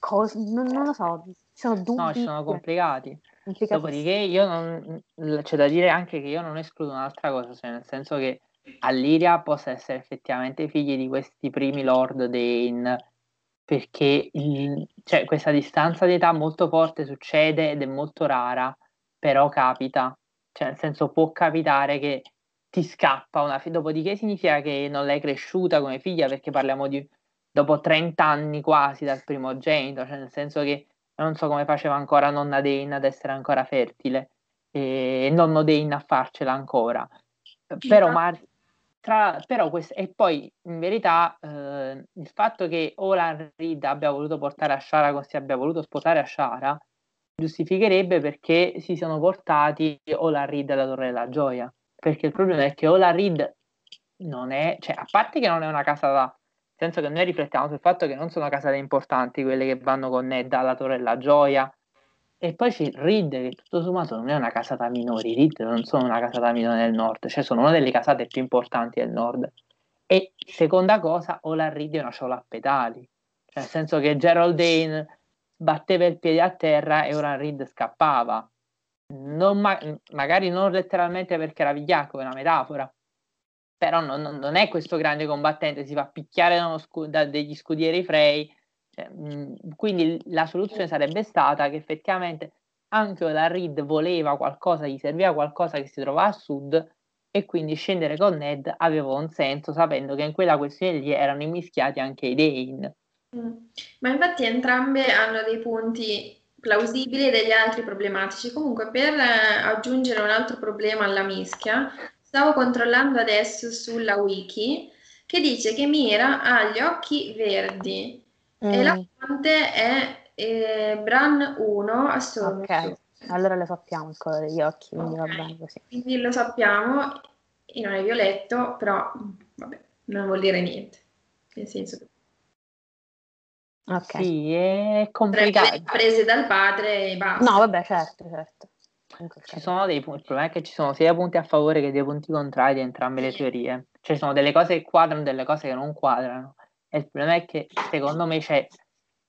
cos- non, non, lo so, sono dubbi. No, sono complicati. Dopodiché io non, c'è da dire anche che io non escludo un'altra cosa, cioè nel senso che Alliria possa essere effettivamente figli di questi primi Lord Dane, perché il, cioè, questa distanza di età molto forte succede ed è molto rara, però capita, cioè nel senso può capitare che ti scappa una figlia, dopodiché significa che non l'hai cresciuta come figlia perché parliamo di dopo 30 anni quasi dal primogenito, cioè nel senso che non so come faceva ancora nonna Dane ad essere ancora fertile e nonno Dane a farcela ancora. Però, Mar- tra, però questo, e poi in verità eh, il fatto che Olan Reed abbia voluto portare a Shara così abbia voluto sposare a Shara giustificherebbe perché si sono portati Olan Reed alla Torre della Gioia perché il problema è che Ola Reed non è, cioè a parte che non è una casa da, senso che noi riflettiamo sul fatto che non sono casate importanti quelle che vanno con Ned alla Torre della Gioia. E poi c'è Reed che tutto sommato non è una casata minore, i Reed non sono una casata minore nel nord, cioè sono una delle casate più importanti del nord. E seconda cosa, Ola Reed è una ciola a pedali, cioè nel senso che Gerald Dane batteva il piede a terra e Ola Reed scappava. Non ma- magari non letteralmente perché era vigliacco, è una metafora, però non, non, è questo grande combattente, si fa picchiare scu- da degli scudieri Frey, cioè, quindi la soluzione sarebbe stata che effettivamente anche la Reed voleva qualcosa, gli serviva qualcosa che si trovava a sud e quindi scendere con Ned aveva un senso sapendo che in quella questione lì erano immischiati anche i Dane. Mm. Ma infatti entrambe hanno dei punti plausibili e degli altri problematici. Comunque, per eh, aggiungere un altro problema alla mischia, stavo controllando adesso sulla wiki che dice che Mira ha gli occhi verdi mm. e la mm. fonte è eh, Bran 1 a. Ok, allora lo sappiamo il colore degli occhi, quindi okay. va bene così. Quindi lo sappiamo, e non è violetto, però vabbè, non vuol dire niente. Nel senso che Ok. Sì, è complicato. Prese dal padre e basta. No, vabbè, certo, certo. Ci sono dei punti, il problema è che ci sono sia punti a favore che dei punti contrari di entrambe le teorie. Cioè, ci sono delle cose che quadrano, delle cose che non quadrano. E il problema è che, secondo me, c'è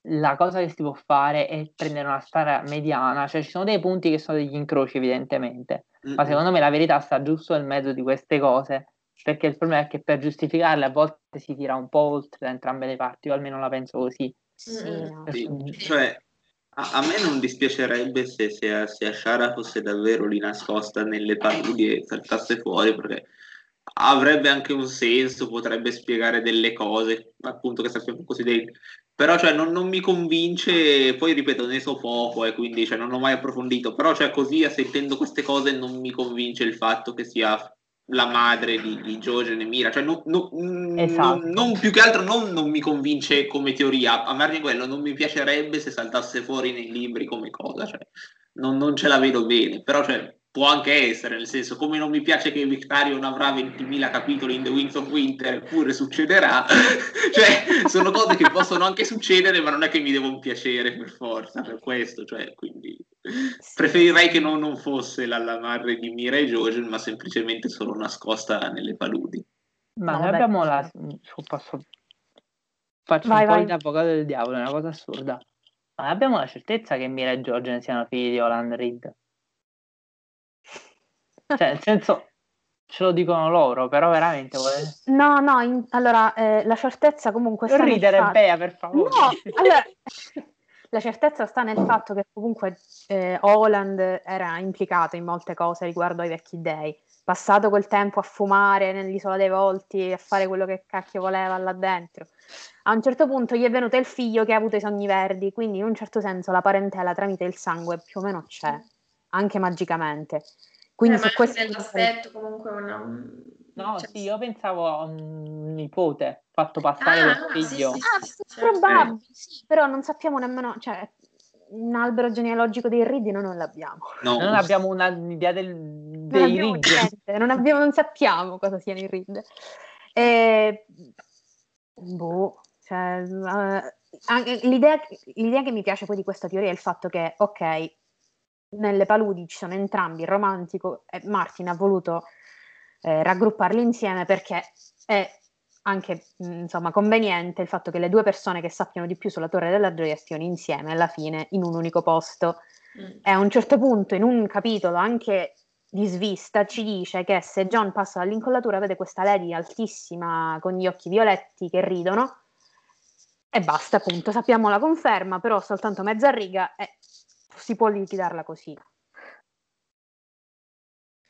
la cosa che si può fare è prendere una storia mediana. Cioè, ci sono dei punti che sono degli incroci, evidentemente. Mm-hmm. Ma secondo me la verità sta giusto nel mezzo di queste cose. Perché il problema è che per giustificarle a volte si tira un po' oltre da entrambe le parti, o almeno la penso così. Sì, cioè, a, a, me non dispiacerebbe se, se, se Ashara fosse davvero lì nascosta nelle paludi e saltasse fuori, perché avrebbe anche un senso, potrebbe spiegare delle cose, appunto che sappiamo così dei... Però cioè, non, non, mi convince, poi ripeto, ne so poco e quindi cioè, non ho mai approfondito, però cioè, così sentendo queste cose non mi convince il fatto che sia la madre di, di Giorgio Mira, cioè no, no, esatto. non, non, più che altro non, non, mi convince come teoria, a margine quello non mi piacerebbe se saltasse fuori nei libri come cosa, cioè, non, ce la vedo bene, però cioè, può anche essere, nel senso come non mi piace che Victarion avrà 20.000 capitoli in The Winds of Winter, pure succederà, cioè sono cose che possono anche succedere ma non è che mi devono piacere per forza, per questo, cioè quindi preferirei che non, non fosse la, la madre di Mira e Jojen ma semplicemente solo nascosta nelle paludi. Ma no, noi abbiamo la... Posso... Faccio vai, un vai. po' l'avvocato del diavolo, è una cosa assurda. Ma abbiamo la certezza che Mira e George siano figli di Holland Reed? Cioè, nel senso, ce lo dicono loro, però veramente. No, no, in, allora, eh, la certezza comunque sta ridere, fatto... Bea, per favore. No, allora, la certezza sta nel fatto che comunque eh, Holland era implicato in molte cose riguardo ai vecchi dei. Passato quel tempo a fumare nell'isola dei volti a fare quello che cacchio voleva là dentro. A un certo punto gli è venuto il figlio che ha avuto i sogni verdi, quindi in un certo senso la parentela tramite il sangue più o meno c'è, anche magicamente. Quindi eh, su questo nell'aspetto comunque una... No, cioè... sì, io pensavo a un nipote fatto passare ah, quel figlio. Sì, sì, sì, ah, probabile, sì, però non sappiamo nemmeno, cioè, un albero genealogico dei Reed noi non l'abbiamo. No. Non abbiamo un'idea del, dei Reed. Non, abbiamo, non sappiamo cosa siano i Reed. E... Boh, cioè, uh, l'idea, l'idea che mi piace poi di questa teoria è il fatto che, ok, nelle paludi ci sono entrambi, il romantico e Martin ha voluto eh, raggrupparli insieme perché è anche insomma conveniente il fatto che le due persone che sappiano di più sulla Torre della Gioia stiano insieme alla fine in un unico posto. Mm. E a un certo punto in un capitolo anche di svista ci dice che se John passa dall'incollatura vede questa lady altissima con gli occhi violetti che ridono e basta appunto, sappiamo la conferma, però soltanto mezza riga e si può liquidarla così.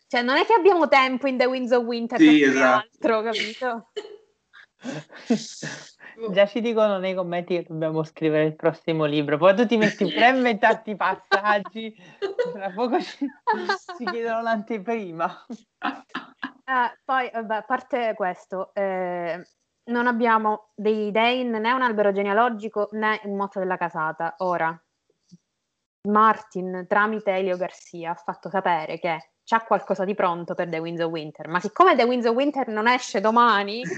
Cioè, non è che abbiamo tempo in The Winds of Winter Sì, per esatto. altro, capito? Già ci dicono nei commenti che dobbiamo scrivere il prossimo libro, poi tu ti metti pure a inventarti i passaggi, tra poco ci, ci chiedono l'anteprima. Eh, poi, vabbè, a parte questo, eh, non abbiamo dei Dane né un albero genealogico né un motto della casata. Ora, Martin, tramite Elio Garcia, ha fatto sapere che c'ha qualcosa di pronto per The Winds of Winter, ma siccome The Winds of Winter non esce domani,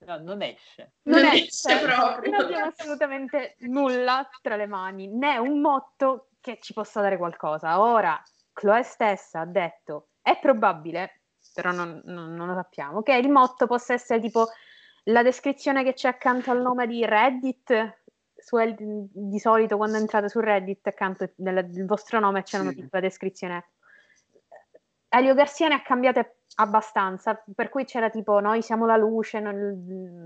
No, non esce. non, Non esce, esce proprio. non abbiamo assolutamente nulla tra le mani, né un motto che ci possa dare qualcosa. Ora, Chloe stessa ha detto, è probabile, però non, non- non lo sappiamo, che il motto possa essere tipo la descrizione che c'è accanto al nome di Reddit. El- di solito quando entrate su Reddit accanto nel, il vostro nome c'è una Sì. piccola descrizione. Elio Garcia ne ha cambiate abbastanza, per cui c'era tipo noi siamo la luce, non-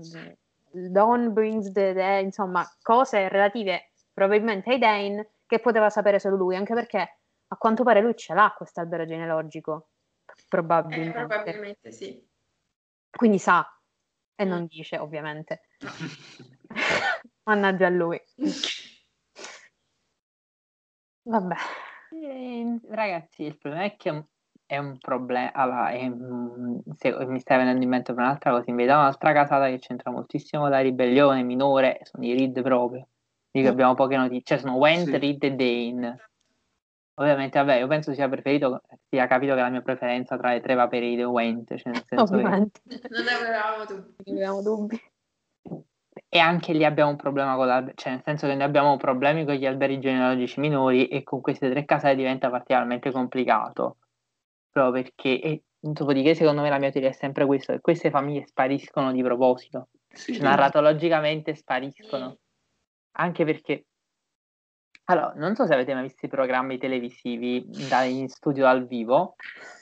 dawn brings the day, insomma, cose relative probabilmente ai Dane che poteva sapere solo lui, anche perché a quanto pare lui ce l'ha questo albero genealogico, Eh, probabilmente. probabilmente sì. Quindi sa e Mm. non dice, ovviamente. Mannaggia a lui. Vabbè. Eh, ragazzi, il problema è che è un, problema. Allora, è, se- mi stai venendo in mente per un'altra cosa. Invece, un'altra casata che c'entra moltissimo la ribellione minore sono i Reed proprio. Di cui Mm. abbiamo poche notizie. Cioè, sono Went, Sì. Reed e Dane. Ovviamente, vabbè, io penso sia preferito, sia capito che la mia preferenza tra le tre va per i The Went, cioè nel senso che Ovviamente. Non avevamo dubbi. Non avevamo dubbi. E anche lì abbiamo un problema con l'albero, cioè nel senso che noi abbiamo problemi con gli alberi genealogici minori e con queste tre casate diventa particolarmente complicato. Proprio perché, e dopodiché secondo me la mia teoria è sempre questa, che queste famiglie spariscono di proposito, Sì. cioè, narratologicamente spariscono. Anche perché, allora, non so se avete mai visto i programmi televisivi da, in studio dal vivo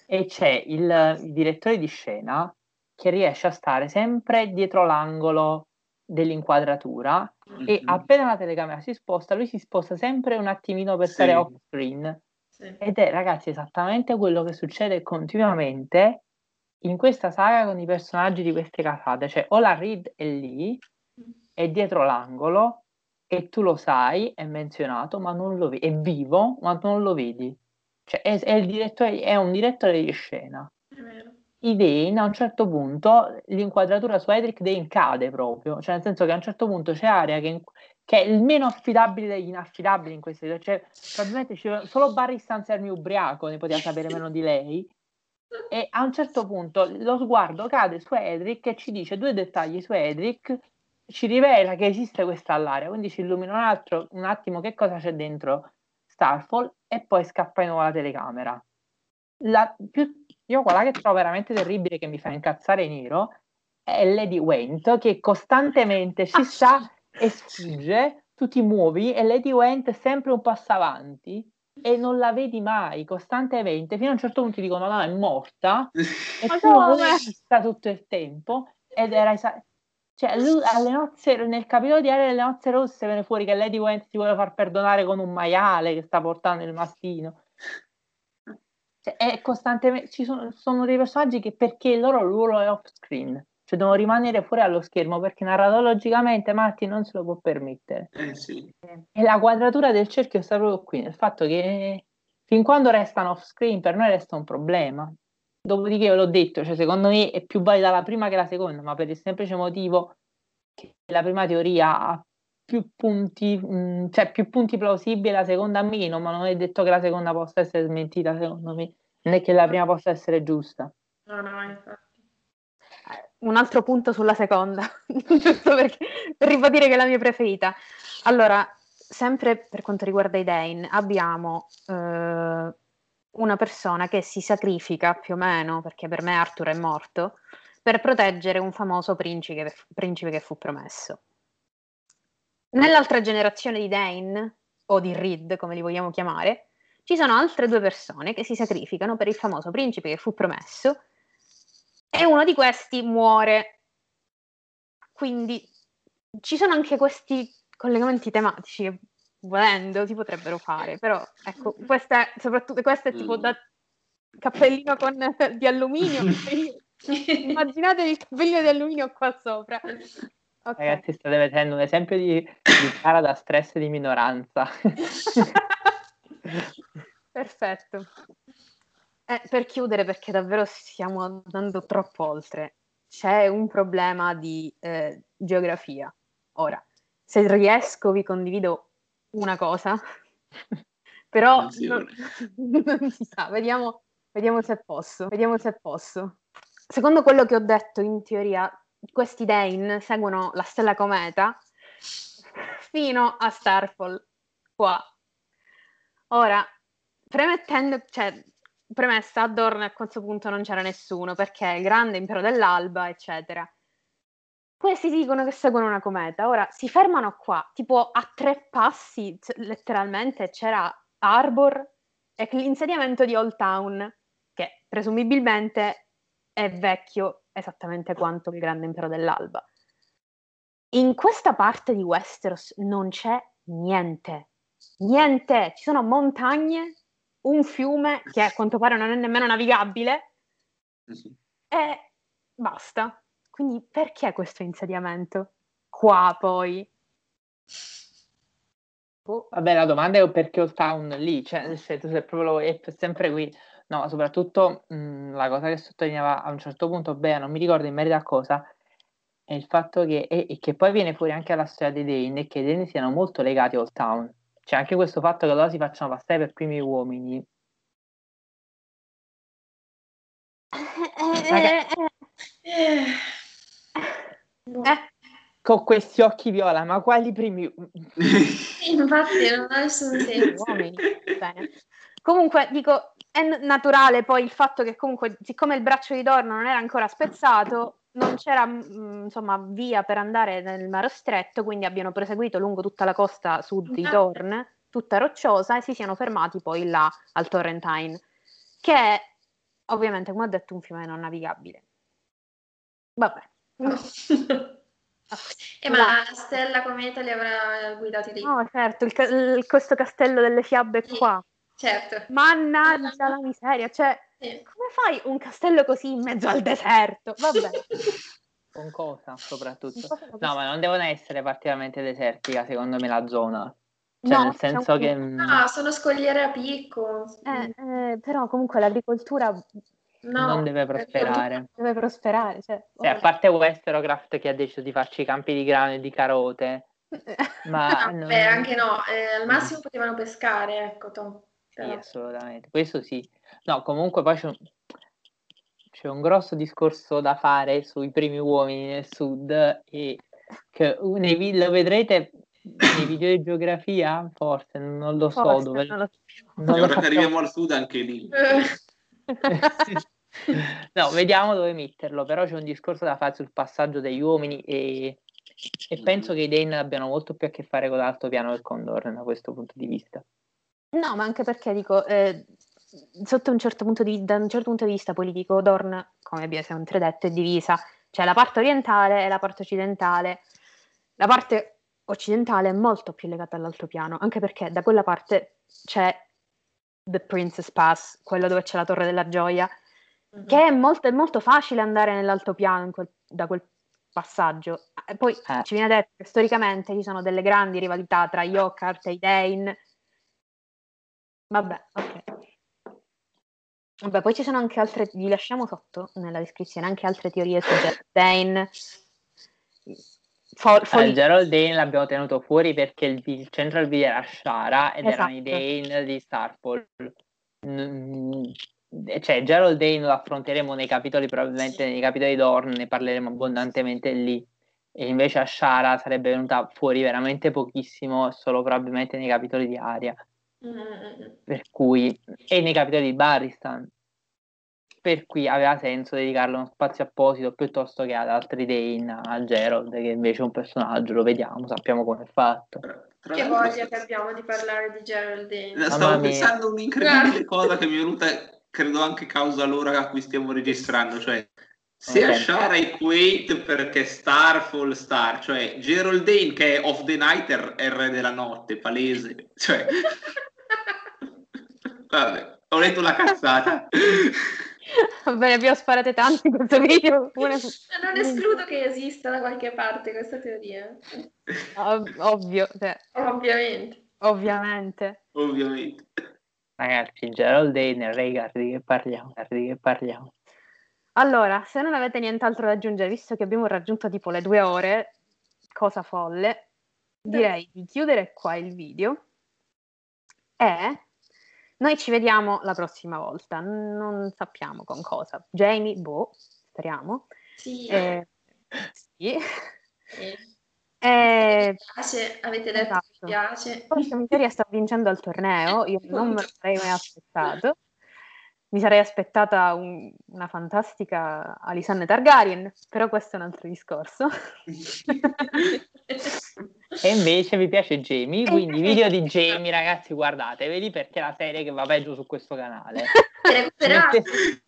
e c'è il, il direttore di scena che riesce a stare sempre dietro l'angolo dell'inquadratura e Mhm. appena la telecamera si sposta, lui si sposta sempre un attimino per stare Sì. off screen. Sì. Ed è, ragazzi, esattamente quello che succede continuamente in questa saga con i personaggi di queste casate. Cioè, o la Reed è lì, è dietro l'angolo, e tu lo sai, è menzionato, ma non lo vedi. È vivo, ma non lo vedi. Cioè, è, è il direttore, è un direttore di scena. È vero. I Dane, a un certo punto, l'inquadratura su Edric Dane cade proprio. Cioè, nel senso che a un certo punto c'è Aria che, che è il meno affidabile degli inaffidabili in questa situazione. Cioè, probabilmente solo Barry Stanzermi ubriaco ne poteva sapere meno di lei. E a un certo punto lo sguardo cade su Edric e ci dice due dettagli su Edric, ci rivela che esiste questa all'aria, quindi ci illumina un, altro, un attimo che cosa c'è dentro Starfall e poi scappa di nuovo la telecamera. La più, io quella che trovo veramente terribile che mi fa incazzare nero è Lady Went che costantemente ci sta e sfugge, tu ti muovi e Lady Went è sempre un passo avanti e non la vedi mai costantemente fino a un certo punto ti dicono no, è morta. E tu non vista tutto il tempo ed era esa- cioè lui alle nozze nel capitolo di Aria delle nozze rosse viene fuori che Lady Went si vuole far perdonare con un maiale che sta portando il mastino cioè, è costantemente ci sono, sono dei personaggi che perché il loro ruolo è off screen cioè devono rimanere fuori allo schermo perché narratologicamente Matti non se lo può permettere Eh sì. e la quadratura del cerchio sta proprio qui, nel fatto che fin quando restano off screen per noi resta un problema. Dopodiché ve l'ho detto, cioè secondo me è più valida la prima che la seconda, ma per il semplice motivo che la prima teoria ha più punti, mh, cioè più punti plausibili, la seconda meno, ma non è detto che la seconda possa essere smentita, secondo me, non è che la prima possa essere giusta. No, no, infatti. un altro punto sulla seconda, giusto perché, per ribadire che è la mia preferita. Allora, sempre per quanto riguarda i Dane, abbiamo eh, una persona che si sacrifica più o meno, perché per me Arthur è morto, per proteggere un famoso principe, principe che fu promesso. Nell'altra generazione di Dane, o di Reed, come li vogliamo chiamare, ci sono altre due persone che si sacrificano per il famoso principe che fu promesso e uno di questi muore. Quindi ci sono anche questi collegamenti tematici che volendo si potrebbero fare, però ecco, questa è, soprattutto questa è tipo da cappellino con, di alluminio. Immaginate il cappellino di alluminio qua sopra. Okay. Ragazzi, state vedendo un esempio di, di cara da stress di minoranza. Perfetto. Eh, per chiudere, perché davvero stiamo andando troppo oltre, c'è un problema di eh, geografia. Ora, se riesco vi condivido una cosa, però non, non, si sa, vediamo, vediamo se posso, vediamo se posso. Secondo quello che ho detto, in teoria, questi Dane seguono la stella cometa fino a Starfall, qua. Ora, premettendo, cioè, premessa, a Dorn a questo punto non c'era nessuno, perché il grande impero dell'alba, eccetera. Questi dicono che seguono una cometa. Ora si fermano qua, tipo a tre passi, letteralmente c'era Arbor e l'insediamento di Old Town, che presumibilmente è vecchio esattamente quanto il grande impero dell'alba. In questa parte di Westeros non c'è niente, niente, ci sono montagne, un fiume che a quanto pare non è nemmeno navigabile e basta. Quindi perché questo insediamento? Qua poi. Oh. Vabbè, la domanda è perché Old Town lì, cioè se tu sei proprio è sempre qui. No, soprattutto mh, la cosa che sottolineava a un certo punto Bea, non mi ricordo in merito a cosa, è il fatto che, e, e che poi viene fuori anche alla storia dei Dane, che i Dane siano molto legati a Old Town. C'è anche questo fatto che loro si facciano passare per primi uomini. Eh, eh, eh, con questi occhi viola, ma quali primi? Infatti, non ha nessun senso. Comunque, dico, è naturale poi il fatto che comunque, siccome il braccio di Dorno non era ancora spezzato, non c'era mm, insomma via per andare nel mare stretto, quindi abbiano proseguito lungo tutta la costa sud di Dorn, tutta rocciosa, e si siano fermati poi là al Torrentine, che è ovviamente, come ho detto, un fiume non navigabile. Vabbè. eh, ma la stella cometa li avrà guidati lì. No, certo, il, il, questo castello delle fiabe qua. Certo. Mannaggia la miseria, cioè, sì. come fai un castello così in mezzo al deserto? Vabbè. Con cosa, soprattutto? No, ma non devono essere particolarmente desertica, secondo me, la zona. Cioè, no, nel senso che... No, sono scogliere a picco. Eh, eh, però comunque l'agricoltura no, non deve prosperare. Deve prosperare, cioè, cioè, a parte Westerocraft che ha deciso di farci i campi di grano e di carote. ma no, non... anche no, eh, al massimo potevano pescare, ecco, Tom. Sì, assolutamente, questo sì. No, comunque poi c'è un, c'è un grosso discorso da fare sui primi uomini nel sud e che nei, lo vedrete nei video di geografia, forse, non lo so forse, dove. Non lo, non lo arriviamo al sud anche lì. no, vediamo dove metterlo, però c'è un discorso da fare sul passaggio degli uomini e, e penso che i Dane abbiano molto più a che fare con l'altopiano del Condor da questo punto di vista. No, ma anche perché dico, eh, sotto un certo punto di, da un certo punto di vista politico, Dorn, come abbiamo sempre detto, è divisa. C'è la parte orientale e la parte occidentale. La parte occidentale è molto più legata all'altopiano, anche perché da quella parte c'è The Princess Pass, quello dove c'è la Torre della Gioia, mm-hmm. che è molto, è molto, facile andare nell'altopiano quel, da quel passaggio. E poi eh. ci viene detto che storicamente ci sono delle grandi rivalità tra Yokart e i Dane, Vabbè, ok. Vabbè, poi ci sono anche altre, vi lasciamo sotto nella descrizione anche altre teorie su Dane. Fol- fol- eh, Gerald Dane l'abbiamo tenuto fuori perché il, il central V era Shara ed esatto. erano i Dane di Starfall. Mm, cioè, Gerald Dane lo affronteremo nei capitoli, probabilmente nei capitoli Dorn, ne parleremo abbondantemente lì. E invece a Shara sarebbe venuta fuori veramente pochissimo, solo probabilmente nei capitoli di Aria. Per cui, e nei capitoli di Barristan, per cui aveva senso dedicarlo uno spazio apposito piuttosto che ad altri Dane, a Gerald, che invece è un personaggio, lo vediamo, sappiamo come è fatto. Tra che voglia che abbiamo di parlare di Gerald Dane. Stavo pensando un'incredibile cosa che mi è venuta, credo anche causa l'ora a cui stiamo registrando, cioè se Ashara e Quaid perché Starfall Star, cioè Geraldine che è of the night è il re della notte, palese, cioè Vabbè. ho letto la cazzata. Ne abbiamo sparate tante in questo video. Una... Non escludo che esista da qualche parte questa teoria. Ov- ovvio. Cioè. Ovviamente. Ovviamente. Ovviamente. Ragazzi, Gerald Dane, Regar, di che parliamo? Di che parliamo? Allora, se non avete nient'altro da aggiungere, visto che abbiamo raggiunto tipo le due ore, cosa folle, direi di chiudere qua il video e noi ci vediamo la prossima volta, non sappiamo con cosa. Jamie, boh, speriamo. Sì. Eh, sì. sì. Eh, piace, avete detto esatto. che piace. Porca miseria sta vincendo al torneo, io non me lo sarei mai aspettato. Mi sarei aspettata un, una fantastica Alisanne Targaryen, però questo è un altro discorso. e invece vi piace Jamie, quindi i video di Jamie ragazzi guardateveli perché è la serie che va peggio su questo canale. Recuperate.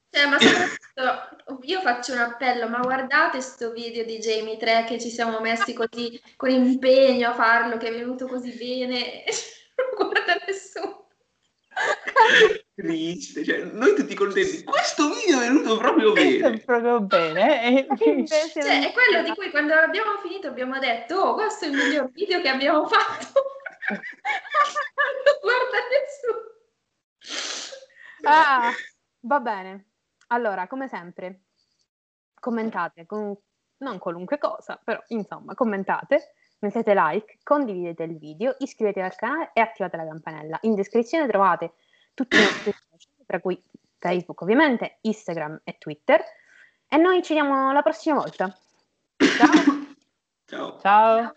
Cioè, ma soprattutto io faccio un appello, ma guardate questo video di Jamie 3 che ci siamo messi così con impegno a farlo, che è venuto così bene. non guarda nessuno. Triste, cioè, noi tutti contenti. Questo video è venuto proprio bene. proprio bene. cioè, è quello di cui quando abbiamo finito abbiamo detto, oh, questo è il miglior video che abbiamo fatto. non guarda nessuno. Ah, va bene. Allora, come sempre, commentate con non qualunque cosa, però insomma, commentate, mettete like, condividete il video, iscrivetevi al canale e attivate la campanella. In descrizione trovate tutti i nostri social, tra cui Facebook ovviamente, Instagram e Twitter. E noi ci vediamo la prossima volta. Ciao. Ciao. Ciao.